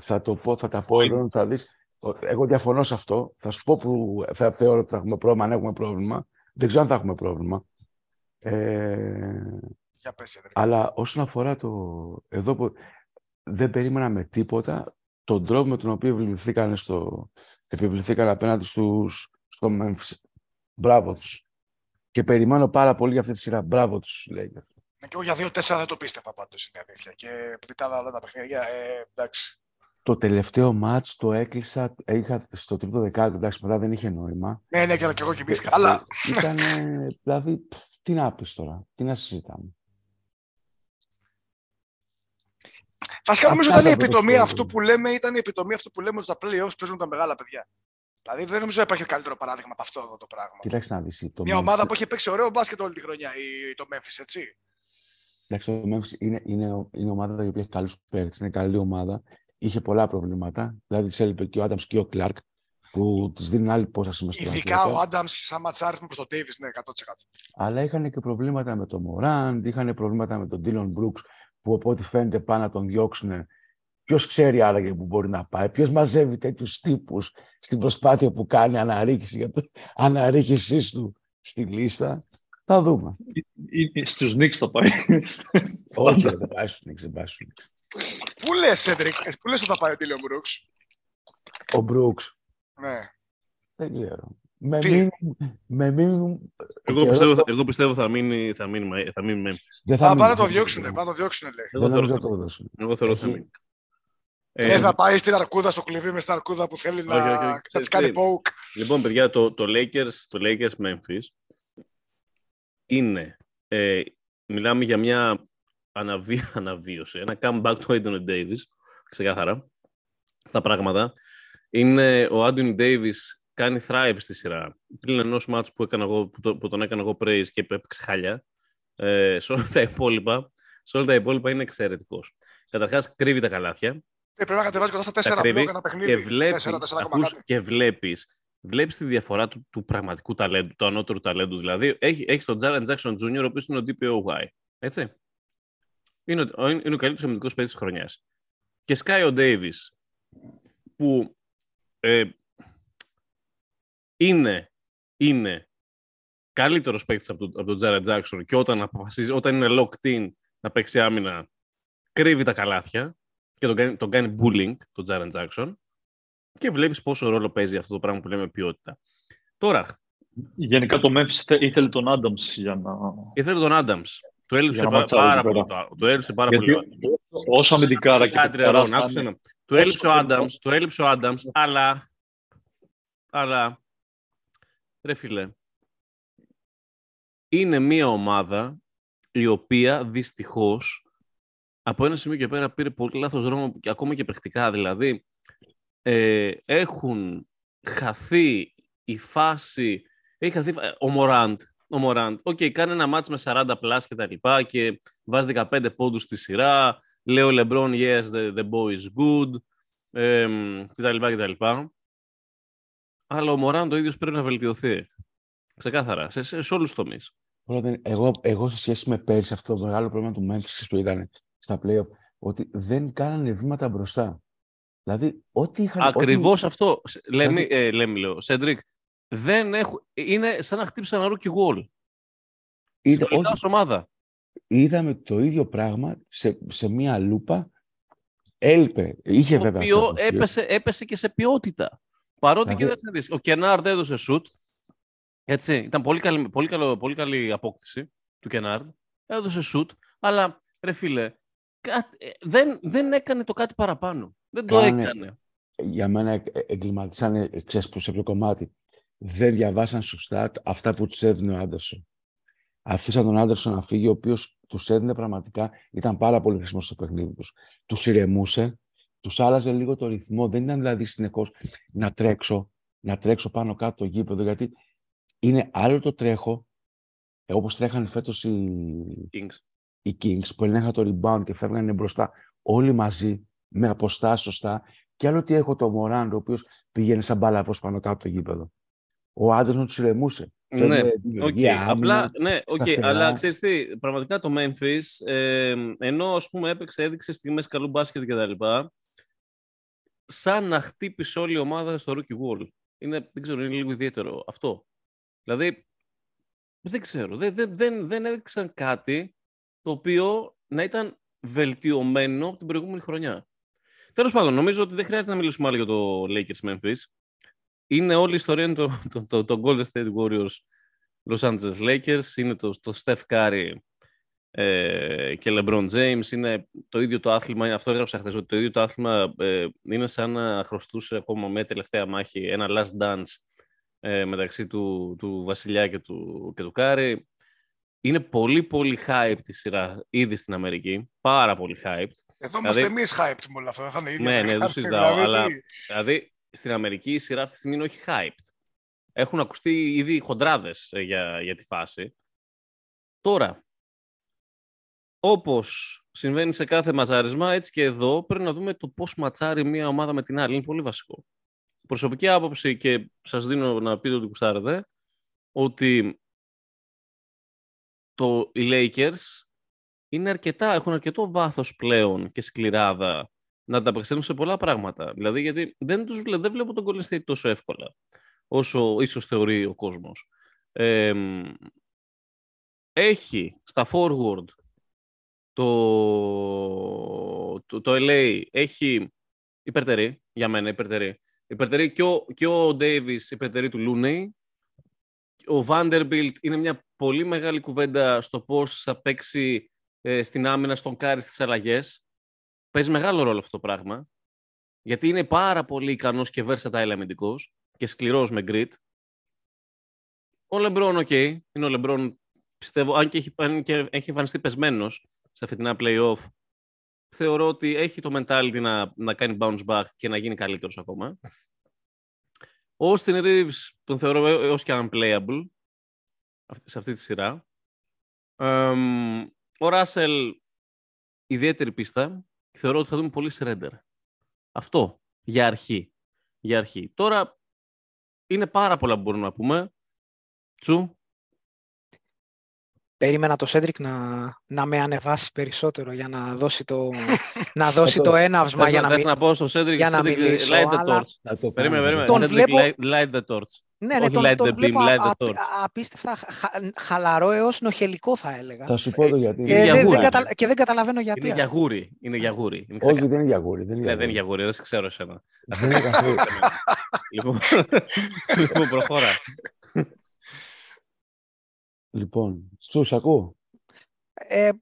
Θα το πω, θα τα πω εδώ, θα δεις. Ο- Εγώ διαφωνώ σε αυτό. Θα σου πω που θα θεωρώ ότι θα έχουμε πρόβλημα, αν έχουμε πρόβλημα. Δεν ξέρω αν θα έχουμε πρόβλημα. Ε, Για πες, Εδρή. αλλά όσον αφορά το... Εδώ που δεν περίμενα με τίποτα τον τρόπο με τον οποίο επιβληθήκαν, στο, επιβληθήκαν απέναντι στους, στο Memphis. Μπράβο τους. Και περιμένω πάρα πολύ για αυτή τη σειρά. Μπράβο τους, λέει. Ναι, και εγώ για 2-4 δεν το πίστευα πάντως, είναι η αλήθεια. Και επειδή τα άλλα τα παιχνίδια, ε, εντάξει. Το τελευταίο μάτς το έκλεισα, είχα στο τρίτο δεκάλεπτο, εντάξει, μετά δεν είχε νόημα. Ναι, ναι, και, και εγώ κοιμήθηκα. Ε, Αλλά Ήταν, δηλαδή, πφ, τι να πεις τώρα, τι να συζητάμε. βασικά νομίζω Αυτά ήταν η θα επιτομή μπορούσα. αυτού που λέμε, ήταν η επιτομή αυτού που λέμε ότι στα playoffs παίζουν τα μεγάλα παιδιά. Δηλαδή δεν νομίζω να υπάρχει καλύτερο παράδειγμα από αυτό εδώ το πράγμα. Κοιτάξτε να δεις. Το Μια Memphis- ομάδα που έχει παίξει ωραίο μπάσκετ όλη τη χρονιά, η, το Memphis, έτσι. Εντάξει, το Memphis είναι, είναι, είναι ομάδα η οποία έχει καλούς παίκτες, είναι καλή ομάδα. Είχε πολλά προβλήματα, δηλαδή της έλειπε και ο Άνταμς και ο Κλάρκ, που της δίνουν άλλη πόσα μες στον Ειδικά αθλητικό. ο Άνταμς σαν ματσάρισμα προς τον Ντέιβι, ναι, 100%. Αλλά είχαν και προβλήματα με τον Μωράντ, είχαν προβλήματα με τον Ντίλον Μπρούξ, που από ό,τι φαίνεται πάνε να τον διώξουν. Ποιος ξέρει άραγε που μπορεί να πάει, ποιος μαζεύει τέτοιους τύπους στην προσπάθεια που κάνει αναρρίχηση για το αναρρίχησής του στη λίστα. Θα δούμε. Ή- ή Στους Knicks θα πάει. Όχι, ρε, δεν πάει στους Knicks, δεν πάει στους Knicks. Πού λες, Σέντρικ, ε, πού λες ότι θα πάει ο Ντίλιον Μπρούξ; Ο Μπρούξ, Ναι. δεν ξέρω. Με Τι; minimum, με minimum Εγώ καιρό πιστεύω, θα- εγώ πιστεύω θα μείνει, θα μείνει, θα μείνει Memphis. δεν θα Α, μείνει, πάνε να το δεν θα διώξουν, μείνει. πάνε να το διώξουν, λέει. Εγώ Δεν θεωρώ, νομίζω να το δώσουν. εγώ θεωρώ θα Έχει- μείνει. Θε Ε, να πάει στην αρκούδα, στο κλειδί με στην αρκούδα που θέλει Όχι, να, όχι, όχι. να της Ξέρεις κάνει τι; poke. Λοιπόν, παιδιά, το, το Lakers, το Lakers Memphis είναι, ε, μιλάμε για μια αναβί, αναβίωση, ένα comeback του Anthony Davis, ξεκάθαρα, στα πράγματα. Είναι ο Anthony Davis κάνει thrive στη σειρά. Πριν ενός μάτς που, έκανα εγώ, που, το- που τον έκανα εγώ praise και έπαιξε χάλια, ε, σε όλα τα υπόλοιπα, σε όλα τα υπόλοιπα είναι εξαιρετικός. Καταρχάς, κρύβει τα καλάθια, Ε, πρέπει να κατεβάζει κοντά στα τα 4 κρύβει μπλοκ ένα παιχνίδι. και βλέπεις, 4, 4, ακούς, και βλέπεις, βλέπεις τη διαφορά του, του πραγματικού ταλέντου, του ανώτερου ταλέντου. Δηλαδή, έχει, έχεις τον Jaren Jackson Jr., ο οποίος είναι ο DPOY, έτσι. Είναι, ο- είναι ο καλύτερος αμυντικός παίκτης της χρονιάς. Και σκάει ο Davis, που ε, είναι, είναι καλύτερος παίκτης από, τον- από τον Jaren Jackson και όταν αποφασίζει, όταν είναι locked in να παίξει άμυνα, κρύβει τα καλάθια και τον κάνει, τον κάνει bullying, τον Jaren Jackson. Και βλέπεις πόσο ρόλο παίζει αυτό το πράγμα που λέμε ποιότητα. Τώρα, Γενικά το Memphis θε- ήθελε τον Adams για να... ήθελε τον Adams. Του έλειψε Για να πα- ματσάρει πάρα εκεί πολύ. πέρα. το- Του έλειψε πάρα Γιατί πολύ. όσο αμυντικάρα και Κάτι ρε, Ρον, παιχταράς άκουσε να είναι- ένα. Του έλειψε ο όσο- Άνταμς, του έλειψε ο Άνταμς, αλλά. Αλλά. Ρε φίλε. Είναι μια ομάδα η οποία δυστυχώς από ένα σημείο και πέρα πήρε πολύ λάθος δρόμο και ακόμα και πρακτικά. Δηλαδή, ε, έχουν χαθεί η φάση. Έχει χαθεί ε, ο Μωράντ. Ο Μωράντ. Οκ, κάνει ένα ματς με 40 plus και τα λοιπά και βάζεις 15 πόντους στη σειρά. Λέει ο Λεμπρόν, yes, the, the boy is good. Ε, και τα λοιπά και τα λοιπά. Αλλά ο Μωράντ ο ίδιος πρέπει να βελτιωθεί. Ξεκάθαρα, σε, σε, σε όλους τους τομείς. Όλα δεν- Εγώ, εγώ σε σχέση με πέρσι, αυτό το μεγάλο πρόβλημα του Memphis που ήταν στα playoff, ότι δεν κάνανε βήματα μπροστά. Δηλαδή, ό,τι είχαν. ό,τι- Ακριβώς αυτό. Σε- Λέμε, Δηλαδή- ε, λέμε, λέω. Σέντρικ, δεν έχουν, είναι σαν να χτύπησαν ένα rookie wall. Είδα- Συνολικά όχι. ως ομάδα. είδαμε το ίδιο πράγμα σε, σε μία λούπα. Έλειπε. Είχε Το βέβαια. οποίο τις απουσίες. έπεσε, έπεσε και σε ποιότητα. Παρότι Δηλαδή- κοίταξε να δεις, ο Κενάρντ έδωσε σουτ. Έτσι, ήταν πολύ καλή, πολύ, καλό, πολύ καλή απόκτηση του Κενάρντ. Έδωσε σουτ, αλλά ρε φίλε, κάτι- ε, δεν, δεν έκανε το κάτι παραπάνω. Δεν το Κάνε- έκανε. Για μένα ε- ε- εγκληματίσανε, ε, ξέρεις, προς ποιο κομμάτι. Δεν διαβάσαν σωστά τ- αυτά που τους έδινε ο Άντερσον. Αφήσαν τον Άντερσον να φύγει, ο οποίος τους έδινε πραγματικά, ήταν πάρα πολύ χρήσιμο στο παιχνίδι τους. Τους ηρεμούσε, τους άλλαζε λίγο το ρυθμό. Δεν ήταν δηλαδή συνεχώς να τρέξω, να τρέξω πάνω κάτω το γήπεδο, γιατί είναι άλλο το τρέχω, ε, όπως τρέχανε φέτος οι, Kings. οι Kings που ελέγχαν το rebound και φεύγανε μπροστά όλοι μαζί, με αποστάσεις σωστά. Και άλλο ότι έχω το Μωράντ, ο οποίος πήγαινε σαν μπάλα προς πάνω κάτω το γήπεδο. Ο Άντερσον του ηρεμούσε. Ναι, Φέρνε Οκ, δημιουργία, άμυνα. απλά, ναι, οκ, σταθερά. αλλά ξέρεις τι, πραγματικά το Memphis, ε, ενώ ας πούμε έπαιξε, έδειξε στιγμές καλού μπάσκετ και τα λοιπά, σαν να χτύπησε όλη η ομάδα στο rookie wall. Είναι, δεν ξέρω, είναι λίγο ιδιαίτερο αυτό. Δηλαδή, δεν ξέρω, δεν, δεν, δεν, δεν έδειξαν κάτι το οποίο να ήταν βελτιωμένο από την προηγούμενη χρονιά. Τέλος πάντων, νομίζω ότι δεν χρειάζεται να μιλήσουμε άλλο για το Lakers Memphis. Είναι όλη η ιστορία είναι το, το, το, το Golden State Warriors Los Angeles Lakers, είναι το, το Steph Curry ε, και LeBron James, είναι το ίδιο το άθλημα, αυτό έγραψα χθες, ότι το ίδιο το άθλημα ε, είναι σαν να χρωστούσε ακόμα με τελευταία μάχη ένα last dance ε, μεταξύ του, του Βασιλιά και του, και του Κάρι. Είναι πολύ πολύ hype τη σειρά ήδη στην Αμερική, πάρα πολύ hype. Εδώ είμαστε Δηλαδή- εμείς hyped με όλα αυτά. Δεν θα είναι η ίδια Ναι, ναι, μεγάλη. δεν συζητάω, Δηλαδή, αλλά- τι- Δηλαδή, στην Αμερική η σειρά αυτή τη στιγμή είναι όχι hyped. Έχουν ακουστεί ήδη χοντράδες ε, για, για τη φάση. Τώρα, όπως συμβαίνει σε κάθε ματσάρισμα, έτσι και εδώ πρέπει να δούμε το πώς ματσάρει μία ομάδα με την άλλη. Είναι πολύ βασικό. Προσωπική άποψη και σας δίνω να πείτε ότι κουστάρετε, ότι το, οι Lakers είναι αρκετά, έχουν αρκετό βάθος πλέον και σκληράδα να τα απεξέλθουν σε πολλά πράγματα. Δηλαδή, γιατί δεν, τους, βλέ- δεν βλέπω τον Golden State τόσο εύκολα, όσο ίσως θεωρεί ο κόσμος. Ε, έχει στα forward το, το, το LA, έχει υπερτερή, για μένα υπερτερή. Υπερτερεί και ο, και ο Davis υπερτερεί του Looney. Ο Vanderbilt είναι μια πολύ μεγάλη κουβέντα στο πώς θα παίξει ε, στην άμυνα στον Κάρι στις αλλαγές. Παίζει μεγάλο ρόλο αυτό το πράγμα. Γιατί είναι πάρα πολύ ικανός και versatile αμυντικός και σκληρός με grit. Ο Λεμπρόν, οκ. Είναι ο Λεμπρόν, πιστεύω, αν και έχει, αν και έχει εμφανιστεί πεσμένος στα φετινά play-off, θεωρώ ότι έχει το mentality να, να κάνει bounce back και να γίνει καλύτερος ακόμα. Ο Austin Reeves τον θεωρώ ε- έως και unplayable αυτή- σε αυτή τη σειρά. Εμ, ο Ράσελ ιδιαίτερη πίστα. Θεωρώ ότι θα δούμε πολύ surrender. Αυτό για αρχή. Για αρχή. Τώρα είναι πάρα πολλά που μπορούμε να πούμε. Τσου. Περίμενα το Σέντρικ να, να με ανεβάσει περισσότερο για να δώσει το, να δώσει το έναυσμα για να, Θες μι- να πω στο Cedric, για να Cedric, μιλήσω, light the αλλά- torch. Θα το Περίμενε, κάνω, περίμενε. θα το Τον Cedric, βλέπω- light- light the torch. Ναι, ναι, Όχι τον, light τον the beam, βλέπω light the απ- torch. απίστευτα χα- χαλαρό έως νοχελικό θα έλεγα. Θα σου πω το γιατί. Και Είναι για δεν, δεν γούρα. καταλα- και δεν καταλαβαίνω γιατί. Είναι αυτό. για γούρι. Είναι για γούρι. Είναι Όχι, ξεκάθαρο. δεν είναι για γούρι. Δεν είναι Ναι, για δεν είναι γούρι. για γούρι, δεν σε ξέρω εσένα. Δεν είναι καθόλου. λοιπόν, λοιπόν, προχώρα. Λοιπόν, Στους, ακούω. Ε, ε,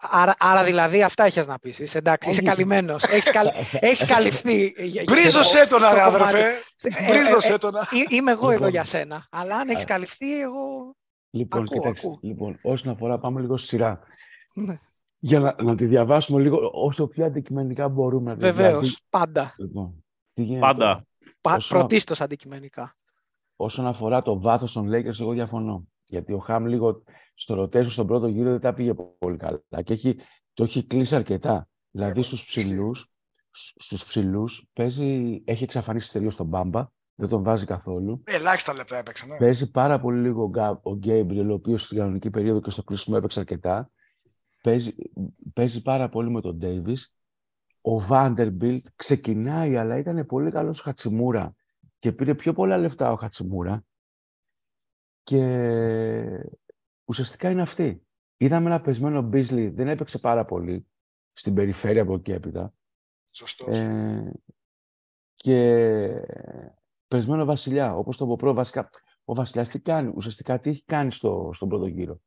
άρα, άρα δηλαδή αυτά έχεις να πεις. Είσαι εντάξει, είσαι Όχι. καλυμμένος. Έχεις, καλ, έχεις καλυφθεί. για- για- Βρίζωσέ στο τον, ρε κομμάτι. αδερφέ. Ε, ε, Βρίζωσέ ε, τον. ε, Είμαι εγώ εδώ Λοιπόν. για σένα. Αλλά αν έχεις Α. καλυφθεί, εγώ... Λοιπόν, Ακούω, κοίταξε. ακούω. Λοιπόν, όσον αφορά, πάμε λίγο στη σειρά. Ναι. Για να, να τη διαβάσουμε λίγο όσο πιο αντικειμενικά μπορούμε. να τη- δηλαδή, Βεβαίως, πάντα. Λοιπόν, τι γίνεται Πάντα. τώρα; Πα, Όσο- πρωτίστως αντικειμενικά. Όσον αφορά το βάθος των Lakers, εγώ διαφωνώ. Γιατί ο Χαμ λίγο στο rotation στον πρώτο γύρο δεν τα πήγε πολύ καλά. Και έχει, το έχει κλείσει αρκετά. Δηλαδή Ε, στους ψηλούς, σ- στους ψηλούς παίζει, έχει εξαφανίσει τελείως τον Μπάμπα. Δεν τον βάζει καθόλου. Ελάχιστα λεπτά έπαιξε, ναι. Παίζει πάρα πολύ λίγο ο Γκά- ο Γκέιμπριελ, ο οποίος στην κανονική περίοδο και στο κλείσιμο έπαιξε αρκετά. Παίζει, παίζει πάρα πολύ με τον Ντέιβις. Ο Βάντερμπιλτ ξεκινάει, αλλά ήταν πολύ καλός Χατσιμούρα και πήρε πιο πολλά λεφτά ο Χατσιμούρα. Και ουσιαστικά είναι αυτή. Είδαμε ένα πεσμένο Μπίσλι, δεν έπαιξε πάρα πολύ στην περιφέρεια από εκεί έπειτα. Σωστός. Ε, και πεσμένο Βασιλιά, όπως το Ποπρό βασικά. Ο Βασιλιάς τι κάνει, ουσιαστικά τι έχει κάνει στο, στον πρώτο γύρο.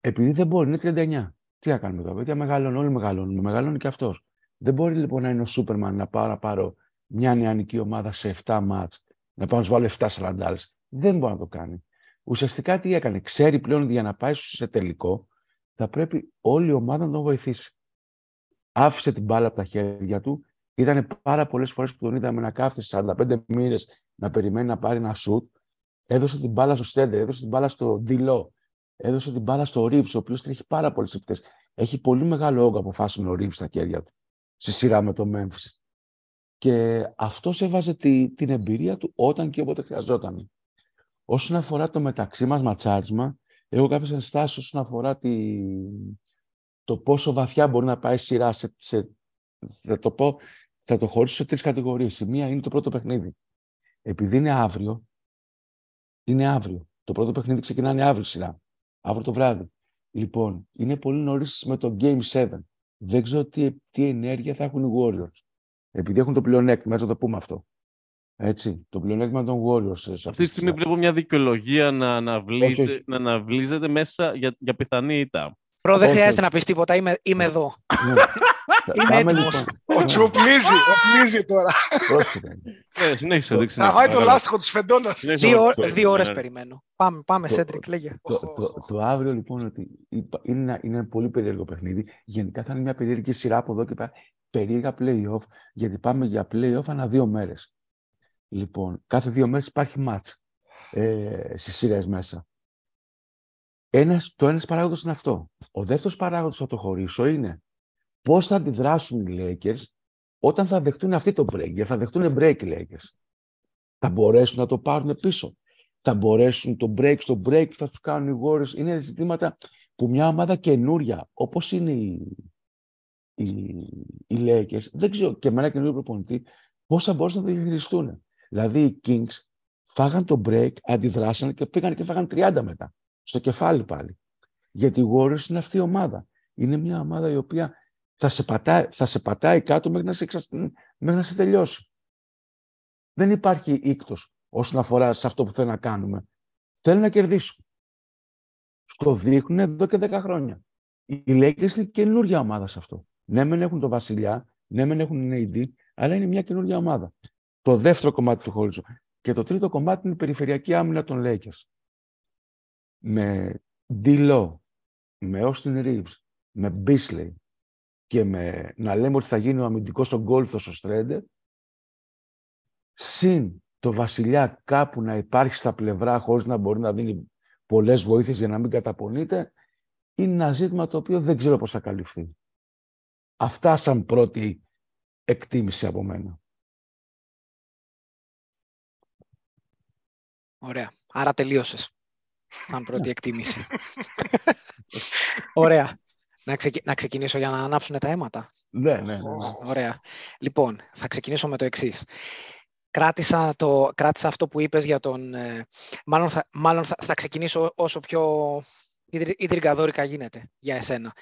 Επειδή δεν μπορεί, είναι 39. Τι να κάνουμε τώρα, παιδιά μεγαλώνουν, όλοι μεγαλώνουν, μεγαλώνει και αυτός. Δεν μπορεί λοιπόν να είναι ο Σούπερμαν να πάρω, να πάρω μια νεανική ομάδα σε 7 μάτς, να πάω να σου βάλω 7 σαραντάρες. Δεν μπορεί να το κάνει. Ουσιαστικά τι έκανε, ξέρει πλέον ότι για να πάει σε τελικό, θα πρέπει όλη η ομάδα να τον βοηθήσει. Άφησε την μπάλα από τα χέρια του. Ήταν πάρα πολλές φορές που τον είδαμε να κάθεται σε 45 μοίρες να περιμένει να πάρει ένα σουτ. Έδωσε την μπάλα στο Στέντερ, έδωσε την μπάλα στο Ντιλό, έδωσε την μπάλα στο Ρίβς, ο οποίος τρέχει πάρα πολλές επιθέσεις. Έχει πολύ μεγάλο όγκο αποφάσεων ο Ρίβς στα χέρια του, στη σειρά με το Memphis. Και αυτός έβαζε τη, την εμπειρία του όταν και όποτε χρειαζόταν. Όσον αφορά το μεταξύ μας ματσάρισμα, έχω κάποιες ενστάσεις όσον αφορά τη, το πόσο βαθιά μπορεί να πάει η σειρά. Σε, σε, θα, το πω, θα το χωρίσω σε τρεις κατηγορίες. Η μία είναι το πρώτο παιχνίδι. Επειδή είναι αύριο, είναι αύριο. Το πρώτο παιχνίδι ξεκινάνε αύριο η σειρά. Αύριο το βράδυ. Λοιπόν, είναι πολύ νωρίς με το Game 7. Δεν ξέρω τι, τι ενέργεια θα έχουν οι Warriors. Επειδή έχουν το πλεονέκτημα, έτσι να το πούμε αυτό. Έτσι, το πλεονέκτημα των Warriors. σε αυτή Αυτή τη στιγμή σειρά. βλέπω μια δικαιολογία να αναβλύζε- Όχι, όχι. να αναβλύζεται μέσα για, για πιθανή ήττα. Προ, δεν Όχι, χρειάζεται όχι. να πεις τίποτα. Είμαι, είμαι εδώ. Ναι. Θα- Είμαι πάμε έτοιμος. λοιπόν. Ο Ναι, Τσουπλίζει, οπλίζει τώρα. πρόσεχε. Ναι, συνέχισε, Το- δείξε. Τραβάει το λάστιχο της φεντόνας. Συνέχισε. Δύο, το- δύο ώρες ναι. περιμένω. Πάμε, πάμε Το- Σέντρικ, λέγε. Το, το, το αύριο λοιπόν ότι είπα- είναι, ένα- είναι ένα πολύ περίεργο παιχνίδι. Γενικά θα είναι μια περίεργη σειρά από εδώ και πέρα. Περίεργα play-off, γιατί πάμε για play-off ανά δύο μέρες. Λοιπόν, κάθε δύο μέρες υπάρχει match ε, στις σειρές μέσα. Ένας, το ένας παράγοντας είναι αυτό. Ο δεύτερος παράγοντας που θα το χωρίσω είναι πώς θα αντιδράσουν οι Lakers όταν θα δεχτούν αυτή το break. Γιατί θα δεχτούν break οι Lakers. Θα μπορέσουν να το πάρουν πίσω θα μπορέσουν το break στο break που θα τους κάνουν οι Warriors. Είναι ζητήματα που μια ομάδα καινούρια, όπως είναι οι, οι, οι Lakers, δεν ξέρω και με ένα καινούριο προπονητή, πώς θα μπορούσαν να το διαχειριστούν. Δηλαδή οι Kings φάγαν το break, αντιδράσαν και πήγαν και φάγαν 30 μετά, στο κεφάλι πάλι. Γιατί οι Warriors είναι αυτή η ομάδα. Είναι μια ομάδα η οποία θα σε πατάει, θα σε πατάει κάτω μέχρι να σε, εξασ... μέχρι να σε τελειώσει. Δεν υπάρχει ίκτος όσον αφορά σε αυτό που θέλουν να κάνουμε. Θέλουν να κερδίσουν. Στο δείχνουν εδώ και 10 χρόνια. Οι Lakers είναι καινούργια ομάδα σε αυτό. Ναι, μεν έχουν τον Βασιλιά, ναι, μεν έχουν AD, αλλά είναι μια καινούργια ομάδα. Το δεύτερο κομμάτι του χωρίζω. Και το τρίτο κομμάτι είναι η περιφερειακή άμυνα των Lakers. Με D-Law, με Austin Reeves, με Beasley και με να λέμε ότι θα γίνει ο αμυντικός ο Γκόλθος ο Στρέντερ, συν το βασιλιά κάπου να υπάρχει στα πλευρά χωρίς να μπορεί να δίνει πολλές βοήθειες για να μην καταπονείται, είναι ένα ζήτημα το οποίο δεν ξέρω πώς θα καλυφθεί. Αυτά σαν πρώτη εκτίμηση από μένα. Ωραία. Άρα τελείωσες. σαν πρώτη εκτίμηση. Ωραία. Να, ξεκι- να ξεκινήσω για να ανάψουν τα αίματα. Ναι, ναι, ναι. ναι. Ωραία. Λοιπόν, θα ξεκινήσω με το εξής. Κράτησα, το, κράτησα αυτό που είπες για τον... ε, μάλλον θα, μάλλον θα, θα ξεκινήσω όσο πιο ιδρυ- ιδρυγκαδόρικα γίνεται για εσένα.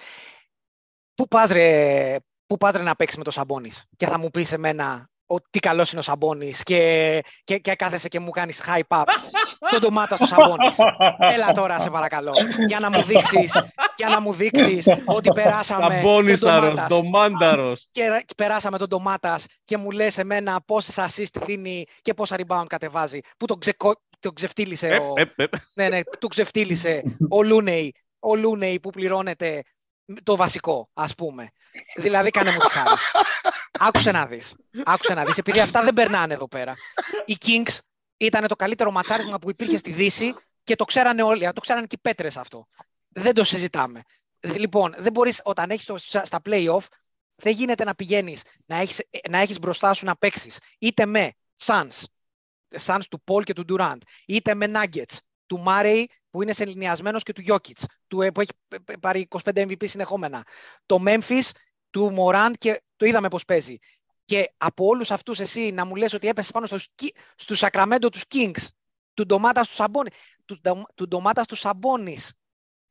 Πού πας ρε, πού πας ρε να παίξεις με το Σαμπόνις; Και θα μου πεις εμένα ότι καλός είναι ο Σαμπόνις και, και, και κάθεσαι και μου κάνεις hype up τον ντομάτα στο Σαμπόνις. Έλα τώρα, σε παρακαλώ, για να μου δείξεις, για να μου δείξεις ότι περάσαμε τον Ταμπόνισαρος, ντομάτας το μάνταρος. και ρα- και περάσαμε τον Ντομάτας και μου λες εμένα πόσες assist δίνει και πόσα rebound κατεβάζει. Που τον, ξεκο... τον ξεφτύλισε Επ, ο... επ, επ. Ναι, ναι, του ξεφτύλισε ο Λούνεϊ, ο Λούνεϊ που πληρώνεται το βασικό, ας πούμε. Δηλαδή, κάνε μου τη χάρη. Άκουσε να δεις. Άκουσε να δεις, επειδή αυτά δεν περνάνε εδώ πέρα. Οι Kings ήταν το καλύτερο ματσάρισμα που υπήρχε στη Δύση και το ξέρανε όλοι, το ξέρανε και οι πέτρες αυτό. Δεν το συζητάμε. Λοιπόν, δεν μπορείς, όταν έχεις το, στα play-off, δεν γίνεται να πηγαίνεις, να έχεις, να έχεις μπροστά σου να παίξεις, είτε με Suns, Suns του Paul και του Durant, είτε με Nuggets, του Murray που είναι σεληνιασμένος και του Jokic, του, ε, που έχει π- π- πάρει 25 MVP συνεχόμενα. Το Memphis του Morant και το είδαμε πώς παίζει. Και από όλους αυτούς εσύ να μου λες ότι έπεσες πάνω στο, σκι- στους Sacramento τους Kings, του Ντομάτα του Σαμπόνι, του, Ντο- του Ντομάτα του Σαμπόνις,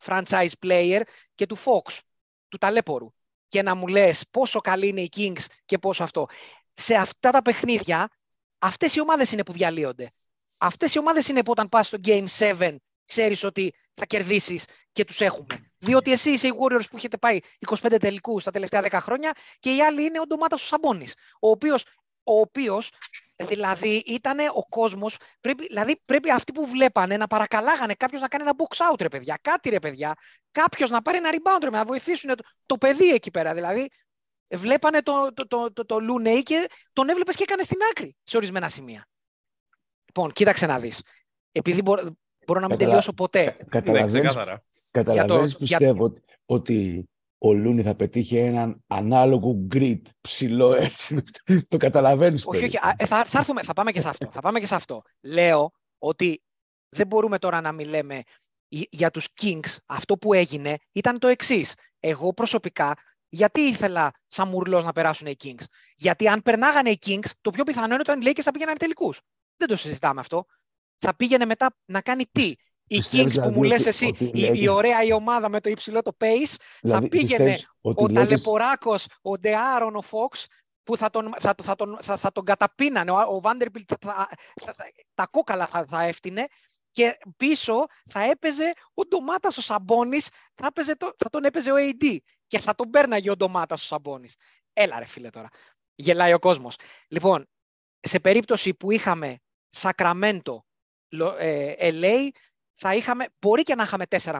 franchise player και του Fox, του ταλέπορου. Και να μου λες πόσο καλή είναι οι Kings και πόσο αυτό. Σε αυτά τα παιχνίδια, αυτές οι ομάδες είναι που διαλύονται. Αυτές οι ομάδες είναι που όταν πας στο Game 7 ξέρεις ότι θα κερδίσεις και τους έχουμε. Διότι εσύ είσαι οι Warriors που έχετε πάει 25 τελικούς τα τελευταία 10 χρόνια και οι άλλοι είναι ο Ντομάτας ο Σαμπόνης, ο οποίος, ο οποίος δηλαδή ήταν ο κόσμος, πρέπει, δηλαδή πρέπει αυτοί που βλέπανε να παρακαλάγανε κάποιος να κάνει ένα box out ρε παιδιά, κάτι ρε παιδιά, κάποιος να πάρει ένα rebound ρε, να βοηθήσουν το, το παιδί εκεί πέρα. Δηλαδή βλέπανε το, το, το, το, το Looney και τον έβλεπες και έκανε στην άκρη σε ορισμένα σημεία. Λοιπόν, κοίταξε να δεις. Επειδή μπορώ, μπορώ να μην Καταλα- τελειώσω ποτέ. Ναι, Καταλαβαίνεις, ξεκάθαρα. Καταλαβαίνεις για- πιστεύω ότι, ότι ο Λούνι θα πετύχει έναν ανάλογο grid ψηλό έτσι. το καταλαβαίνεις Όχι, όχι. περίπου. α, ε, Θα, θα, έρθουμε, θα πάμε και σε αυτό. Θα πάμε και σε αυτό. Λέω ότι δεν μπορούμε τώρα να μην λέμε ι- για τους Kings. Αυτό που έγινε ήταν το εξής. Εγώ προσωπικά, γιατί ήθελα σαν μουρλός να περάσουν οι Kings; Γιατί αν περνάγανε οι Kings, το πιο πιθανό είναι ότι οι Lakers θα πήγαιναν τελικούς. Δεν το συζητάμε αυτό. Θα πήγαινε μετά να κάνει τι; Οι Πιστεύεις Kings που δηλαδή μου λες ότι- εσύ, ότι οι η, η Lakers- ωραία η ομάδα με το υψηλό το pace, Δηλαδή, πήγαινε πιστεύεις ότι ο οι Lakers- ταλαιπωράκος, ο Ντεάρον, ο Φόξ, που θα τον, θα, θα, τον, θα, θα τον καταπίνανε. Ο, ο Vanderbilt θα, θα, θα- θα- τα κόκαλα θα, θα έφτιανε και πίσω θα έπαιζε ο Ντομάτας ο Σαμπόνης, θα, έπαιζε το, θα τον έπαιζε ο AD και θα τον πέρναγε ο Ντομάτας ο Σαμπόνης. Έλα ρε φίλε τώρα. Γελάει ο κόσμος. Λοιπόν, σε περίπτωση που είχαμε Σακραμέντο, Λο- ε, LA, θα είχαμε, μπορεί και να είχαμε 4-0.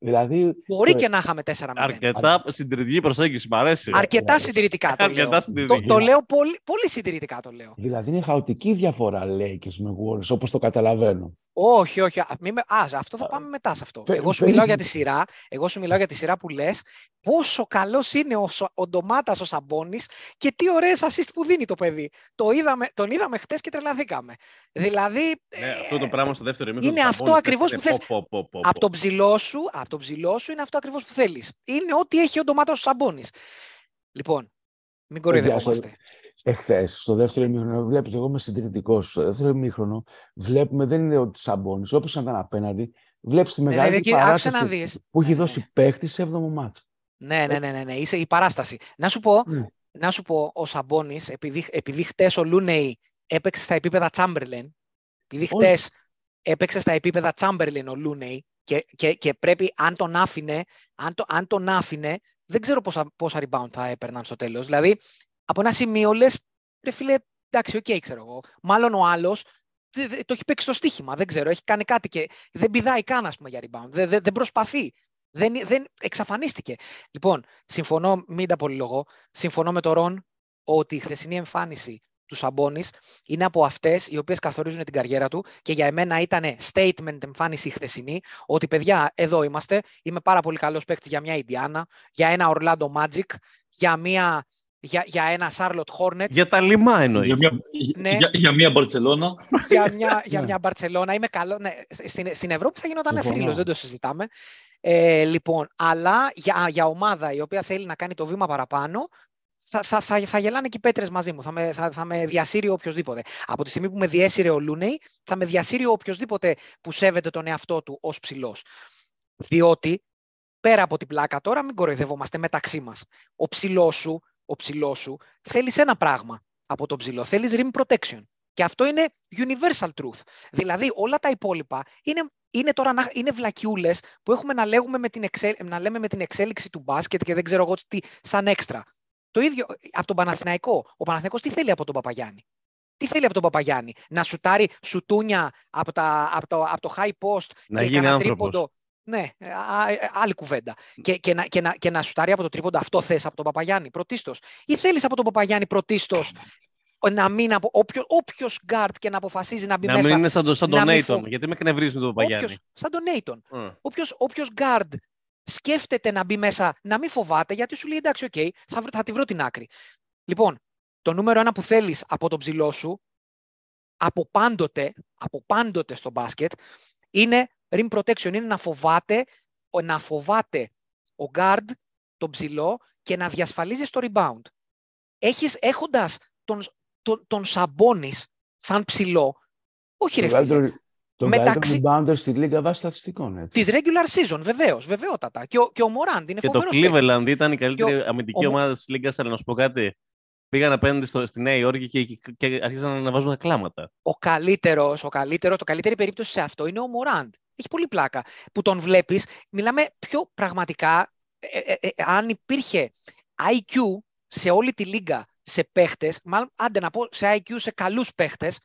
Δηλαδή, Μπορεί το- και να είχαμε 4-0. Αρκετά συντηρητική προσέγγιση, μ' αρέσει. Αρκετά συντηρητικά το Αρκετά λέω. Το, συντηρητική. το λέω πολύ, πολύ συντηρητικά το λέω. δηλαδή είναι χαοτική διαφορά Lakers με Warriors, όπως το καταλαβαίνω. Όχι, όχι. Α, μη με- ας, αυτό θα πάμε μετά σε αυτό. Πε- Εγώ σου περί- μιλάω για τη σειρά. Εγώ σου μιλάω για τη σειρά που λες πόσο καλός είναι ο, Σο- ο Ντομάτας ο Σαμπόνη και τι ωραίες assist που δίνει το παιδί. Το είδαμε, τον είδαμε χτες και τρελαθήκαμε. Δηλαδή. Ναι, ε, αυτό το πράγμα στο δεύτερο ημίχρονο είναι του αυτό Σαμπόνις, ακριβώς είναι που θες. πω, πω, πω, πω, από πω. τον ψηλό σου, από τον ψηλό σου είναι αυτό ακριβώς που θέλεις. Είναι ό,τι έχει ο Ντομάτας ο Σαμπόνη. Λοιπόν, μην κοροϊδευόμαστε. Εχθές, στο δεύτερο ημίχρονο, βλέπεις, εγώ είμαι συντηρητικός. Στο δεύτερο ημίχρονο, βλέπουμε, δεν είναι ότι Σαμπόνι, όπως ήταν απέναντι, βλέπεις τη Ναι, ναι, μεγάλη και άκουσε να παράσταση δεις. που έχει Ναι, δώσει ναι. παίχτη σε 7ο μάτς. Ναι, ναι, ναι, ναι, ναι. Είσαι η παράσταση. Να σου πω, Ναι. να σου πω ο Σαμπόνης, επειδή, επειδή χτες ο Λούνεϊ έπαιξε στα επίπεδα Τσάμπερλεν, επειδή Όχι. χτες έπαιξε στα επίπεδα Τσάμπερλεν ο Λούνεϊ και, και, και πρέπει, αν τον άφηνε, αν, το, αν τον άφηνε, δεν ξέρω πόσα, πόσα rebound θα έπαιρναν στο τέλος. Δηλαδή, από ένα σημείο λες, ρε φίλε, εντάξει, οκ, ξέρω εγώ. Μάλλον ο άλλος δε- δε- το έχει παίξει στο στοίχημα, δεν ξέρω, έχει κάνει κάτι και δεν πηδάει καν, ας πούμε, για rebound. Δεν, δεν, δεν προσπαθεί. Δεν, δεν εξαφανίστηκε. Λοιπόν, συμφωνώ, μην τα πολυλογώ, συμφωνώ με τον Ρον ότι η χθεσινή εμφάνιση του Σαμπόνις είναι από αυτές οι οποίες καθορίζουν την καριέρα του και για εμένα ήταν statement εμφάνιση η χθεσινή. Ότι παιδιά, εδώ είμαστε. Είμαι πάρα πολύ καλός παίκτης για μια Ιντιάνα, για ένα Orlando Magic, για μια για, για ένα Charlotte Hornets, Για τα λιμά εννοείς. Για μια, Ναι. για, για μια Μπαρτσελώνα. για μια, για Ναι. μια Μπαρτσελώνα. Είμαι καλό. Ναι, στην, στην Ευρώπη θα γινόταν Συμφωνώ. θρύλος, δεν το συζητάμε. Ε, λοιπόν, αλλά για, για ομάδα η οποία θέλει να κάνει το βήμα παραπάνω, θα, θα, θα, θα γελάνε και οι πέτρες μαζί μου. Θα με, θα, θα με διασύρει οποιοδήποτε. Από τη στιγμή που με διέσυρε ο Λούνεϊ, θα με διασύρει οποιοδήποτε που σέβεται τον εαυτό του ως ψηλός. Διότι, πέρα από την πλάκα τώρα, μην κοροϊδευόμαστε μεταξύ μας. Ο ψηλός σου, ο ψηλός σου θέλεις ένα πράγμα από τον ψηλό. Θέλεις rim protection. Και αυτό είναι universal truth. Δηλαδή όλα τα υπόλοιπα είναι, είναι τώρα να, είναι βλακιούλες που έχουμε να, λέγουμε με την εξέλ, να λέμε με την εξέλιξη του μπάσκετ και δεν ξέρω εγώ τι, σαν έξτρα. Το ίδιο από τον Παναθηναϊκό. Ο Παναθηναϊκός τι θέλει από τον Παπαγιάννη; Τι θέλει από τον Παπαγιάννη; Να σουτάρει σουτούνια από, τα, από, το, από το high post Να και γίνει κανένα άνθρωπος. τρίποντο. Ναι, α, α, άλλη κουβέντα. Και, και, να, και, να, και να σουτάρει από το τρίποντο αυτό θες από τον Παπαγιάννη πρωτίστως. Ή θέλεις από τον Παπαγιάννη πρωτίστως να μην απο... όποιο, όποιος guard και να αποφασίζει να μπει Να μέσα. μην είναι σαν, το, σαν να τον μην Νέιτον. φοβ- Γιατί με εκνευρίζει με τον Παπαγιάννη. όποιος, σαν τον Νέιτον. Ε. Όποιος, όποιος guard σκέφτεται να μπει μέσα, να μην φοβάται, γιατί σου λέει εντάξει, οκ, θα, βρω- θα τη βρω την άκρη. Λοιπόν, το νούμερο ένα που θέλεις από τον ψηλό σου, από πάντοτε, από πάντοτε στο μπάσκετ, είναι rim protection, είναι να φοβάται, ο- να φοβάται ο guard, τον ψηλό και να διασφαλίζεις το rebound. Έχεις, έχοντας τον, τον, τον Σαμπόνις σαν ψηλό, όχι ρε Τον φίλε, καλύτερο, τον μεταξύ- καλύτερο rebounder στη λίγα βάσει στατιστικών. Έτσι. Της regular season, βεβαίως, βεβαιότατα. Και ο, και ο Μωράντ είναι Και το φοβερός παίκτης. Cleveland ήταν η καλύτερη αμυντική ο- ομάδα της Λίγκα, αλλά να σου πω κάτι. Πήγαν απέναντι στο, στη Νέα Υόρκη και, και, και άρχισαν να βάζουν κλάματα. Ο καλύτερος, ο καλύτερο, το καλύτερη περίπτωση σε αυτό είναι ο Μωράντ. Έχει πολύ πλάκα. Που τον βλέπεις, μιλάμε πιο πραγματικά. ε, ε, ε, αν υπήρχε IQ σε όλη τη λίγα σε παίχτες, μάλλον άντε να πω σε IQ σε καλούς παίχτες,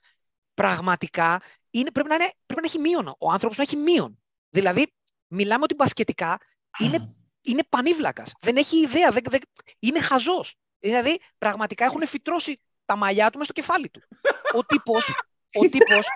πραγματικά είναι, πρέπει, να είναι, πρέπει να έχει μείον. Ο άνθρωπος να έχει μείον. Δηλαδή, μιλάμε ότι μπασκετικά είναι, είναι πανίβλακας. Δεν έχει ιδέα. Δεν, δεν, είναι χαζός. Δηλαδή, πραγματικά έχουν φυτρώσει τα μαλλιά του μέσα στο κεφάλι του. Ο τύπος, ο τύπος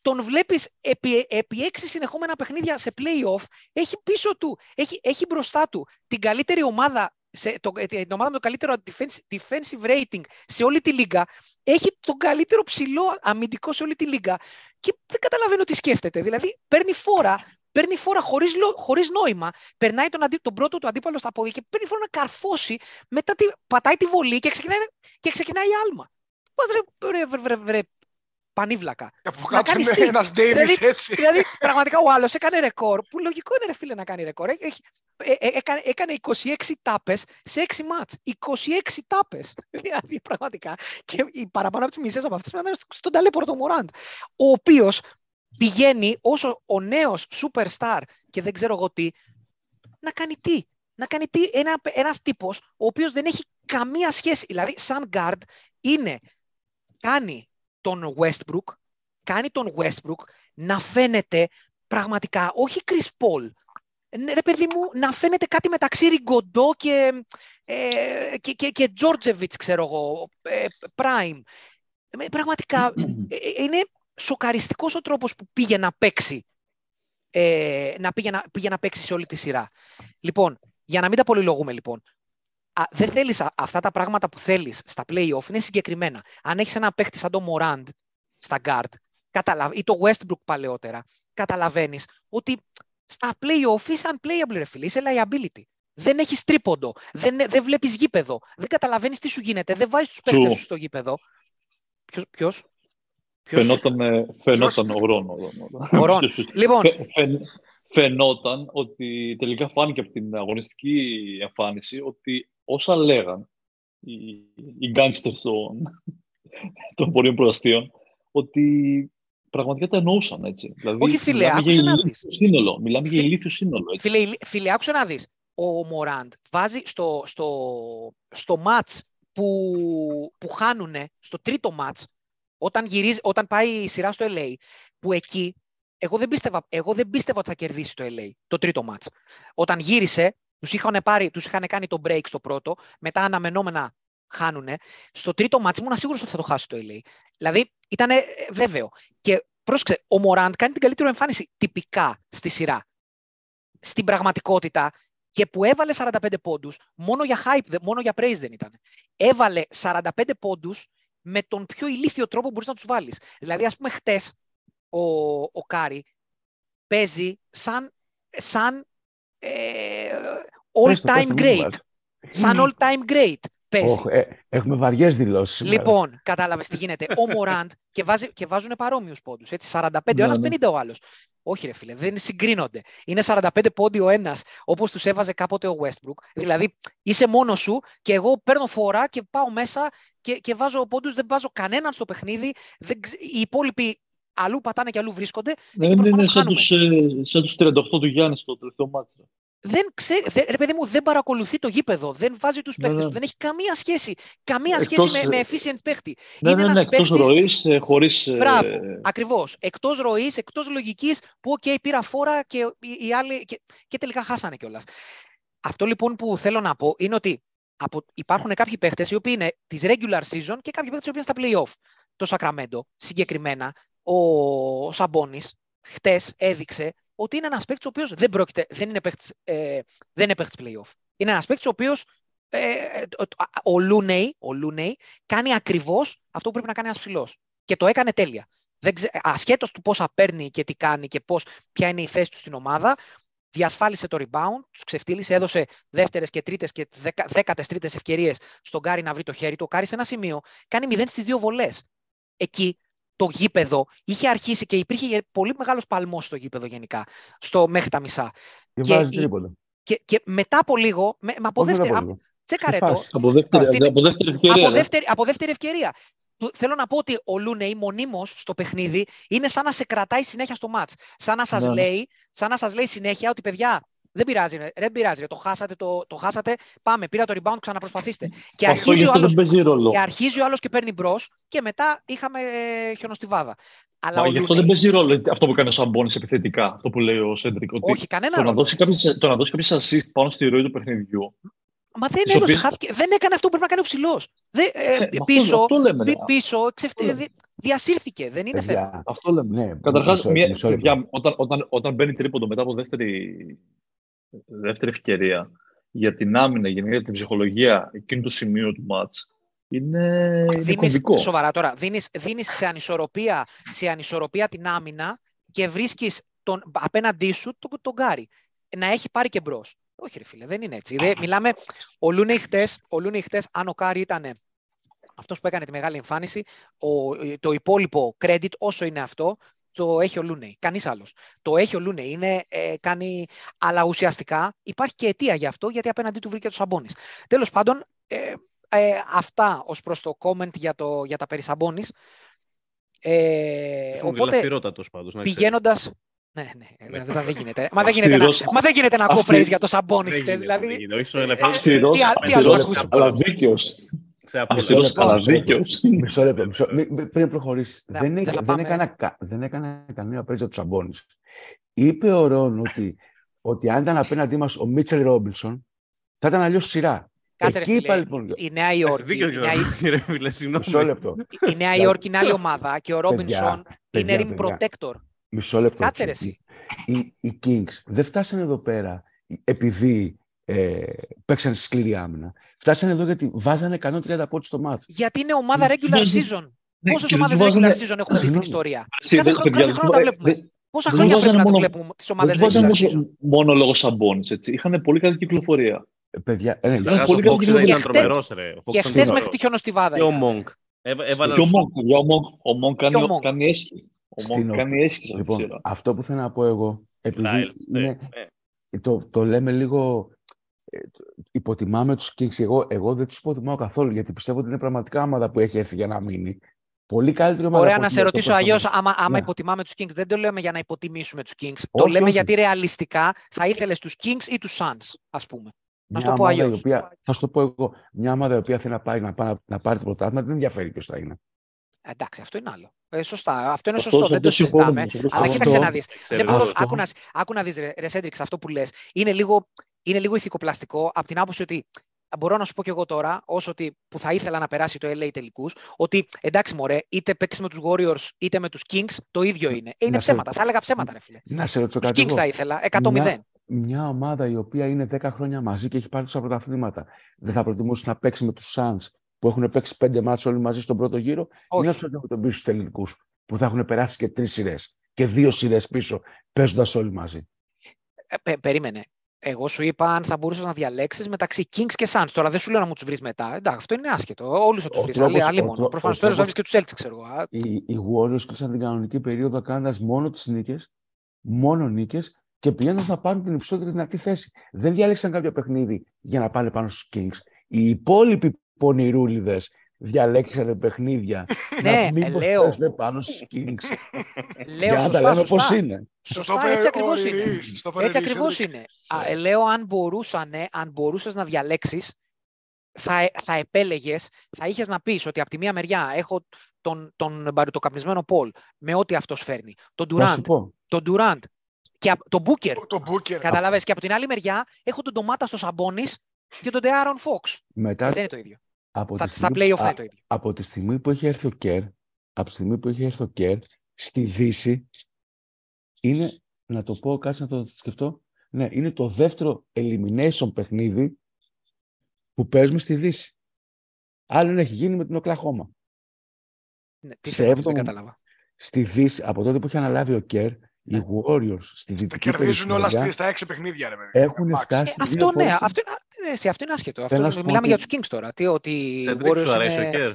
τον βλέπεις επί, επί έξι συνεχόμενα παιχνίδια σε play-off, έχει πίσω του, έχει, έχει μπροστά του την καλύτερη ομάδα, σε, το, ε, την ομάδα με το καλύτερο defensive, defensive rating σε όλη τη λίγα, έχει τον καλύτερο ψηλό αμυντικό σε όλη τη λίγα και δεν καταλαβαίνω τι σκέφτεται. Δηλαδή, παίρνει φόρα, παίρνει φόρα χωρίς, λο- χωρίς νόημα, περνάει τον, αντί, τον πρώτο του αντίπαλο στα πόδια και παίρνει φόρα να καρφώσει, μετά τη, πατάει τη βολή και ξεκινάει, και ξεκινάει η άλμα. Πώς ρε, ρε, βρε, βρε, βρε, πανίβλακα. Και από Να κάτω κάνεις είναι τι; ένας Davis Δηλαδή, έτσι. δηλαδή, πραγματικά ο άλλος έκανε ρεκόρ, που λογικό είναι ρε φίλε να κάνει ρεκόρ. Έχει, ε, ε, έκανε, έκανε 26 τάπες σε 6 μάτς. 26 τάπες. Δηλαδή, πραγματικά. Και οι παραπάνω από τις μισές από αυτές ήταν στον ταλέπορτο Μωράντ. Ο οποίος πηγαίνει όσο ο νέος superstar και δεν ξέρω εγώ τι, να κάνει τι. Να κάνει τι ένα, ένας τύπος ο οποίος δεν έχει καμία σχέση. Δηλαδή, σαν guard είναι, κάνει τον Westbrook, κάνει τον Westbrook να φαίνεται πραγματικά, όχι Chris Paul, ναι, ρε παιδί μου, να φαίνεται κάτι μεταξύ Ριγκοντό και, ε, και, και, και Τζόρτζεβιτς, ξέρω εγώ, ε, Prime. Ε, Πραγματικά, ε, ε, είναι σοκαριστικός ο τρόπος που πήγε να παίξει ε, να πήγε, να πήγε να παίξει σε όλη τη σειρά. Λοιπόν, για να μην τα πολυλογούμε λοιπόν, α, δεν θέλεις α- αυτά τα πράγματα που θέλεις στα play-off είναι συγκεκριμένα. Αν έχεις ένα παίχτη σαν τον Morand στα guard καταλαβα... ή το Westbrook παλαιότερα, καταλαβαίνεις ότι στα play-off είσαι unplayable ρε φίλε, είσαι liability. Δεν έχεις τρίποντο, δεν, δεν βλέπεις γήπεδο, δεν καταλαβαίνεις τι σου γίνεται, δεν βάζεις τους παίχτες True. σου στο γήπεδο. Ποιος, ποιος, ποιος; Φαινόταν, ε, φαινόταν ο Ρόνο. Ο Ρόν. Λοιπόν, Φαι- φαι- φαινόταν ότι τελικά φάνηκε από την αγωνιστική εμφάνιση ότι όσα λέγαν οι, οι γκάνγκστερς των, των πορείων προαστίων ότι πραγματικά τα εννοούσαν έτσι. Δηλαδή, Όχι, φίλε, μιλάμε άκουσε για να ηλίθιο δεις. σύνολο. Μιλάμε για Φι- ηλίθιο σύνολο. Έτσι. Φίλε, ηλ- φίλε, άκουσε να δεις. Ο Μοράντ βάζει στο, στο, στο μάτς που, που χάνουνε, στο τρίτο μάτς, όταν, γυρίζει, όταν πάει η σειρά στο LA, που εκεί εγώ δεν, πίστευα, εγώ δεν πίστευα ότι θα κερδίσει το LA, το τρίτο μάτς. Όταν γύρισε, τους είχαν, πάρει, τους είχαν κάνει το break στο πρώτο, μετά αναμενόμενα χάνουνε. Στο τρίτο μάτς ήμουν σίγουρος ότι θα το χάσει το LA. Δηλαδή, ήταν βέβαιο. Και πρόσεξε, ο Μοράντ κάνει την καλύτερη εμφάνιση τυπικά στη σειρά. Στην πραγματικότητα, και που έβαλε 45 πόντους, μόνο για hype, δε- μόνο για praise δεν ήταν. Έβαλε 45 πόντους με τον πιο ηλίθιο τρόπο που μπορείς να τους βάλεις. Δηλαδή, ας πούμε, χτες ο, ο Κάρι παίζει σαν, σαν ε, Πες το, πες all-time το, μην great. φοβάσαι. Σαν all-time great παίζει. Ωχ, ε, έχουμε βαριές δηλώσεις σήμερα. Λοιπόν, κατάλαβες τι γίνεται. Ο Μωράντ και, βάζει, και βάζουν παρόμοιους πόντους. 45 ο Ναι, ένας, ναι. 50 ο άλλος. Όχι, ρε φίλε, δεν συγκρίνονται. Είναι 45 πόντι ο ένας, όπως τους έβαζε κάποτε ο Westbrook. Δηλαδή, είσαι μόνος σου και εγώ παίρνω φορά και πάω μέσα και, και βάζω πόντους. Δεν βάζω κανέναν στο παιχνίδι. Δεν, ξε- οι υπόλοιποι αλλού πατάνε και αλλού βρίσκονται. Ναι, Εκεί είναι προφανώς σαν χάνουμε. τους, ε, σαν τους 38 του Γιάννη στο τελευταίο μάτσο. Δεν ξέρει, δεν, ρε παιδί μου, δεν παρακολουθεί το γήπεδο. Δεν βάζει τους Ναι, παίχτε ναι. του. Δεν έχει καμία σχέση. Καμία Εκτός, σχέση με, ε, με efficient παίχτη. Ναι, Είναι ναι, ένας ναι, εκτός παίχτης- ροής, ε, χωρίς... ε, Μπράβο. Ακριβώς. Εκτός ροής, εκτός λογικής που, OK, πήρα φόρα και οι, οι άλλοι. Και, και τελικά χάσανε κιόλας. Αυτό λοιπόν που θέλω να πω είναι ότι από, υπάρχουν κάποιοι παίχτες οι οποίοι είναι της regular season και κάποιοι παίχτες οι οποίοι είναι στα playoff. Το Sacramento συγκεκριμένα, ο, ο Σαμπόνι χτες έδειξε ότι είναι ένας παίκτης ο οποίος δεν, πρόκειται, δεν είναι παίκτης ε, δεν είναι παίκτης playoff. Είναι ένας παίκτης ο οποίος ε, ο, ο, Λούνεϊ, ο Λούνεϊ κάνει ακριβώς αυτό που πρέπει να κάνει ένας ψηλός. Και το έκανε τέλεια. Δεν ξε... Ασχέτως του πόσα παίρνει και τι κάνει και πώς, ποια είναι η θέση του στην ομάδα, διασφάλισε το rebound, τους ξεφτύλισε, έδωσε δεύτερες και τρίτες και δεκα-, δέκατες τρίτες ευκαιρίες στον Κάρι να βρει το χέρι του. Ο Κάρι σε ένα σημείο κάνει 0 στις δύο βολές. Εκεί το γήπεδο είχε αρχίσει και υπήρχε πολύ μεγάλος παλμός στο γήπεδο γενικά, στο, μέχρι τα μισά. Και, και βάζει η- τρίποντα. Και, και μετά από λίγο, με, με από Όχι δεύτερη, μετά από λίγο. τσέκαρε Στη το, φάση. Από δεύτερη, Στην- από δεύτερη ευκαιρία. από ρε. δεύτερη, από δεύτερη ευκαιρία. Του- Θέλω να πω ότι ο Λούνεϊ μονίμως στο παιχνίδι είναι σαν να σε κρατάει συνέχεια στο μάτς. Σαν να σας, Ναι, ναι. λέει, σαν να σας λέει συνέχεια ότι παιδιά δεν πειράζει, ρε, δεν πειράζει, ρε, το, χάσατε, το, το χάσατε, πάμε, πήρα το rebound, ξαναπροσπαθήστε. Και Αυτό αρχίζει, γι' ο αυτό άλλος, δεν παίζει ρόλο. και αρχίζει ο άλλος και παίρνει μπρος και μετά είχαμε ε, χιονοστιβάδα. Αλλά Μα ο γι' αυτό Λούνεϊ, δεν παίζει ρόλο αυτό που κάνει ο Σαμπόνι επιθετικά. Αυτό που λέει ο Σέντρικ. Ότι όχι κανένα το να, ρόλο. δώσει κάποιες, το να δώσει κάποιες assist πάνω στη ροή του παιχνιδιού. Μα δεν τις έδωσε, οποίες- χάθηκε, δεν έκανε αυτό που πρέπει να κάνει ο ψηλός. Ε, μα αυτό- πίσω, αυτό λέμε, πι- ρε. πίσω ξεφτύ- Αυτό λέμε. δι- διασύρθηκε, δεν είναι θέμα. Παιδιά, Αυτό λέμε. ναι, Καταρχάς, μισό- μισό λεπτό. όταν, όταν, όταν μπαίνει τρίποντο μετά από δεύτερη, δεύτερη ευκαιρία για την άμυνα, γενικά για την ψυχολογία εκείνου του σημείου του μάτς, είναι, είναι Δίνεις, κομβικό. σοβαρά τώρα, δίνεις, δίνεις σε, ανισορροπία, σε ανισορροπία την άμυνα και βρίσκεις τον, απέναντί σου τον, τον Κάρι να έχει πάρει και μπρος. Όχι ρε φίλε, δεν είναι έτσι. Δεν, μιλάμε, ο Λούνεϊ χτες, ο Λούνεϊ χτες, αν ο Κάρι ήταν αυτός που έκανε τη μεγάλη εμφάνιση, ο, το υπόλοιπο credit όσο είναι αυτό, το έχει ο Λούνεϊ. Κανείς άλλος. Το έχει ο Λούνεϊ. Είναι, ε, κάνει, αλλά ουσιαστικά υπάρχει και αιτία γι' αυτό, γιατί απέναντί του βρήκε τον Σαμπόνις. Τέλος πάντων, ε, ε, αυτά ως προς το comment για, το, για τα περί Σαμπόνις. Ε, Ήσουν οπότε, γλαφυρότατος πάντως, να ξέρεις. πηγαίνοντας... Ναι, ναι, Ναι. δεν, δεν γίνεται. Μα δεν γίνεται, να, Αυστηρός- μα δεν γίνεται να ακούω Αυστηρός- praise για το Σαμπόνις Δεν χτες, γίνεται, δεν δηλαδή. γίνεται. Όχι στον Ε, ελεύθερο. Αυστηρός, τι α- τι αυστηρός, άλλο να ακούσω. αλλά δίκαιος. Σε απόλυτο. Αυστηρός, λεπτό, αλλά μισό λεπτό. δίκαιος. Μισό λεπτό. Μισό... μη- μη- πριν προχωρήσεις. Ναι, δεν, δεν έκ- θα δεν, πάμε. έκανα, κα- δεν έκανα καμία πρέζα τους Σαμπόνι. Είπε ο Ρόν ότι, ότι αν ήταν απέναντί μας ο Μίτσελ Ρόμπινσον, θα ήταν αλλιώς σειρά. Κάτσε ρε Εκεί φίλε, είπα λοιπόν. η Νέα Εντάξει, Υόρκη, δίκιο η και Νέα, να ρε φίλε, συγγνώμη. Μισό λεπτό. η Νέα Υόρκη είναι άλλη ομάδα και ο Ρόμπινσον είναι παιδιά, rim παιδιά. protector. Μισό λεπτό. Κάτσε ρε εσύ. Οι, οι Kings δεν φτάσανε εδώ πέρα επειδή ε, παίξαν σκληρή άμυνα. Φτάσανε εδώ γιατί βάζανε 130 πόντους στο μάτς. Γιατί είναι ομάδα regular Ναι, season. Ναι, Πόσες και ομάδες δεν regular βάζανε- season έχουμε δει στην Συγγνώμη. ιστορία; Εσύ, Κάθε δεν- χρόνο- παιδιά, κάθε χρόνο τα ε, βλέπουμε. δεν- Πόσα δεν χρόνια βάζανε πρέπει να το μόνο- βλέπουμε τις Δεν ομάδες τους βάζανε regular season; μόνο- μόνο λόγω Σαμπόνις, έτσι. Είχαν πολύ καλή κυκλοφορία. Ε, παιδιά, ε, ναι, Ήταν Καταρχάς, πολύ ο καλή Fox κυκλοφορία. ήταν Και χτε- τρομερός, ρε. Ο Fox Και ήταν χτε μέχρι τρομερός. τη χιονοστιβάδα. Και ο είχα. Monk. Έβα- Έβαλαν Και ο σου- Μονκ, για ο Μονκ, ο Μονκ κάνει, Και ο Monk. κάνει έσχη. Ο Στην Μονκ ο- κάνει έσχη σε αυτή τη Λοιπόν, σειρά. αυτό που θέλω να πω εγώ, επειδή Styles, ναι, είναι, ναι. το, το λέμε λίγο, ε, το- υποτιμάμε τους Kings. Εγώ, εγώ δεν τους υποτιμάω καθόλου, γιατί πιστεύω ότι είναι πραγματικά ομάδα που έχει έρθει για να μείνει. Πολύ καλύτερη ομάδα. Ωραία, από να ό,τι σε αυτό ρωτήσω που αλλιώς, έχουμε. άμα, άμα Ναι. υποτιμάμε τους Kings, δεν το λέμε για να υποτιμήσουμε τους Kings. το Όχι, λέμε όχι. γιατί ρεαλιστικά θα ήθελες τους Kings ή τους Suns, ας πούμε. Να Μια σου το πω ομάδα η αλλιώς. οποία, θα σου το πω εγώ, μια ομάδα η οποία θέλει να, πάει, να, πάει, να, να πάρει το πρωτάθλημα, δεν ενδιαφέρει ποιος θα είναι. Εντάξει, αυτό είναι άλλο. Ε, σωστά. Αυτό είναι Αυτό- σωστό. Δεν το αυτό συμφωνούμε, συζητάμε. αυτό Αλλά συμφωνούμε. κοίταξε να δεις. Ξέρω Δεν μπορώ, εγώ. Αυτό. άκου, να, άκου να δεις, ρε, ρε Σέντριξ, αυτό που λες. Είναι λίγο, είναι λίγο ηθικοπλαστικό από την άποψη ότι μπορώ να σου πω και εγώ τώρα, όσο ότι που θα ήθελα να περάσει το LA τελικούς, ότι εντάξει μωρέ, είτε παίξεις με τους Warriors είτε με τους Kings, το ίδιο είναι. Ε, είναι Να σε- ψέματα. Θα έλεγα ψέματα, ρε φίλε. Να σε ρωτήσω Τους κάτι Kings εγώ. θα ήθελα, 100-0. μια ομάδα η οποία είναι 10 χρόνια μαζί και έχει πάρει τόσα πρωταθλήματα, δεν θα προτιμούσε να παίξει με τους Suns που έχουν παίξει πέντε μάτς όλοι μαζί στον πρώτο γύρο, Όχι. ή να του τον πίσω στου τελικούς που θα έχουν περάσει και τρεις σειρές και δύο σειρές πίσω, παίζοντας όλοι μαζί. Ε, πε- περίμενε. Εγώ σου είπα αν θα μπορούσες να διαλέξεις μεταξύ Kings και Suns. Τώρα δεν σου λέω να μου τους βρεις μετά. Εντάξει, αυτό είναι άσχετο. Όλους θα τους Ο βρεις. τρόπος- Άλλη, άλλη ο μόνο. τρό- Προφανώς ο τώρα θα βρει τρόπος- και τους Celtics, ξέρω εγώ. Α, Οι, οι Warriors κλείσαν την κανονική περίοδο κάνοντας μόνο τις νίκες, μόνο νίκες και πηγαίνοντας να πάρουν την υψηλότερη δυνατή θέση. Δεν διάλεξαν κάποιο παιχνίδι για να πάνε πάνω στους Kings. Οι υπόλοιποι πονηρούλιδες διαλέξανε παιχνίδια Ναι, να μην λέω. πέσουν πάνω στους Kings. Λέω για να τα σωστά, λέμε σωστά. πώ είναι. Σωστά, Το είπε έτσι ο ακριβώς είναι. Ειρής, το είπε ο Έτσι Ειρής, ακριβώς Cedric. είναι. Α, ε, λέω αν μπορούσανε, αν μπορούσες να διαλέξεις, θα, ε- θα επέλεγες, θα είχες να πεις ότι από τη μία μεριά έχω τον, τον μπαρουτοκαπνισμένο Πολ με ό,τι αυτός φέρνει, τον Θα σου Durant, πω. τον Durant και απ- τον Booker, Το Booker. καταλαβες, και από την άλλη μεριά έχω τον Ντομάτα στο Σαμπόνις και τον De'Aaron Fox. Μετά Δεν είναι το ίδιο. Από Στα, τη, στα στιγμή, play-off δεν α, είναι το ίδιο. από τη στιγμή που έχει έρθει ο Κέρ, από τη στιγμή που έχει έρθει ο Κέρ, στη Δύση, είναι, να το πω, κάτσε να το σκεφτώ, ναι, είναι το δεύτερο elimination παιχνίδι που παίζουμε στη Δύση. Άλλον έχει γίνει με την Οκλαχώμα. Ναι, τι σε θες να πεις, δεν έβδομο- κατάλαβα. Στη Δύση, από τότε που έχει αναλάβει ο Κέρ, οι Ναι. Warriors στη Τα δυτική κερδίζουν όλα περιφέρεια στη- στα έξι παιχνίδια, ρε παιδί. έχουν Max. φτάσει Ε, δύο αυτό ναι, πόντους. αυτό είναι, α, εσύ, αυτό είναι άσχετο. Θέλω να Αυτό, σου πω μιλάμε ότι- για τους Kings τώρα. Τι, ότι οι Σεντρίκ, Warriors σου αρέσει ο είναι- Κέρ;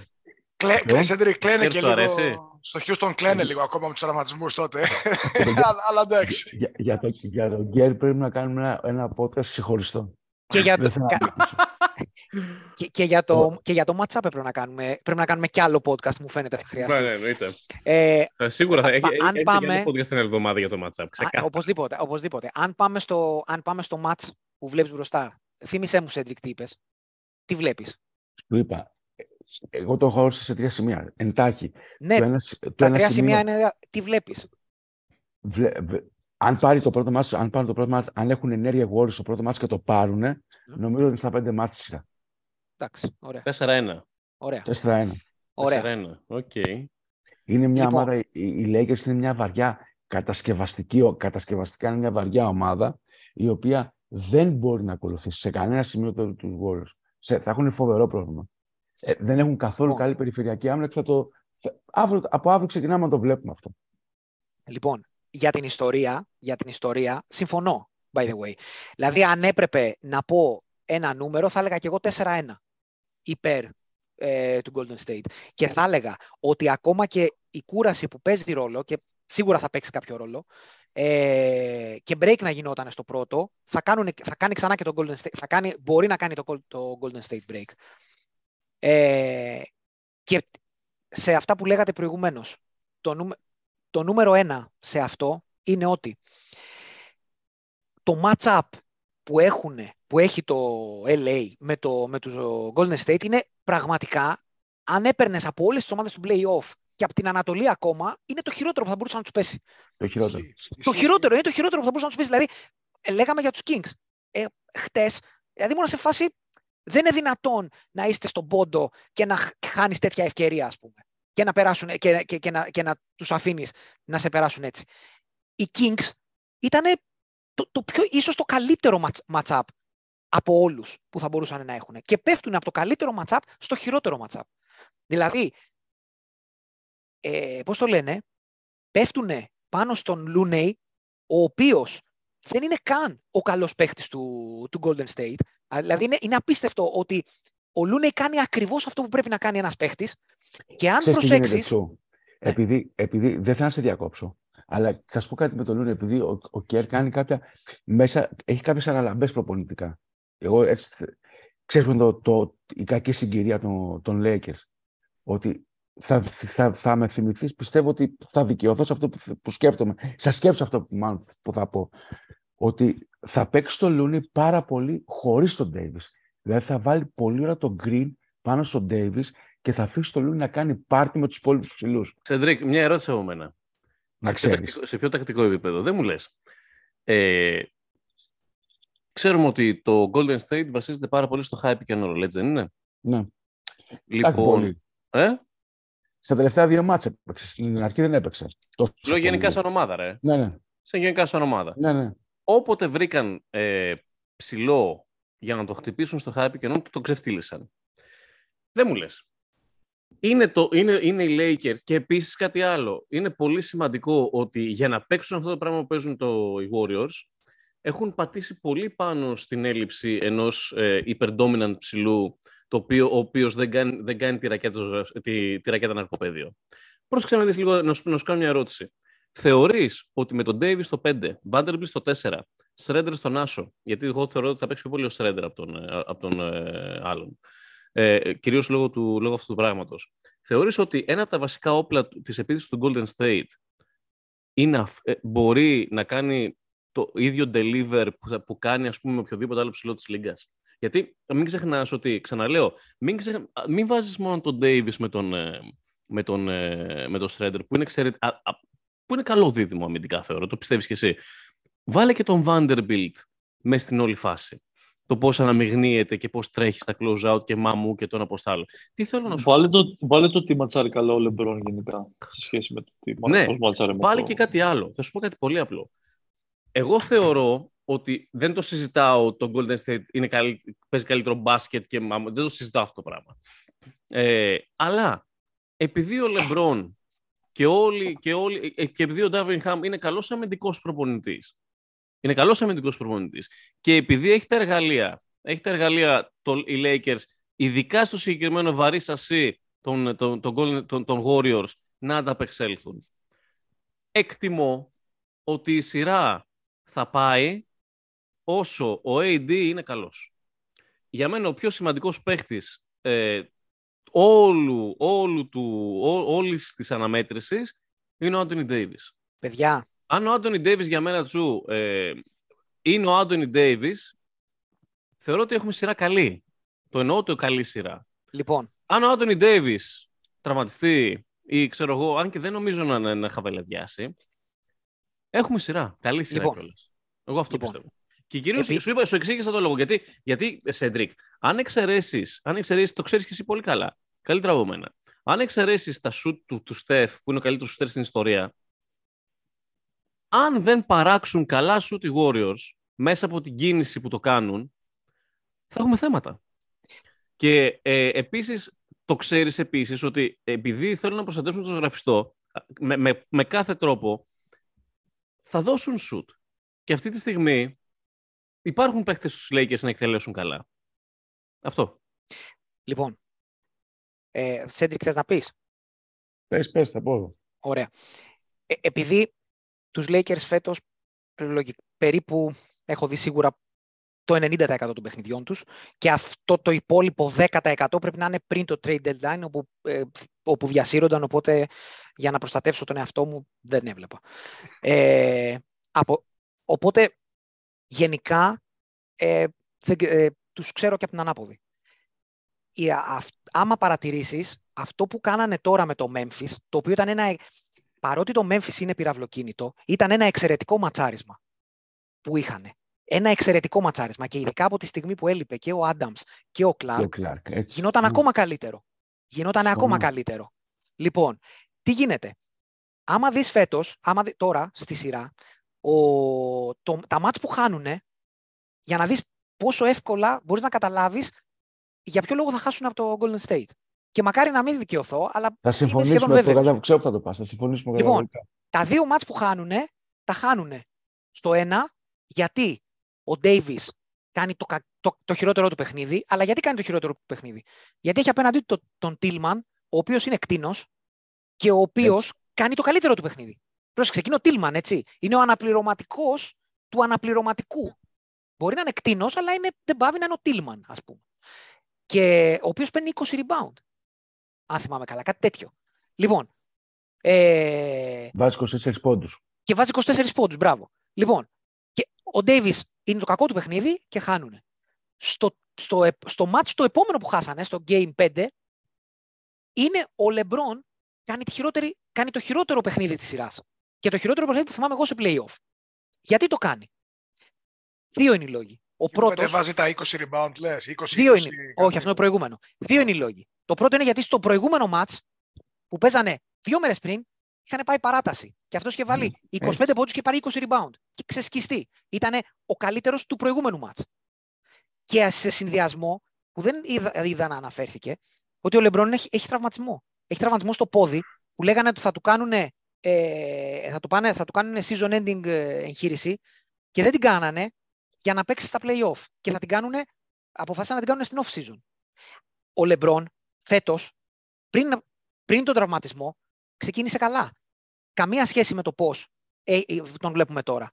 Κλέ, Ποιο; Σέντρικ, κλαίνε Κέρ και σου λίγο. αρέσει; Στο Houston κλαίνε λίγο ακόμα με τους τραυματισμούς τότε. αλλά, αλλά εντάξει. Για, για, το, για τον Κέρ πρέπει να κάνουμε ένα, ένα podcast ξεχωριστό. Και για, Δεν το, θα κα- αναπτύξω. και, και για το, και για το match-up πρέπει να κάνουμε, πρέπει να κάνουμε κι άλλο podcast, μου φαίνεται θα χρειαστεί. Ναι, ναι, εννοείται. Ε, Ε, Σίγουρα θα Α, έχει, αν έχει, έχει πάμε- και άλλο podcast την εβδομάδα για το matchup. α, Ξεκάθαρα. οπωσδήποτε, οπωσδήποτε. Αν πάμε, στο, αν πάμε στο match που βλέπεις μπροστά, θύμισέ μου, Σέντρικ, τι είπες. Τι βλέπεις; Του είπα, ε, εγώ το χώρισα σε τρία σημεία. Εντάχει. Ναι, το ένα, σ- το τα ένας τρία σημεία σημείο, είναι τι βλέπεις; βλέ- βε- αν πάρει το πρώτο μάτς, αν πάρει το πρώτο μάτς, αν έχουν ενέργεια Warriors στο πρώτο μάτς και το πάρουν, νομίζω ότι στα πέντε μάτς σιγά. Εντάξει, ωραία. 4-1. Ωραία. 4-1. ωραία. 4-1. ΟΚ. Είναι μια Λοιπόν. ομάδα, οι, οι Lakers είναι μια βαριά κατασκευαστική, ο- κατασκευαστικά είναι μια βαριά ομάδα, η οποία δεν μπορεί να ακολουθήσει σε κανένα σημείο του τους Warriors. Σε, θα έχουν φοβερό πρόβλημα. Ε, δεν έχουν καθόλου Λοιπόν. καλή περιφερειακή άμυνα και θα το, θα- αύριο, από αύριο ξεκινάμε να το βλέπουμε αυτό. Λοιπόν, για την ιστορία, για την ιστορία, συμφωνώ, by the way. Δηλαδή, αν έπρεπε να πω ένα νούμερο, θα έλεγα και εγώ 4-1 υπέρ ε, του Golden State. Και θα έλεγα ότι ακόμα και η κούραση που παίζει ρόλο, και σίγουρα θα παίξει κάποιο ρόλο, ε, και break να γινόταν στο πρώτο, θα, κάνουν, θα κάνει ξανά και το Golden State, θα κάνει, μπορεί να κάνει το, Gol- το Golden State break. Ε, και σε αυτά που λέγατε προηγουμένως, το, νούμε- το νούμερο ένα σε αυτό είναι ότι το match-up που, έχουν, που έχει το LA με, το, με τους Golden State είναι πραγματικά, αν έπαιρνες από όλες τις ομάδες του play-off και από την Ανατολή ακόμα, είναι το χειρότερο που θα μπορούσε να τους πέσει. Το χειρότερο. Ισχύει, Το ισχύει. χειρότερο, είναι το χειρότερο που θα μπορούσε να τους πει. Δηλαδή, ε, λέγαμε για τους Kings. Ε, Χτες, δηλαδή, ήμουν σε φάση. Δεν είναι δυνατόν να είστε στον πόντο και να χάνεις τέτοια ευκαιρία, ας πούμε. Και να, περάσουν, και, και, και να, και να τους αφήνεις να σε περάσουν έτσι. Οι Kings ήταν το, το πιο, ίσως το καλύτερο match, match-up από όλους που θα μπορούσαν να έχουν. Και πέφτουν από το καλύτερο match-up στο χειρότερο match-up. Δηλαδή, ε, πώς το λένε, πέφτουν πάνω στον Λούνεϊ, ο οποίος δεν είναι καν ο καλός παίχτης του, του Golden State. Α, Δηλαδή είναι, είναι απίστευτο ότι ο Λούνεϊ κάνει ακριβώς αυτό που πρέπει να κάνει ένας παίχτης και αν Ξέρεις τι γίνεται, προσέξεις... Τσου; Ναι. Επειδή, επειδή δεν θέλω να σε διακόψω, αλλά θα σου πω κάτι με τον Λούνε, επειδή ο, ο Κέρ κάνει κάποια, μέσα, έχει κάποιες αναλαμπές προπονητικά. Εγώ έτσι, θε- ξέρεις με το, το, η κακή συγκυρία των, των Lakers, ότι θα, θα, θα με θυμηθείς, πιστεύω ότι θα δικαιωθώ σε αυτό που, που σκέφτομαι. Σα σκέψω αυτό που, μάλλον, που θα πω. Ότι θα παίξει τον Λούνεϊ πάρα πολύ χωρίς τον Ντέιβις. Δηλαδή θα βάλει πολύ ώρα τον Green πάνω στον Ντέιβις και θα αφήσει τον Λούνεϊ να κάνει πάρτι με τους υπόλοιπους ψηλούς. Σεντρίκ, μια ερώτηση από μένα. Να σε, πιο ξέρεις. τακτικό, σε πιο τακτικό επίπεδο. Δεν μου λες. Ε, ξέρουμε ότι το Golden State βασίζεται πάρα πολύ στο high pick and roll, έτσι δεν είναι; Ναι. Εντάξει, Λοιπόν, πολύ. ε, Στα τελευταία δύο μάτς έπαιξες. Στην αρχή δεν έπαιξες. Το σου λέω γενικά σαν ομάδα, ρε. Ναι, ναι, Σε γενικά σαν ομάδα. ναι, ναι. όποτε βρήκαν ε, ψηλό για να το χτυπήσουν στο χάπι και ενώ το ξεφτύλισαν. Δεν μου λες. Είναι, το, είναι, είναι οι Lakers και επίσης κάτι άλλο. Είναι πολύ σημαντικό ότι για να παίξουν αυτό το πράγμα που παίζουν το, οι Warriors έχουν πατήσει πολύ πάνω στην έλλειψη ενός ε, υπερντόμιναντ ψηλού το οποίο, ο οποίος δεν κάνει, δεν κάνει τη, ρακέτα, τη, τη ρακέτα ναρκοπαίδιο. Πρόσεξε να δεις λίγο, να σου, να σου κάνω μια ερώτηση. Θεωρείς ότι με τον Davis στο 5, Vanderbilt στο 4, Σρέντερ στον Άσο, γιατί εγώ θεωρώ ότι θα παίξει πιο πολύ ο Σρέντερ από τον, ε, από τον ε, άλλον, ε, κυρίως λόγω, του, λόγω αυτού του πράγματος. Θεωρείς ότι ένα από τα βασικά όπλα της επίθεσης του Golden State είναι, ε, μπορεί να κάνει το ίδιο deliver που, που κάνει ας πούμε με οποιοδήποτε άλλο ψηλό της Λίγκας; Γιατί μην ξεχνάς ότι, ξαναλέω, μην, ξεχ... μην βάζεις μόνο τον Davis με τον, ε, με τον, με τον Shredder, που είναι, εξαιρετ... που είναι καλό δίδυμο αμυντικά θεωρώ, το πιστεύεις κι εσύ. Βάλε και τον Vanderbilt μέσα στην όλη φάση. Το πώς αναμειγνύεται και πώς τρέχει στα close out και μαμού και τον αποστάλω. Τι θέλω να σου Βάλε το, βάλε το τι ματσάρει καλά ο Λεμπρόν γενικά σε σχέση με το τι Ναι, ματσάρει με Βάλε το... και κάτι άλλο. Θα σου πω κάτι πολύ απλό. Εγώ θεωρώ ότι δεν το συζητάω το Golden State είναι καλύ, παίζει καλύτερο μπάσκετ και μαμού. Δεν το συζητάω αυτό το πράγμα. Ε, αλλά επειδή ο Λεμπρόν και, όλοι, και, όλοι, ε, και επειδή ο Ντάβιν Χαμ είναι καλός αμυντικός προπονητής, είναι καλός αμυντικός προπονητής. Και επειδή έχει τα εργαλεία, έχει τα εργαλεία το, οι Lakers, ειδικά στο συγκεκριμένο βαρύ σασί των, των, των, των, των Warriors, να ανταπεξέλθουν. Εκτιμώ ότι η σειρά θα πάει όσο ο AD είναι καλός. Για μένα ο πιο σημαντικός παίχτης ε, όλου, όλου του, ό, όλης της αναμέτρησης είναι ο Άντωνι Ντέιβις. Παιδιά, Αν ο Άντωνι Ντέιβις για μένα τσου ε, είναι ο Άντωνι Ντέιβις, θεωρώ ότι έχουμε σειρά καλή. Το εννοώ το καλή σειρά. λοιπόν, Αν ο Άντωνι Ντέιβις τραυματιστεί ή ξέρω εγώ, αν και δεν νομίζω να, να, να χαβελαδιάσει, έχουμε σειρά. Καλή σειρά Λοιπόν. κιόλας. Εγώ αυτό Λοιπόν. πιστεύω. Και κυρίως Επί- σου, είπα, σου εξήγησα το λόγο. Γιατί, γιατί Σέντρικ, αν εξαιρέσεις, αν εξαιρέσεις, το ξέρεις και εσύ πολύ καλά, καλύτερα από μένα. Αν εξαιρέσεις τα σουτ του, του Στεφ, που είναι ο καλύτερος σουτέρ στην ιστορία, αν δεν παράξουν καλά σουτ οι Warriors μέσα από την κίνηση που το κάνουν, θα έχουμε θέματα. Και ε, επίσης, το ξέρεις επίσης ότι επειδή θέλουν να προστατεύσουν το ζωγραφιστό, με, με, με κάθε τρόπο, θα δώσουν σουτ. Και αυτή τη στιγμή υπάρχουν παίχτες στους Lakers να εκτελέσουν καλά. Αυτό. λοιπόν. Ε, Σέντρικ, θες να πεις; Πες, πες, θα πω. Ωραία. Ε, επειδή τους Lakers φέτος λογι- περίπου έχω δει σίγουρα το 90% των παιχνιδιών τους και αυτό το υπόλοιπο 10% πρέπει να είναι πριν το trade deadline όπου, ε, όπου διασύρονταν οπότε για να προστατεύσω τον εαυτό μου δεν έβλεπα. Ε, από, οπότε γενικά ε, δεν, ε, τους ξέρω και από την ανάποδη. Η, α- αυ- άμα παρατηρήσεις αυτό που κάνανε τώρα με το Memphis το οποίο ήταν ένα παρότι το Memphis είναι πυραυλοκίνητο, ήταν ένα εξαιρετικό ματσάρισμα που είχαν. Ένα εξαιρετικό ματσάρισμα και ειδικά από τη στιγμή που έλειπε και ο Άνταμς και ο Και ο Κλάρκ, Κλάρκ. έτσι. γινόταν Μμ. ακόμα καλύτερο. Γινόταν ακόμα Συμφωνώ. καλύτερο. Λοιπόν, τι γίνεται; Άμα δεις φέτος, άμα δει, τώρα στη σειρά, ο, το, τα μάτς που χάνουνε, για να δεις πόσο εύκολα μπορείς να καταλάβεις για ποιο λόγο θα χάσουν από το Golden State. Και μακάρι να μην δικαιωθώ, αλλά Θα είμαι σχεδόν συμφωνήσουμε βέβαιος. τώρα, ξέρω που θα το πας, θα συμφωνήσουμε Λοιπόν, κατηγορικά. τα δύο μάτς που χάνουνε, τα χάνουνε στο ένα, γιατί ο Ντέιβις κάνει το, κα- το, το χειρότερό του παιχνίδι, αλλά γιατί κάνει το χειρότερο του παιχνίδι; Γιατί έχει απέναντί του το- τον Τίλμαν, ο οποίος είναι κτίνος και ο οποίος κάνει το καλύτερο του παιχνίδι. Πρόσεξε, είναι ο Τίλμαν, έτσι. Είναι ο αναπληρωματικός του αναπληρωματικού. Μπορεί να είναι κτίνος, αλλά είναι, δεν πάβει να είναι ο Τίλμαν, ας πούμε. Και ο οποίος παίρνει 20 rebound. Αν θυμάμαι καλά, κάτι τέτοιο. Λοιπόν, ε, Βάζει 24 πόντους. και βάζει 24 πόντους. Μπράβο. Λοιπόν, και ο Ντέιβις είναι το κακό του παιχνίδι και χάνουν. Στο, στο, επ- στο μάτς το επόμενο που χάσανε, στο Game 5, είναι ο Λεμπρόν κάνει, τη χειρότερη, κάνει το χειρότερο παιχνίδι της σειράς. Και το χειρότερο παιχνίδι που θυμάμαι εγώ σε playoff. Γιατί το κάνει; Δύο είναι οι λόγοι. Ο Και που πρώτος, βάζει τα 20 rebound, λες. 20, Δύο 20, είναι. Όχι, αυτό είναι προηγούμενο. Δύο είναι οι λόγοι. Το πρώτο είναι γιατί στο προηγούμενο match που παίζανε δύο μέρες πριν, είχαν πάει παράταση. Και αυτός είχε βάλει 25 πόντους και πάρει 20 rebound. Και ξεσκιστεί. Ήταν ο καλύτερος του προηγούμενου μάτς. Και σε συνδυασμό, που δεν είδα, είδα να αναφέρθηκε, ότι ο Λεμπρόν έχει, έχει τραυματισμό. Έχει τραυματισμό στο πόδι, που λέγανε ότι θα του κάνουν, ε, θα του πάνε, θα του κάνουν season ending ε, εγχείρηση και δεν την κάνανε για να παίξει στα play-off. Και θα την κάνουν, αποφάσισαν να την κάνουν στην off-season. Ο Λεμπρόν φέτος, πριν, πριν τον τραυματισμό, ξεκίνησε καλά. Καμία σχέση με το πώς ε, ε, τον βλέπουμε τώρα.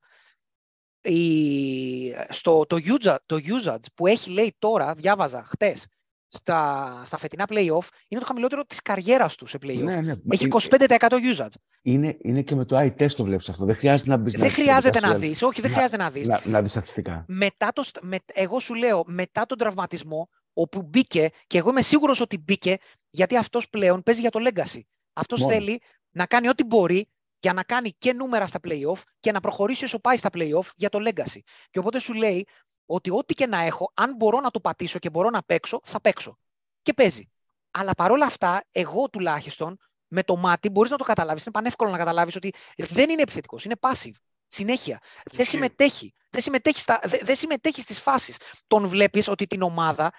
Η, στο, το, usage, το usage που έχει λέει τώρα, διάβαζα χτες, στα, στα φετινά play-off είναι το χαμηλότερο της καριέρας τους σε play-off. Ναι, ναι. Έχει 25% usage. Είναι, είναι και με το eye test το βλέπεις αυτό. Δεν χρειάζεται να μπεις Δεν χρειάζεται να δεις. Όχι, δεν να, χρειάζεται να δεις. Να, να δεις στατιστικά. Μετά το, με, εγώ σου λέω, μετά τον τραυματισμό, όπου μπήκε, και εγώ είμαι σίγουρος ότι μπήκε, γιατί αυτός πλέον παίζει για το legacy. Αυτός θέλει να κάνει ό,τι μπορεί για να κάνει και νούμερα στα play-off και να προχωρήσει όσο πάει στα play-off για το legacy. Και οπότε σου λέει ότι ό,τι και να έχω, αν μπορώ να το πατήσω και μπορώ να παίξω, θα παίξω. Και παίζει. Αλλά παρόλα αυτά, εγώ τουλάχιστον, με το μάτι μπορείς να το καταλάβεις. Είναι πανεύκολο να καταλάβεις ότι δεν είναι επιθετικός, είναι passive. Συνέχεια. Δεν συμμετέχει. Δεν συμμετέχει, στα, δεν συμμετέχει στις φάσεις. Τον βλέπεις ότι την ομάδα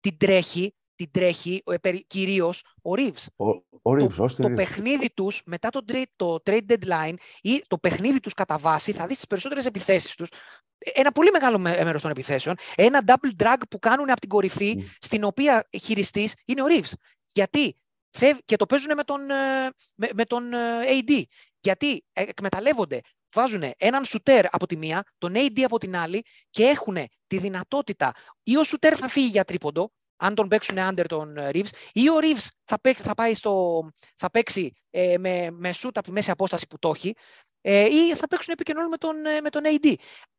την τρέχει την τρέχει κυρίως ο Reeves. Ο, ο Reeves, το, το παιχνίδι τους μετά το trade, το trade deadline ή το παιχνίδι τους κατά βάση θα δεις τις περισσότερες επιθέσεις τους. Ένα πολύ μεγάλο μέρος των επιθέσεων. Ένα double drag που κάνουν από την κορυφή, στην οποία χειριστής είναι ο Reeves. Γιατί και το παίζουν με τον, ε, με, με τον ε, AD. Γιατί εκμεταλλεύονται βάζουν έναν σουτέρ από τη μία, τον AD από την άλλη και έχουν τη δυνατότητα ή ο σουτέρ θα φύγει για τρίποντο, αν τον παίξουν under τον ε, Reeves, ή ο Reeves θα παίξει, θα πάει στο, θα παίξει ε, με, με shoot από τη μέση απόσταση που το έχει, ε, ή θα παίξουν επικοινωνία με τον, ε, με τον AD.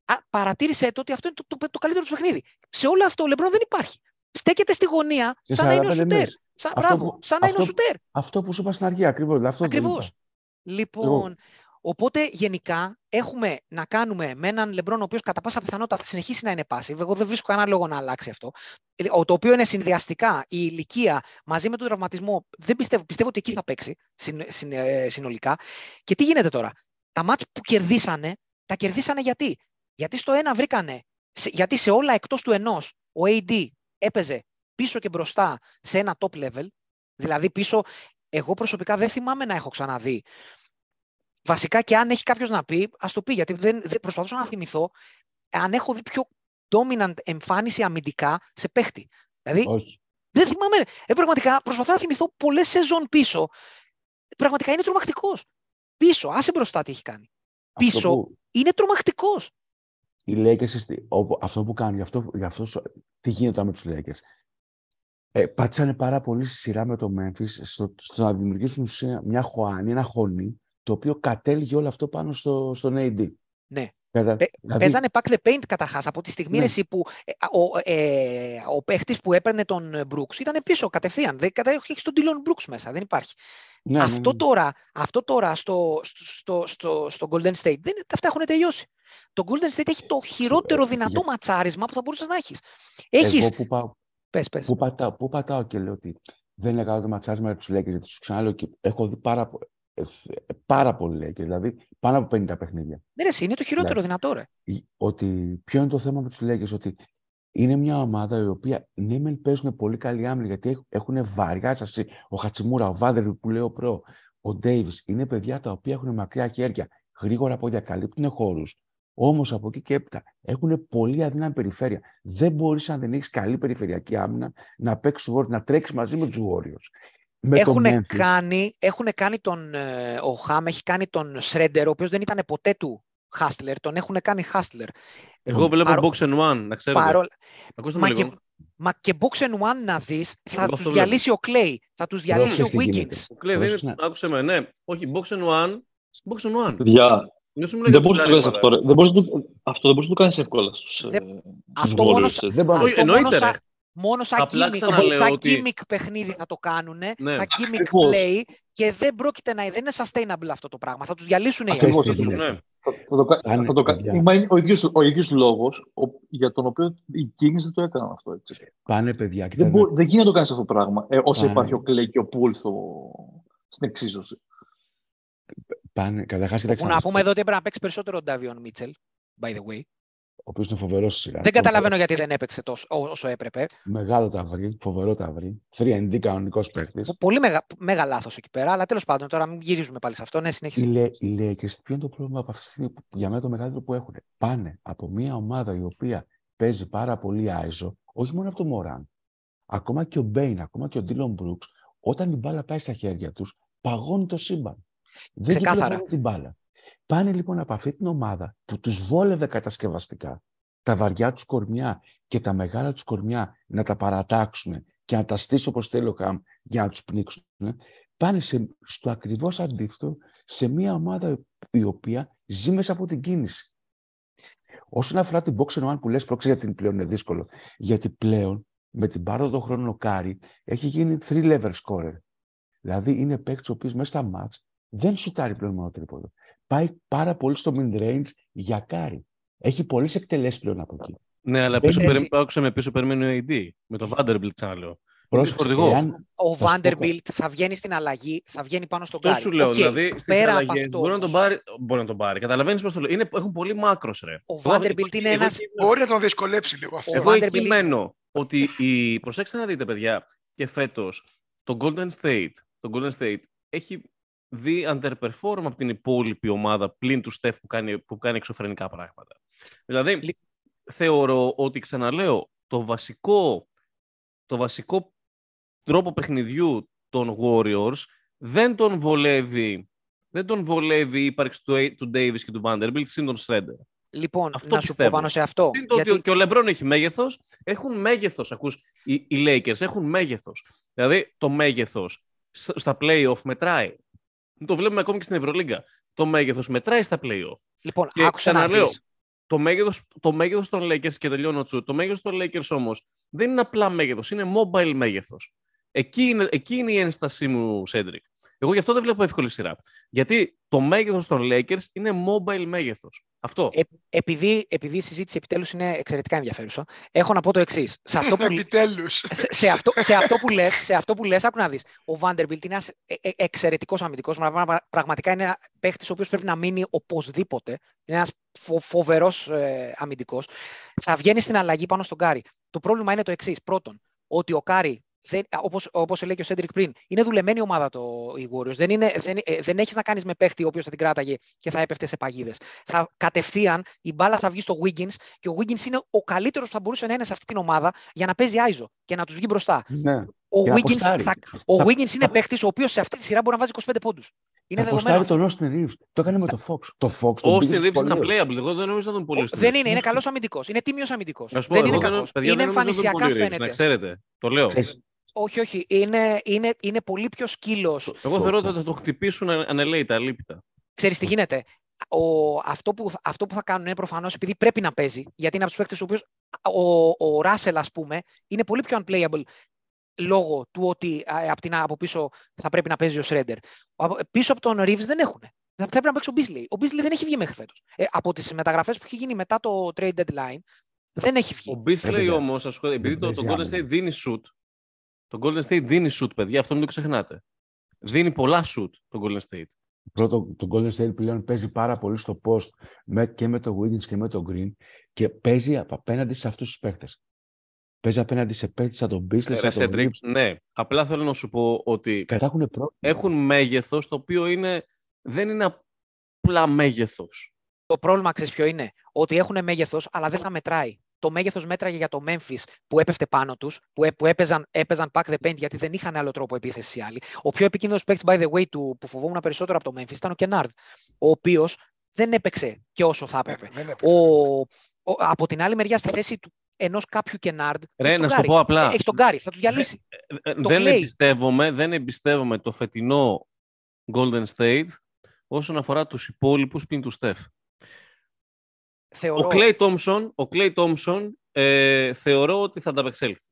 Α, παρατήρησε το ότι αυτό είναι το, το, το καλύτερο του παιχνίδι. Σε όλο αυτό ο Λεμπρόν δεν υπάρχει. Στέκεται στη γωνία σαν να είναι ο σουτέρ. Σαν, μπράβο, σαν να είναι ο σουτέρ. Αυτό που σου είπα στην αρχή, ακριβώς. ακριβώς. Λοιπόν, Οπότε γενικά έχουμε να κάνουμε με έναν Λεμπρόν ο οποίος κατά πάσα πιθανότητα θα συνεχίσει να είναι passive. Εγώ δεν βρίσκω κανένα λόγο να αλλάξει αυτό. Το οποίο είναι συνδυαστικά η ηλικία μαζί με τον τραυματισμό. Δεν πιστεύω, πιστεύω ότι εκεί θα παίξει ε, συνολικά. Και τι γίνεται τώρα; Τα μάτια που κερδίσανε, τα κερδίσανε γιατί; Γιατί στο ένα βρήκανε. Γιατί σε όλα εκτός του ενός ο AD έπαιζε πίσω και μπροστά σε ένα top level. Δηλαδή πίσω, εγώ προσωπικά δεν θυμάμαι να έχω ξαναδεί Βασικά και αν έχει κάποιος να πει, ας το πει, γιατί δεν, δεν προσπαθούσα να θυμηθώ αν έχω δει πιο dominant εμφάνιση αμυντικά σε παίχτη. Δηλαδή, Όχι. δεν θυμάμαι. Ε, πραγματικά προσπαθώ να θυμηθώ πολλές σεζόν πίσω. Πραγματικά είναι τρομακτικός. Πίσω, άσε μπροστά τι έχει κάνει. πίσω που... είναι τρομακτικός. Οι Lakers, αυτό που κάνει, αυτό, για αυτό, τι γίνεται με τους Lakers. Ε, πάτσανε πάρα πολύ στη σειρά με το Memphis στο, στο να δημιουργήσουν μια χωάνη, ένα χωνί, το οποίο κατέληγε όλο αυτό πάνω στο, στον AD. Ναι. Πέρα, δηλαδή... Παίζανε pack the paint καταρχάς από τη στιγμή ναι. που ε, ο, ε, ο παίχτης που έπαιρνε τον Brooks ήταν πίσω κατευθείαν. Δεν, έχει τον Dylan Brooks μέσα, δεν υπάρχει. Ναι, ναι αυτό, ναι, τώρα, αυτό τώρα στο, στο, στο, στο Golden State, δεν, αυτά έχουν τελειώσει. Το Golden State έχει το χειρότερο δυνατό ματσάρισμα που θα μπορούσες να έχεις. Έχεις... Εγώ που, πάω, πες, πες. Που, πατάω, που πατάω και λέω ότι δεν είναι καλό το ματσάρισμα για τους Lakers, γιατί σου ξαναλέω και έχω δει πάρα, πάρα πολύ λέει, δηλαδή πάνω από 50 παιχνίδια. Ναι, ρε, είναι το χειρότερο δηλαδή, δυνατό, ρε. Ότι, ποιο είναι το θέμα με τους Lakers, ότι είναι μια ομάδα η οποία ναι, μεν παίζουν πολύ καλή άμυνα γιατί έχουν βαριά σα. Ο Χατσιμούρα, ο Βάδερ που λέω προ, ο Ντέιβις είναι παιδιά τα οποία έχουν μακριά χέρια, γρήγορα πόδια, καλύπτουν χώρους. Όμως από εκεί και έπειτα έχουν πολύ αδύναμη περιφέρεια. Δεν μπορείς, αν δεν έχεις καλή περιφερειακή άμυνα, να παίξεις να τρέξεις μαζί με τους Warriors έχουν, κάνει, έχουν κάνει τον, ε, ο Χαμ έχει κάνει τον Σρέντερ, ο οποίος δεν ήταν ποτέ του Χάστλερ, τον έχουν κάνει Χάστλερ. Εγώ βλέπω Παρό... Box and One, να ξέρετε. Παρό... Μα, και, μα και Box and One να δεις, θα Εγώ τους διαλύσει ο Κλέη, θα τους διαλύσει ο Wiggins. Ο Κλέη δεν είναι, άκουσε με, ναι. Όχι, Box and One, Box and One. Yeah. Δεν μπορείς να το κάνεις αυτό. Δεν μπορείς να το, αυτό δεν μπορείς να το κάνεις εύκολα στους, δεν, ε, αυτό μόνο, αυτό μόνο, Μόνο σαν gimmick, ότι... παιχνίδι θα το κάνουν, ναι. σαν gimmick play και δεν πρόκειται να δεν είναι sustainable αυτό το πράγμα. Θα τους διαλύσουν οι άλλοι. Ναι. Θα το κάνει. Ο ίδιος, ο ίδιος λόγος για τον οποίο οι Kings δεν το έκαναν αυτό. Έτσι. Πάνε παιδιά. Δεν, μπο, δεν γίνεται να το κάνεις αυτό το πράγμα ε, όσο υπάρχει ο Clay και ο Pool στο, στην εξίσωση. Πάνε, καταρχάς, Που κοίταξε να δεις, πούμε εδώ ότι έπρεπε να παίξει περισσότερο ο Ντάβιον Μίτσελ, by the way. Ο οποίος είναι φοβερός στη σειρά. Δεν καταλαβαίνω γιατί δεν έπαιξε τόσο, ό- όσο έπρεπε. Μεγάλο παιδί, φοβερό παιδί. 3D κανονικός παίκτης. Πολύ μέγα, μέγα λάθος εκεί πέρα, αλλά τέλος πάντων τώρα μην γυρίζουμε πάλι σε αυτό. Ναι, Οι, συνέχισε. Λε- οι Lakers, ποιο είναι το πρόβλημα από αυτή τη στιγμή που για μένα το μεγαλύτερο που έχουν. Πάνε από μια ομάδα η οποία παίζει πάρα πολύ iso, όχι μόνο από τον Μωράντ. Ακόμα και ο Μπέιν, ακόμα και ο Ντίλον Μπρούξ, όταν η μπάλα πάει στα χέρια τους, παγώνει το σύμπαν. Δεν Ξεκάθαρα. κυκλοφορούν την μπάλα. Πάνε λοιπόν από αυτή την ομάδα που τους βόλευε κατασκευαστικά τα βαριά τους κορμιά και τα μεγάλα τους κορμιά να τα παρατάξουν και να τα στήσει όπως θέλει ο Χαμ για να τους πνίξουν, πάνε σε, στο ακριβώς αντίθετο σε μια ομάδα η οποία ζει μέσα από την κίνηση. Όσον αφορά την box and one που λες πρόσεξε γιατί την πλέον είναι δύσκολο, γιατί πλέον με την πάροδο χρόνου ο Κάρι έχει γίνει three level scorer. Δηλαδή είναι παίκτης ο οποίος μέσα στα μάτς δεν σουτάρει πλέον μόνο τρίποντο. Πάει πάρα πολύ στο mid range ο Κάρι. Έχει πολλές εκτελέσεις πλέον από εκεί. Ναι, αλλά Δεν πίσω είναι- περίμενε, άκουσα με πίσω περιμένει ο AD. Με τον Vanderbilt ξαναλέω. Πρόσεξε, φορτηγό. εάν- Ο θα σου πω Vanderbilt θα βγαίνει στην αλλαγή, θα βγαίνει πάνω στον Αυτό Κάρι. σου λέω. ΟΚ, Δηλαδή στις πέρα από αλλαγές αυτό μπορεί να τον όμως, πάρει. Μπορεί να τον πάρει. Καταλαβαίνεις πώς το λέω. Είναι, έχουν πολύ μάκρος, ρε. Ο Εγώ- Vanderbilt είναι εγώ ένας- εκεί- Μπορεί να τον δυσκολέψει λίγο αυτό. Ο Εγώ εκεί Vanderbilt- μένω ότι η... προσέξτε να δείτε, παιδιά, και φέτος το Golden State, το Golden State έχει δει underperform από την υπόλοιπη ομάδα πλην του Steph που κάνει, που κάνει εξωφρενικά πράγματα. Δηλαδή, Λι- θεωρώ ότι, ξαναλέω, το βασικό, το βασικό τρόπο παιχνιδιού των Warriors δεν τον βολεύει, δεν τον βολεύει η ύπαρξη του, A- του Davis και του Vanderbilt συν τον Schroeder. Λοιπόν, Αυτό να σου πιστεύω. πω πάνω σε αυτό. Είναι το ότι γιατί και ο Λεμπρόν έχει μέγεθος. Έχουν μέγεθος. Ακούς, οι, οι Lakers έχουν μέγεθος. Δηλαδή το μέγεθος στα playoff μετράει. Το βλέπουμε ακόμη και στην Ευρωλίγκα. Το μέγεθος μετράει στα playoff. λοιπόν, Και άκουσα να ξαναλέω, δεις. Το μέγεθος, το μέγεθος των Lakers και τελειώνω τσου. Το μέγεθος των Lakers όμως δεν είναι απλά μέγεθος, είναι mobile μέγεθος. Εκεί είναι, εκεί είναι η ένστασή μου, Σέντρικ. Εγώ γι' αυτό δεν βλέπω εύκολη σειρά. Γιατί το μέγεθος των Lakers είναι mobile μέγεθος. Αυτό. Ε, επειδή, επειδή η συζήτηση επιτέλους είναι εξαιρετικά ενδιαφέρουσα, έχω να πω το εξής. Σε αυτό που, Επιτέλους. σε, σε αυτό, σε αυτό που λες, σε αυτό που λες, άκου να δεις, ο Vanderbilt είναι ένας ε, ε, εξαιρετικός αμυντικός, πρα- πρα- πραγματικά είναι ένα παίχτης ο οποίος πρέπει να μείνει οπωσδήποτε, είναι ένας φο, φοβερός ε, αμυντικός, θα βγαίνει στην αλλαγή πάνω στον Κάρι. Το πρόβλημα είναι το εξής. Πρώτον, ότι ο Κάρι, δεν, όπως, όπως λέει και ο Σέντρικ πριν, είναι δουλεμένη ομάδα το, οι Warriors. Δεν, είναι, δεν, ε, δεν έχεις να κάνεις με παίχτη ο οποίος θα την κράταγε και θα έπεφτε σε παγίδες. Θα, κατευθείαν η μπάλα θα βγει στο Wiggins και ο Wiggins είναι ο καλύτερος που θα μπορούσε να είναι σε αυτή την ομάδα για να παίζει άιζο και να τους βγει μπροστά. Ναι. Ο Και να Wiggins, αποστάρει. θα, ο Θα- Wiggins είναι παίχτη ο οποίος σε αυτή τη σειρά μπορεί να βάζει 25 πόντους. Είναι Θα δεδομένο. αποστάρει αυτό. τον Austin Reeves. Το έκανε με το Fox. Το Fox τον Ο πήγε Austin Reeves είναι σχολείο. playable. Εγώ δεν νομίζω να τον πολύ Ο- Δεν είναι, είναι καλός αμυντικός. Είναι τίμιος αμυντικός. Να σου πω, Δεν εγώ είναι δεν- κακό. παιδιά, Είναι δεν νομίζω να τον εμφανισιακά πολύ Reeves, Να φαίνεται. ξέρετε. Το λέω. Ξέρεις, Όχι, όχι. Είναι, είναι, είναι πολύ πιο σκύλος. Εγώ Το- θεωρώ το- ότι θα το χτυπήσουν ανελέητα, αλήπητα. Ξέρεις τι γίνεται. Ο, αυτό, που, αυτό που θα κάνουν είναι προφανώς επειδή πρέπει να παίζει. Γιατί είναι από τους παίκτες ο οποίο. Ο, ο Ράσελ, ας πούμε, είναι πολύ πιο unplayable λόγω του ότι α, από, την, από πίσω θα πρέπει να παίζει ο Σρέντερ. Πίσω από τον Reeves δεν έχουν. Θα πρέπει να παίξει ο Beasley. Ο Beasley δεν έχει βγει μέχρι φέτος. Ε, από τις μεταγραφές που έχει γίνει μετά το trade deadline, δεν έχει βγει. Ο Beasley παιδιά. όμως, επειδή το, το παίζει Golden State άμυνα. δίνει shoot. Το Golden State δίνει shoot, παιδιά, αυτό μην το ξεχνάτε. Δίνει πολλά shoot το Golden State. Πρώτο, το Golden State πλέον παίζει πάρα πολύ στο post με, και με το Wiggins και με το Green και παίζει απ- απέναντι σε αυτούς τους παίχτες. Παίζει απέναντι σε παίχτες σαν τον Beasley, Ρε, σαν τον Cedric, Reeves. ναι. Απλά θέλω να σου πω ότι Κατά έχουν πρόβλημα. έχουν μέγεθος το οποίο είναι, δεν είναι απλά μέγεθος. Το πρόβλημα, ξέρεις ποιο είναι, ότι έχουν μέγεθος, αλλά δεν θα μετράει. Το μέγεθος μέτραγε για το Memphis που έπεφτε πάνω τους, που, έ- που έπαιζαν, έπαιζαν pack the paint γιατί δεν είχαν άλλο τρόπο επίθεση οι άλλοι. Ο πιο επικίνδυνος παίκτης, by the way, του, που φοβόμουν περισσότερο από το Memphis ήταν ο Κενάρντ, ο οποίος δεν έπαιξε και όσο θα Ναι, έπρεπε. δεν έπαιξε. Ο, ο, από την άλλη μεριά, στη θέση του ενός κάποιου Κενάρντ. Ρε, να σου το πω απλά. Έχει τον Γκάρι, θα του διαλύσει. Ε, Το δεν, Clay. εμπιστεύομαι, δεν εμπιστεύομαι το φετινό Golden State όσον αφορά τους υπόλοιπους πλην του Steph. Θεωρώ. Ο Clay Thompson, ο Clay Thompson ε, θεωρώ ότι θα ανταπεξέλθει.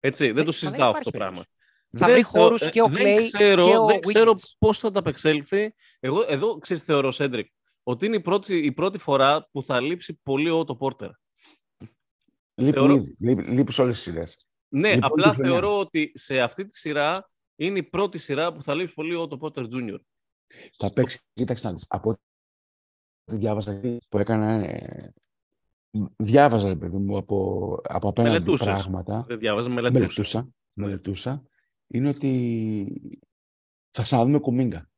Έτσι, δεν Δεν- το θα συζητάω υπάρχει αυτό το πράγμα. Θα Δεν βρει θεω- χώρους ε, και ο δεν Clay ξέρω, και ο Δεν ξέρω Wiggins. πώς θα ανταπεξέλθει. Εγώ εδώ ξέρεις θεωρώ, Σέντρικ, ότι είναι η πρώτη, η πρώτη φορά που θα λείψει πολύ ο Ότο Πόρτερ. Λείπει, θεωρώ- ήδη. Λείπει, λείπει σε όλες τις σειρές. Ναι, Λοιπόν, απλά τη χρονιά. θεωρώ ότι σε αυτή τη σειρά είναι η πρώτη σειρά που θα λείψει πολύ ο Ότο Πόρτερ Jr. Θα παίξει, κοίταξε να δεις, από ό,τι διάβαζα που έκανα, ε, διάβαζα, ρε παιδί μου, από, από απέναντι Μελετούσες. πράγματα. Δεν διάβαζα, μελετούσα. Μελετούσα, μελετούσα. Είναι ότι θα ξαναδούμε κουμίγκα.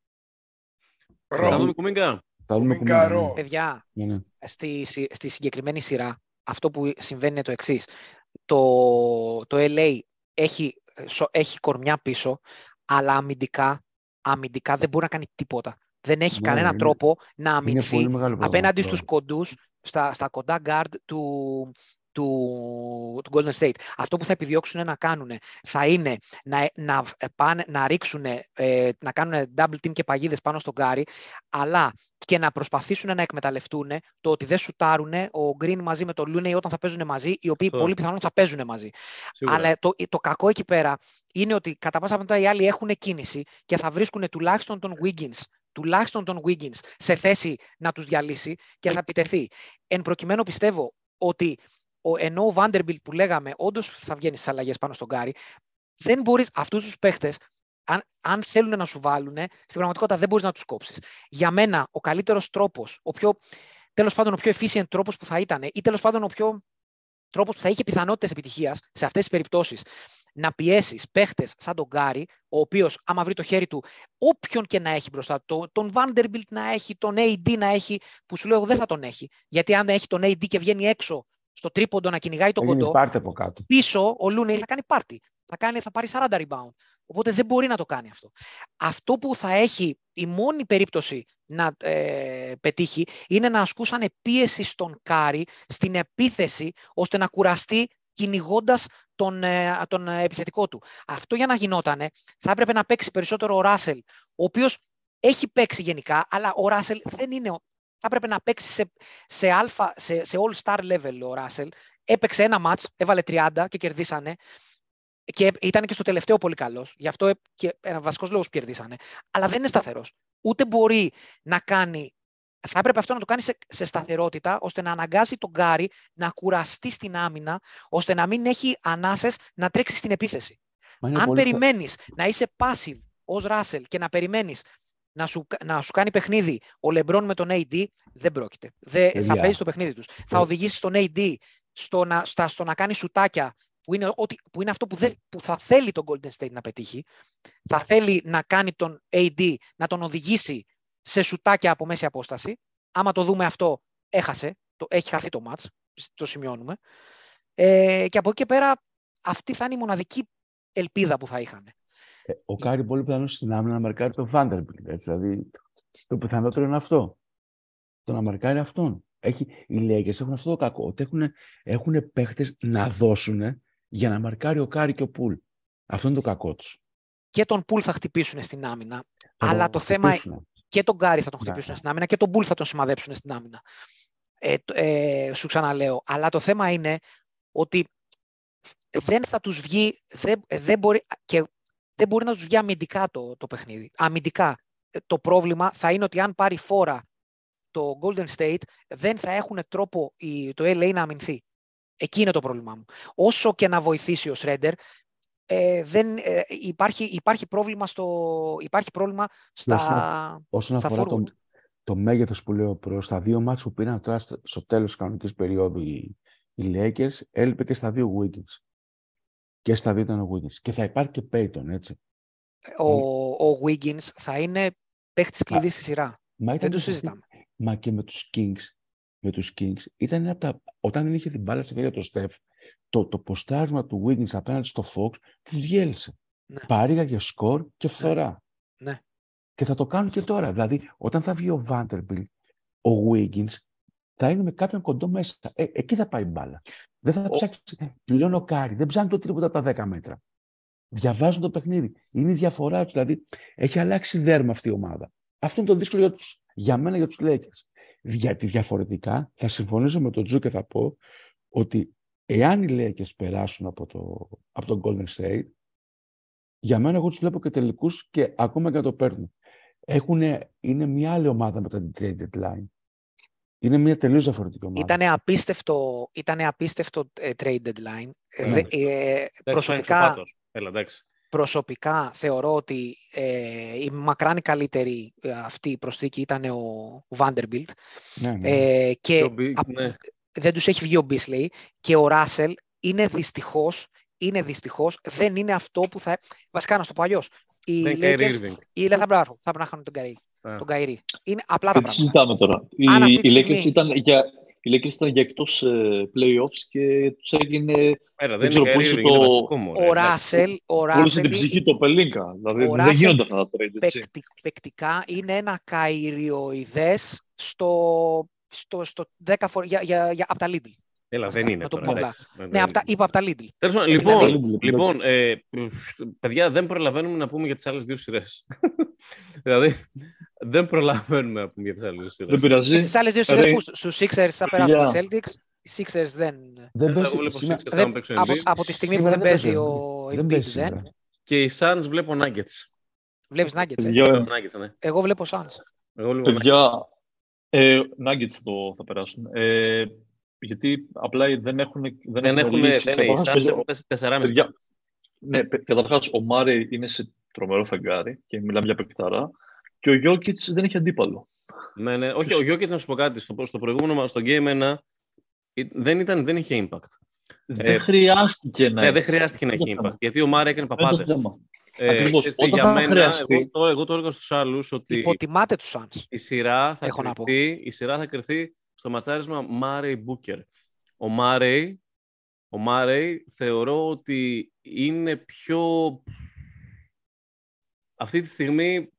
Θα Ρο. δούμε κουμίγκα. Θα δούμε Κουμίγκα κουμίγκα. ρο. ναι. Παιδιά, Ναι, ναι. στη, συ- στη συγκεκριμένη σειρά, αυτό που συμβαίνει είναι το εξής. Το, το LA έχει, σο- έχει κορμιά πίσω, αλλά αμυντικά, αμυντικά δεν μπορεί να κάνει τίποτα. Δεν έχει Ναι, κανένα είναι- τρόπο να Είναι αμυνθεί πολύ μεγάλο πρόβλημα απέναντι αυτό. στους κοντούς, στα, στα κοντά guard του, του, του Golden State. Αυτό που θα επιδιώξουν να κάνουν θα είναι να, να, πάνε, να ρίξουν, ε, να κάνουν double team και παγίδες πάνω στον Γκάρι, αλλά και να προσπαθήσουν να εκμεταλλευτούν το ότι δεν σουτάρουν ο Green μαζί με τον Looney όταν θα παίζουν μαζί, οι οποίοι Αυτό. πολύ πιθανόν θα παίζουν μαζί. Σίγουρα. Αλλά το, το κακό εκεί πέρα είναι ότι κατά πάσα πιθανότητα οι άλλοι έχουν κίνηση και θα βρίσκουν τουλάχιστον τον Wiggins, τουλάχιστον τον Wiggins σε θέση να τους διαλύσει και θα επιτεθεί. Εν προκειμένου πιστεύω ότι ο, ενώ ο Vanderbilt που λέγαμε όντως θα βγαίνει στις αλλαγές πάνω στον Γκάρι, δεν μπορείς αυτούς τους παίχτες αν, αν θέλουν να σου βάλουν, στην πραγματικότητα δεν μπορείς να τους κόψεις. Για μένα ο καλύτερος τρόπος, ο πιο, τέλος πάντων ο πιο efficient τρόπος που θα ήταν ή τέλος πάντων ο πιο τρόπος που θα είχε πιθανότητες επιτυχίας σε αυτές τις περιπτώσεις να πιέσεις παίχτες σαν τον Γκάρι, ο οποίος άμα βρει το χέρι του, όποιον και να έχει μπροστά του, το- τον Vanderbilt να έχει, τον AD να έχει, που σου λέω εγώ δεν θα τον έχει. Γιατί αν έχει τον AD και βγαίνει έξω στο τρίποντο να κυνηγάει τον Θα γίνει κοντό, πάρτι από κάτω. πίσω ο Λούνεϊ θα κάνει πάρτι. Θα, κάνει, θα πάρει 40 rebound. Οπότε δεν μπορεί να το κάνει αυτό. Αυτό που θα έχει η μόνη περίπτωση να ε, πετύχει είναι να ασκούσαν πίεση στον Κάρι στην επίθεση ώστε να κουραστεί κυνηγώντας τον, ε, τον ε, επιθετικό του. Αυτό για να γινότανε θα έπρεπε να παίξει περισσότερο ο Ράσελ, ο οποίος έχει παίξει γενικά, αλλά ο Ράσελ δεν είναι... ο- Θα έπρεπε να παίξει σε, σε, alpha, σε, σε all-star level ο Ράσελ. Έπαιξε ένα μάτς, έβαλε 30 και κερδίσανε. Και ήταν και στο τελευταίο πολύ καλός. Γι' αυτό ε, και ένα βασικός λόγος που κερδίσανε. Αλλά δεν είναι σταθερός. Ούτε μπορεί να κάνει θα έπρεπε αυτό να το κάνει σε, σε σταθερότητα, ώστε να αναγκάσει τον Γκάρι να κουραστεί στην άμυνα, ώστε να μην έχει ανάσες να τρέξει στην επίθεση. Μα είναι Αν πολύ- περιμένεις να είσαι passive ως Ράσελ και να περιμένεις να σου, να σου κάνει παιχνίδι ο Λεμπρόν με τον AD, δεν πρόκειται. Δεν, θα Παιδιά. παίζει το παιχνίδι τους. Θα Ε. οδηγήσει τον AD στο να, στα, στο να κάνει σουτάκια που είναι, ότι, που είναι αυτό που, δεν, που θα θέλει τον Golden State να πετύχει. Θα θέλει να κάνει τον AD να τον οδηγήσει σε σουτάκια από μέση απόσταση. Άμα το δούμε αυτό, έχασε. Το, έχει χαθεί το μάτς. Το σημειώνουμε. Ε, και από εκεί και πέρα αυτή θα είναι η μοναδική ελπίδα που θα είχαν. Ε, Ο Κάρι πολύ πιθανώς στην άμυνα να μαρκάρει τον Vanderbilt. Έτσι, δηλαδή, το πιθανότερο είναι αυτό. Το να μαρκάρει αυτόν. Έχει, οι Lakers έχουν αυτό το κακό. Ότι έχουν, έχουν παίχτες να δώσουν για να μαρκάρει ο Κάρι και ο Πουλ. Αυτό είναι το κακό τους. Και τον Πουλ θα χτυπήσουν στην άμυνα. Αλλά το θέμα και τον Κάρι θα τον Ναι, χτυπήσουν ναι. στην άμυνα και τον Πουλ θα τον σημαδέψουν στην άμυνα. Ε, το- ε, σου ξαναλέω. Αλλά το θέμα είναι ότι δεν θα τους βγει, δεν, δεν μπορεί, και δεν μπορεί να τους βγει αμυντικά το, το παιχνίδι. Αμυντικά. Ε, Το πρόβλημα θα είναι ότι αν πάρει φόρα το Golden State, δεν θα έχουν τρόπο η, το LA να αμυνθεί. Εκεί είναι το πρόβλημά μου. Όσο και να βοηθήσει ο Σρέντερ, ε, δεν, ε, υπάρχει, υπάρχει, πρόβλημα στο, υπάρχει πρόβλημα στα, Όσον στα αφορά forward. το, το μέγεθος που λέω προς τα δύο μάτς που πήραν τώρα στο, στο τέλος της κανονικής περίοδου οι, οι Lakers, έλειπε και στα δύο Wiggins. Και στα δύο ήταν ο Wiggins. Και θα υπάρχει και Payton, έτσι. ο, ο Wiggins θα είναι παίχτης κλειδί στη σειρά. Μα Δεν το και σε αυτή- συζητάμε. Μα και με τους Kings, με τους Kings ήταν ένα από τα, όταν δεν είχε την μπάλα στη χέρια του Steph, το, το ποστάρισμα του Wiggins απέναντι στο Fox τους διέλυσε. Ναι. Παρήγαγε σκορ και φθορά. Ναι. Και θα το κάνουν και τώρα. Δηλαδή, όταν θα βγει ο Vanderbilt, ο Wiggins θα είναι με κάποιον κοντό μέσα. Ε, εκεί θα πάει η μπάλα. Δεν θα Ο- ψάξεις. Πλέον ο Κάρι δεν ψάχνει το τρίποντο από τα 10 μέτρα. Διαβάζουν το παιχνίδι. Είναι η διαφορά τους. Δηλαδή, έχει αλλάξει δέρμα αυτή η ομάδα. Αυτό είναι το δύσκολο για, τους, για μένα για τους Lakers. Γιατί διαφορετικά θα συμφωνήσω με τον Τζου και θα πω ότι εάν οι Lakers περάσουν από το, από τον Golden State, για μένα εγώ τους βλέπω και τελικούς και ακόμα και να το παίρνουν. Έχουνε, είναι μια άλλη ομάδα μετά την trade deadline. Είναι μια τελείως διαφορετική ομάδα. Ήτανε απίστευτο, ήτανε απίστευτο ε, trade deadline. Ε, Ναι. δε- ε, Εντάξει, φάνηκε ο προσωπικά, πάτος. Έλα, εντάξει. προσωπικά θεωρώ ότι ε, η μακράν καλύτερη ε, αυτή η προσθήκη ήταν ο, ο Vanderbilt Ναι, ναι. ε, και Το Big, απ- ναι. δεν τους έχει βγει ο Beasley και ο Ράσελ είναι δυστυχώς, είναι δυστυχώς, δεν είναι αυτό που θα... Βασικά να στο πω αλλιώς. Οι Δεν είναι Kyrie Lakers, Irving. οι Lakers θα, πρέπει- θα πρέπει να χάνουν τον Καϊρή. Α. Τον Καϊρή. Είναι απλά τα Δεν πράγματα. συζητάμε τώρα. Οι, Αν αυτή τη οι Lakers στιγμή- ήταν για, οι Lakers ήταν για εκτός ε, playoffs και τους έγινε... Πέρα, Δεν δεν ξέρω, είναι Kyrie πούλησε Irving, το- είναι βασικό μου. Ο Ράσελ, ο Πούλησε Ράσελ την ψυχή του Πελίνκα. Δηλαδή ο δεν Russell γίνονται αυτά τα trade, έτσι. παικτι, παικτικά είναι ένα καϊριοειδές στο, στο, στο 10 φορ, για, για, για, από τα Lidl. Έλα, δεν είναι να το τώρα. πούμε εντάξει. Ναι, Δεν από τα, είναι. είπα από τα Lidl. Τέλος πάντων, Ε, λοιπόν, δηλαδή- λοιπόν ε, παιδιά, δεν προλαβαίνουμε να πούμε για τις άλλες δύο σειρές. Δηλαδή, δεν προλαβαίνουμε να πούμε για τις άλλες δύο σειρές. Δεν πειράζει. Στις άλλες δύο σειρές Ρε, που στους Sixers θα περάσουν οι παιδιά. Celtics. Οι Sixers δεν... Δεν Εγώ παίζει βλέπω σήμερα- Sixers δεν θα παίξω από, Embiid. από τη στιγμή που σήμερα δεν παίζει παίζει. ο Δεν Embiid παίζει δεν. σήμερα. Και οι Suns βλέπω Nuggets. Βλέπεις Nuggets, ε; Παιδιά, Nuggets, ναι. Εγώ βλέπω Suns. Εγώ βλέπω Nuggets. παιδιά ε, Nuggets το θα περάσουν. Ε, γιατί απλά δεν έχουν. Δεν, Δεν έχουν, λύσει. δεν είναι, οι Καταρχάς, Suns παιδιά, έχουν τεσ- τεσσεράμιση παιδιά, πόντους. Ναι, πε- καταρχάς ο Μάρε είναι σε τρομερό φεγγάρι και μιλάμε για παικταρά. Και ο Γιώκητς δεν έχει αντίπαλο. Ναι, ναι. Όχι, ο Γιώκητς να σου πω κάτι. Στο, στο προηγούμενο μας, στο Game 1, ε, δεν, ήταν, δεν είχε impact. δεν χρειάστηκε να Ναι, έχει. δεν χρειάστηκε να Αυτό έχει το impact. θέμα. Γιατί ο Μάρα έκανε Αυτό είναι το παπάδε. θέμα. Ε, Ακριβώς. ξέρετε, Όταν για θα μένα, χρειαστεί- εγώ, το, εγώ το έλεγα στους άλλους ότι Υποτιμάτε τους Suns. η σειρά θα, Έχω να πω. κρυφτεί, η σειρά θα κρυφτεί στο ματσάρισμα Μάρεϊ Μπούκερ. Ο Μάρεϊ, ο Μάρεϊ θεωρώ ότι είναι πιο... Αυτή τη στιγμή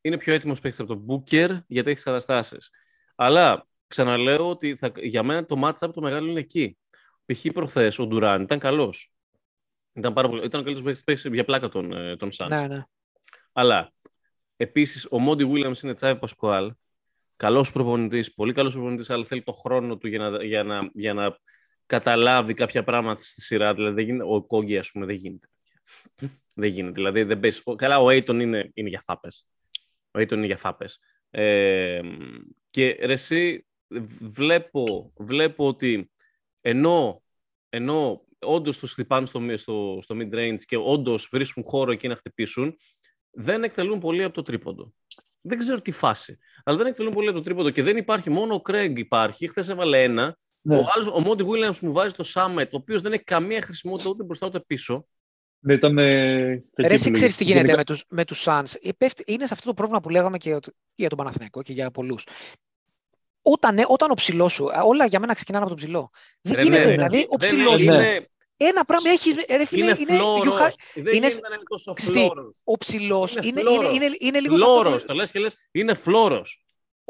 είναι πιο έτοιμος παίκτης από τον Μπούκερ γιατί έχει καταστάσεις. Αλλά ξαναλέω ότι θα, για μένα το match-up το μεγάλο είναι εκεί. Π.χ. προχθές ο Ντουράν ήταν καλός. Ήταν, πάρα πολύ, ήταν ο καλύτερος παίκτης για πλάκα των, ε, των Suns. Ναι, ναι. Αλλά επίσης ο Μόντι Βίλιαμς είναι τσάβη Πασκουάλ. Καλός προπονητής, πολύ καλός προπονητής, αλλά θέλει το χρόνο του για να, για να, για να καταλάβει κάποια πράγματα στη σειρά. Δηλαδή, δεν γίνεται, ο Κόγκη, ας πούμε, δεν γίνεται. Δεν γίνεται. Δηλαδή, δεν παίζει. ο- Καλά, ο Aiton είναι, είναι για φάπε. Ο Aiton είναι για φάπε. Ε, και ρε, εσύ, βλέπω, βλέπω ότι ενώ, ενώ όντως τους χτυπάνε στο, στο, στο mid-range και όντως βρίσκουν χώρο εκεί να χτυπήσουν, δεν εκτελούν πολύ από το τρίποντο. Δεν ξέρω τι φάση. Αλλά δεν εκτελούν πολύ από το τρίποντο και δεν υπάρχει. Μόνο ο Κρέγκ υπάρχει. Χθες έβαλε ένα. Ναι. Ο, άλλος, ο Μόντι Williams μου βάζει το Σάμετ, ο οποίος δεν έχει καμία χρησιμότητα ούτε μπροστά ούτε πίσω. Ναι, ήταν. ε, κακή Ρε, εσύ επιλογή. ξέρεις τι γίνεται Γενικά- με τους, με τους Suns. Ε, πέφτει- Είναι σε αυτό το πρόβλημα που λέγαμε και για το- για τον Παναθηναϊκό και για πολλούς. Όταν, ε, όταν ο ψηλός σου, ε, όλα για μένα ξεκινάνε από τον ψηλό. Δεν Ρε, γίνεται, ναι, δηλαδή ο Δεν ψηλός είναι, σου. είναι, Ένα πράγμα έχει. Ρε, φίλε, είναι είναι, φλόρος. you ha- Δεν είναι- γίνεται να είναι τόσο Ξτή, φλόρος. ο ψηλός Είναι είναι, φλόρος. είναι, είναι, είναι λίγο σε αυτό που Φλόρος, το λες και λες, είναι φλόρος.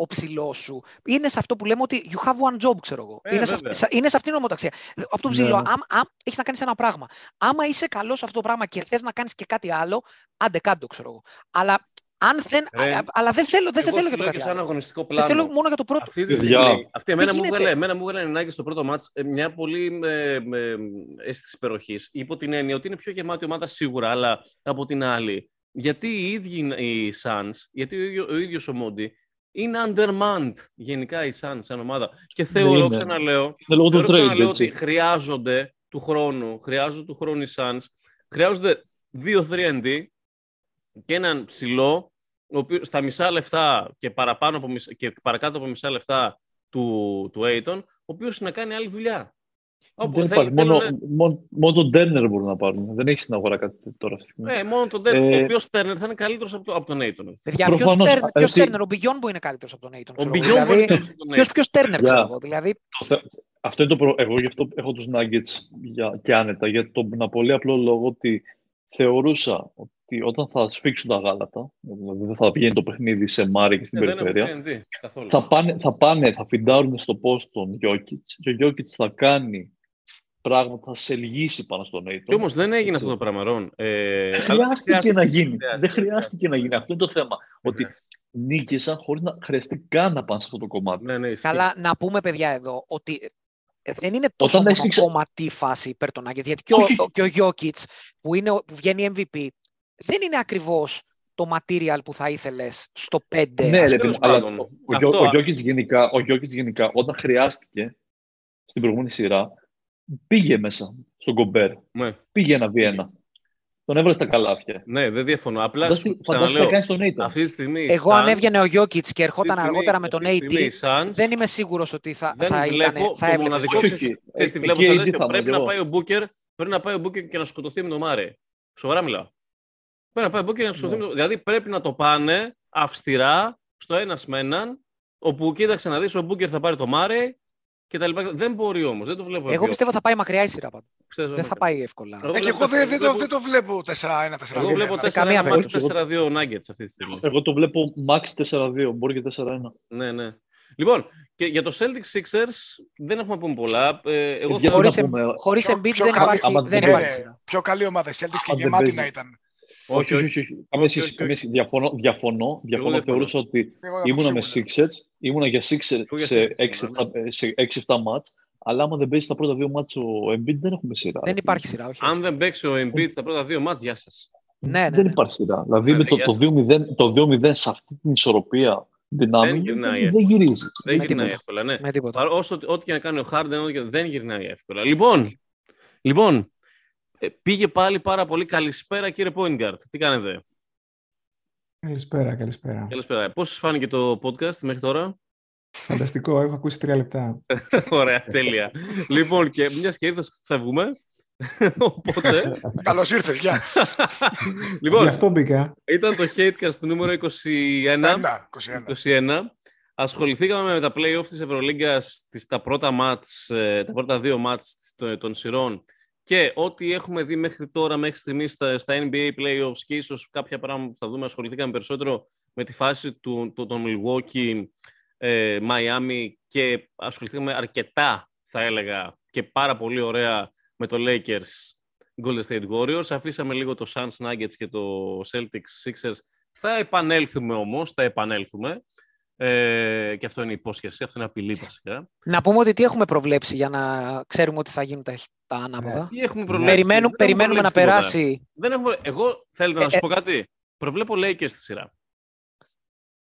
Ο ψηλός σου είναι σε αυτό που λέμε ότι you have one job, ξέρω εγώ. Ε, είναι, σε, βέβαια. αυ- σε- είναι σε αυτήν την ομοταξία. Από τον ψηλό, Ναι. άμα, άμα έχεις να κάνεις ένα πράγμα. Άμα είσαι καλός σε αυτό το πράγμα και θες να κάνεις και κάτι άλλο, άντε κάτω, ξέρω εγώ. Αλλά, αν δεν, Ρε, α- αλλά δεν θέλω, δεν σε Εγώ θέλω σου για το λέω κάτι και σαν άλλο. αγωνιστικό Σε πλάνο. θέλω μόνο για το πρώτο. Αυτή τη Παιδιά. στιγμή, αυτή εμένα Τι μου, γίνεται; έβγαλε, εμένα μου έβγαλε Νάγκη στο πρώτο μάτς ε, μια πολύ ε, ε, αίσθηση υπεροχής. Υπό την έννοια ότι είναι πιο γεμάτη ομάδα σίγουρα, αλλά από την άλλη, γιατί οι ίδιοι οι Suns, γιατί ο, ίδιο- ο ίδιος ο Μόντι, είναι undermanned γενικά οι Suns σαν ομάδα. Και θεωρώ, είναι. ξαναλέω, Είναι λόγω του θεωρώ, trade, ξαναλέω έτσι. ότι χρειάζονται του χρόνου, χρειάζονται του χρόνου οι Suns, χρειάζονται δύο 3D και έναν ψηλό, ο οποίος, στα μισά λεφτά και, παραπάνω από, μισ- και παρακάτω από μισά λεφτά του, του Aiton, ο οποίος να κάνει άλλη δουλειά. Όπου Δεν θέλει- υπάρχει. θέλουν- Μόνο, μόνο, μόνο τον Τέρνερ μπορούν να πάρουν. Δεν έχεις στην αγορά κάτι τώρα αυτή τη στιγμή. Ναι, μόνο τον Turner, Ε, ο οποίος Turner θα είναι καλύτερος από, το- από τον Aiton. Παιδιά, ποιος Προφανώς, Turner- ποιος έτσι- Turner, ο Μπιγιόν που είναι καλύτερος από τον Aiton. Ο ξέρω εγώ. Μπιγιόν μπορεί Δηλαδή, να είναι από τον ποιος, Aiton. ποιος Turner, ξέρω Yeah. εγώ. Δηλαδή, Το θε- Αυτό είναι το προ... Εγώ γι' αυτό έχω τους Nuggets για... και άνετα, για τον ένα πολύ απλό λόγο ότι θεωρούσα ότι όταν θα σφίξουν τα γάλατα, δηλαδή δεν θα πηγαίνει το παιχνίδι σε Μάρη και στην Ε, δεν έχουν περιφέρεια, 3D καθόλου. θα πάνε, θα πάνε, θα φιντάρουν στο post τον Jokic και ο Jokic θα κάνει πράγματα, θα σε λυγίσει πάνω στον Aiton. Και όμως δεν έγινε Έτσι. αυτό το πράγμα, Ρον. Ε, Δεν αλλά χρειάστηκε να γίνει. χρειάστηκε, Δεν χρειάστηκε να γίνει. Αυτό είναι το θέμα. Ότι χρειάστηκε. νίκησαν χωρίς να χρειαστεί καν να πάνε σε αυτό το κομμάτι. Ναι, ναι, ισχύει. καλά, να πούμε, παιδιά, εδώ ότι ε, δεν είναι τόσο Όταν έσφιξε- μονοκομματή φάση υπέρ των Nuggets, γιατί και ο, Όχι. ο- και ο Jokic, που, είναι, ο- που βγαίνει MVP, δεν είναι ακριβώς το material που θα ήθελες στο 5. Ναι, ας ρε, πούμε. παιδί τέλος μου, αλλά πάντων. ο, ο, Αυτό- Γιο- ο Γιώκητς γενικά, ο Γιώκητς γενικά, όταν χρειάστηκε στην προηγούμενη σειρά, πήγε μέσα στον Κομπέρ. Ναι. Πήγε ένα V1. Τον έβαλε στα καλάθια. Ναι, δεν διαφωνώ. Απλά Φαντάσου- σου Φαντάσου τι θα ξαναλέω. κάνεις στον Νέιταν. Αυτή τη στιγμή. οι Εγώ αν Suns- έβγαινε ο Γιώκητς και αυτή ερχόταν τη στιγμή- αργότερα με τον αυτή τη στιγμή οι AD, Suns δεν είμαι σίγουρος ότι θα, δεν θα, βλέπω ήταν, θα το έβλεπες μοναδικό. Jokic. Όχι, Ξέρεις, εκεί. ξέρεις τι Ε, βλέπω εκεί σαν AD τέτοιο; θα Πρέπει είμαι να εγώ. πάει ο Booker, πρέπει να πάει ο Booker και να σκοτωθεί με τον Μάρε. Σοβαρά μιλάω. Πρέπει να πάει ο Booker και να σκοτωθεί Ναι. με τον Δηλαδή πρέπει να το πάνε αυστηρά στο ένα με έναν, όπου κοίταξε να δεις ο Booker θα πάρει το Μάρε και τα λοιπά. Δεν μπορεί όμως, δεν το βλέπω. Εγώ πιστεύω θα πάει μακριά η σειρά πάντως. Ξέρω, Δεν θα πάει εύκολα. Εγώ Ε, και βλέπω εγώ δεν, δεν, το, βλέπω- δεν το βλέπω 4-1, 4-2. Εγώ βλέπω σε 4-1 καμία Max περίπτωση. 4-2 Nuggets αυτή τη στιγμή. Εγώ το βλέπω max 4-2, μπορεί και 4-1. Ναι, ναι. Λοιπόν, και για το Celtics Sixers δεν έχουμε να πούμε πολλά. Ε, εγώ Παιδιά, θα... Χωρίς, να εμ- πούμε- χωρίς Πιο- Embiid πιο δεν καλή- υπάρχει, άμα δεν δεν υπάρχει είναι σειρά. πιο καλή ομάδα. Celtics και Αν δεν γεμάτη παίζει. να ήταν. Όχι, όχι, όχι. Καμία Όχι, σχέση, όχι, καμία σχέση. Διαφωνώ, διαφωνώ, διαφωνώ. διαφωνώ. Θεωρούσα ότι Εγώ θα πω ήμουνα με σίγουρα. Sixers, ήμουνα για Sixers Εγώ για σε Sixers 6-7 ήμουνα, ε, σε 6-7 μάτς, αλλά άμα δεν παίζεις τα πρώτα δύο μάτς ο Embiid δεν έχουμε σειρά. Δεν υπάρχει σειρά, όχι. Αν δεν παίξει ο Embiid στα πρώτα δύο μάτς, γεια σας. Ναι, ναι, Δεν ναι. υπάρχει σειρά. Δηλαδή Ναι, με ναι, το, γεια το, σας. 2-0, το 2-0 σε αυτή την ισορροπία δυνάμει Δεν γυρνάει δεν, δεν γυρίζει. Δεν Με γυρνάει τίποτα. εύκολα, ναι. Με τίποτα. Παρό- Όσο, ό,τι και να κάνει ο Harden, ό,τι και- δεν γυρνάει εύκολα. Λοιπόν, λοιπόν ε, πήγε πάλι πάρα πολύ. Καλησπέρα κύριε Point Guard. Τι κάνετε; Καλησπέρα, καλησπέρα. Καλησπέρα. Πώς σας φάνηκε το podcast μέχρι τώρα; Φανταστικό, έχω ακούσει τρία λεπτά. Ωραία, τέλεια. λοιπόν, και μιας και ήρθες, φεύγουμε. Οπότε, Καλώς ήρθες, γεια. λοιπόν, Γι' αυτό μπήκα. ήταν το Hatecast νούμερο 21. Ένα, 21. 21. Ασχοληθήκαμε με τα play-offs της Ευρωλίγκας, τις- τα πρώτα μάτς, ε, τα πρώτα δύο μάτς της- των- των σειρών και ό,τι έχουμε δει μέχρι τώρα, μέχρι στιγμής στα, στα NBA play-offs και ίσως κάποια πράγματα που θα δούμε, ασχοληθήκαμε περισσότερο με τη φάση του, του, των Milwaukee, ε, Miami και ασχοληθήκαμε αρκετά, θα έλεγα, και πάρα πολύ ωραία με το Lakers Golden State Warriors. Αφήσαμε λίγο το Suns Nuggets και το Celtics Sixers. Θα επανέλθουμε όμως, θα επανέλθουμε. Ε, και αυτό είναι υπόσχεση, αυτό είναι απειλή βασικά. Να πούμε ότι τι έχουμε προβλέψει για να ξέρουμε ότι θα γίνουν τα, τα ανάποδα; Τι έχουμε προβλέψει; Περιμένουμε, Δεν έχουμε περιμένουμε να προβλέψει τίποτα. περάσει. Δεν έχουμε... Εγώ θέλετε να Ε, σας ε. πω κάτι; Προβλέπω Lakers στη σειρά.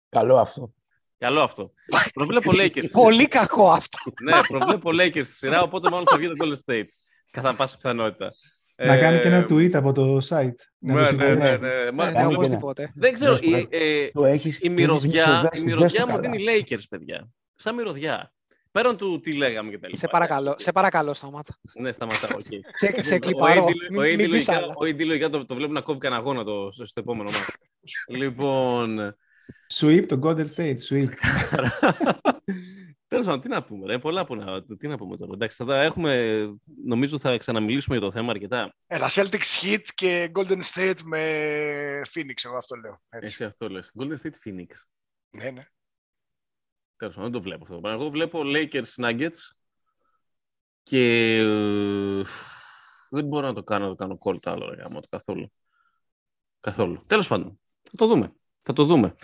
Καλό αυτό. Καλό αυτό. Προβλέπω Lakers. στη σειρά. Πολύ κακό αυτό. ναι, προβλέπω Lakers στη σειρά, οπότε μάλλον θα βγει το Golden State. Κατά πάσα πιθανότητα. Να κάνει και Ε, ένα tweet από το site. Να Ναι, το ναι, ναι, συγχωρέσει. ναι. Μα- Ναι, ναι, Κάνει και οπωσδήποτε. Δεν ξέρω. Ναι, η- πρέπει. ε, Το έχεις, η μυρωδιά, έχεις η δες μυρωδιά το μου καλά. δίνει Lakers, παιδιά. Σαν μυρωδιά. Πέραν του τι λέγαμε και τα λοιπά. Σε παρακαλώ, σε παρακαλώ, σταμάτα. Ναι, σταματάω. οκ. Σε, σε Ο κλιπαρώ. AD Μην- ο μην AD πεις λογικά- άλλα. ο AD λογικά το, το βλέπω να κόβει κανένα αγώνα το, στο, στο επόμενο μάτι. λοιπόν. Sweep το Golden State, sweep. Τέλος πάντων, τι να πούμε. Ρε, πολλά που να, τι να πούμε τώρα. Εντάξει, θα τα έχουμε, νομίζω θα ξαναμιλήσουμε για το θέμα αρκετά. Έλα, Celtics Heat και Golden State με Phoenix, εγώ αυτό λέω. Έτσι. Εσύ αυτό λες. Golden State Phoenix. Ναι, ναι. Τέλος πάντων, δεν το βλέπω αυτό. το πράγμα. Εγώ βλέπω Lakers Nuggets και ε, δεν μπορώ να το κάνω, να το κάνω call το άλλο ρε, γάμο, το καθόλου. Καθόλου. Τέλος πάντων, θα το δούμε. Θα το δούμε.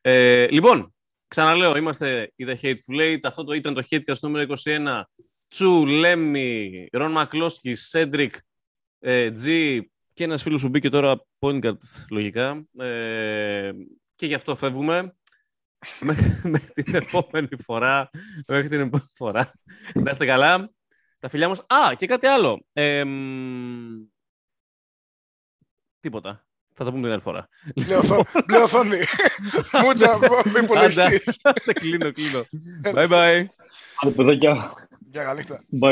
Ε, λοιπόν, ξαναλέω, είμαστε η The Hateful Eight. Αυτό το ήταν το Hatecast νούμερο 21. Τσου, Λέμι, Ρον Μακλόσκι, Σέντρικ, ε, Τζι και ένας φίλος που μπήκε τώρα point guard λογικά. Ε, και γι' αυτό φεύγουμε. Μέχρι μέχρι την επόμενη φορά. Μέχρι την επόμενη φορά. Να είστε καλά. Τα φιλιά μας. Α, και κάτι άλλο. Ε, μ, τίποτα. Θα τα πούμε την άλλη φορά. Μπλε οθό- Μπλε οθόνη. Μούτσα, μη υπολογιστής. Άντε, κλείνω, κλείνω. Bye bye. Άντε, παιδάκια. Για καλή νύχτα. Bye.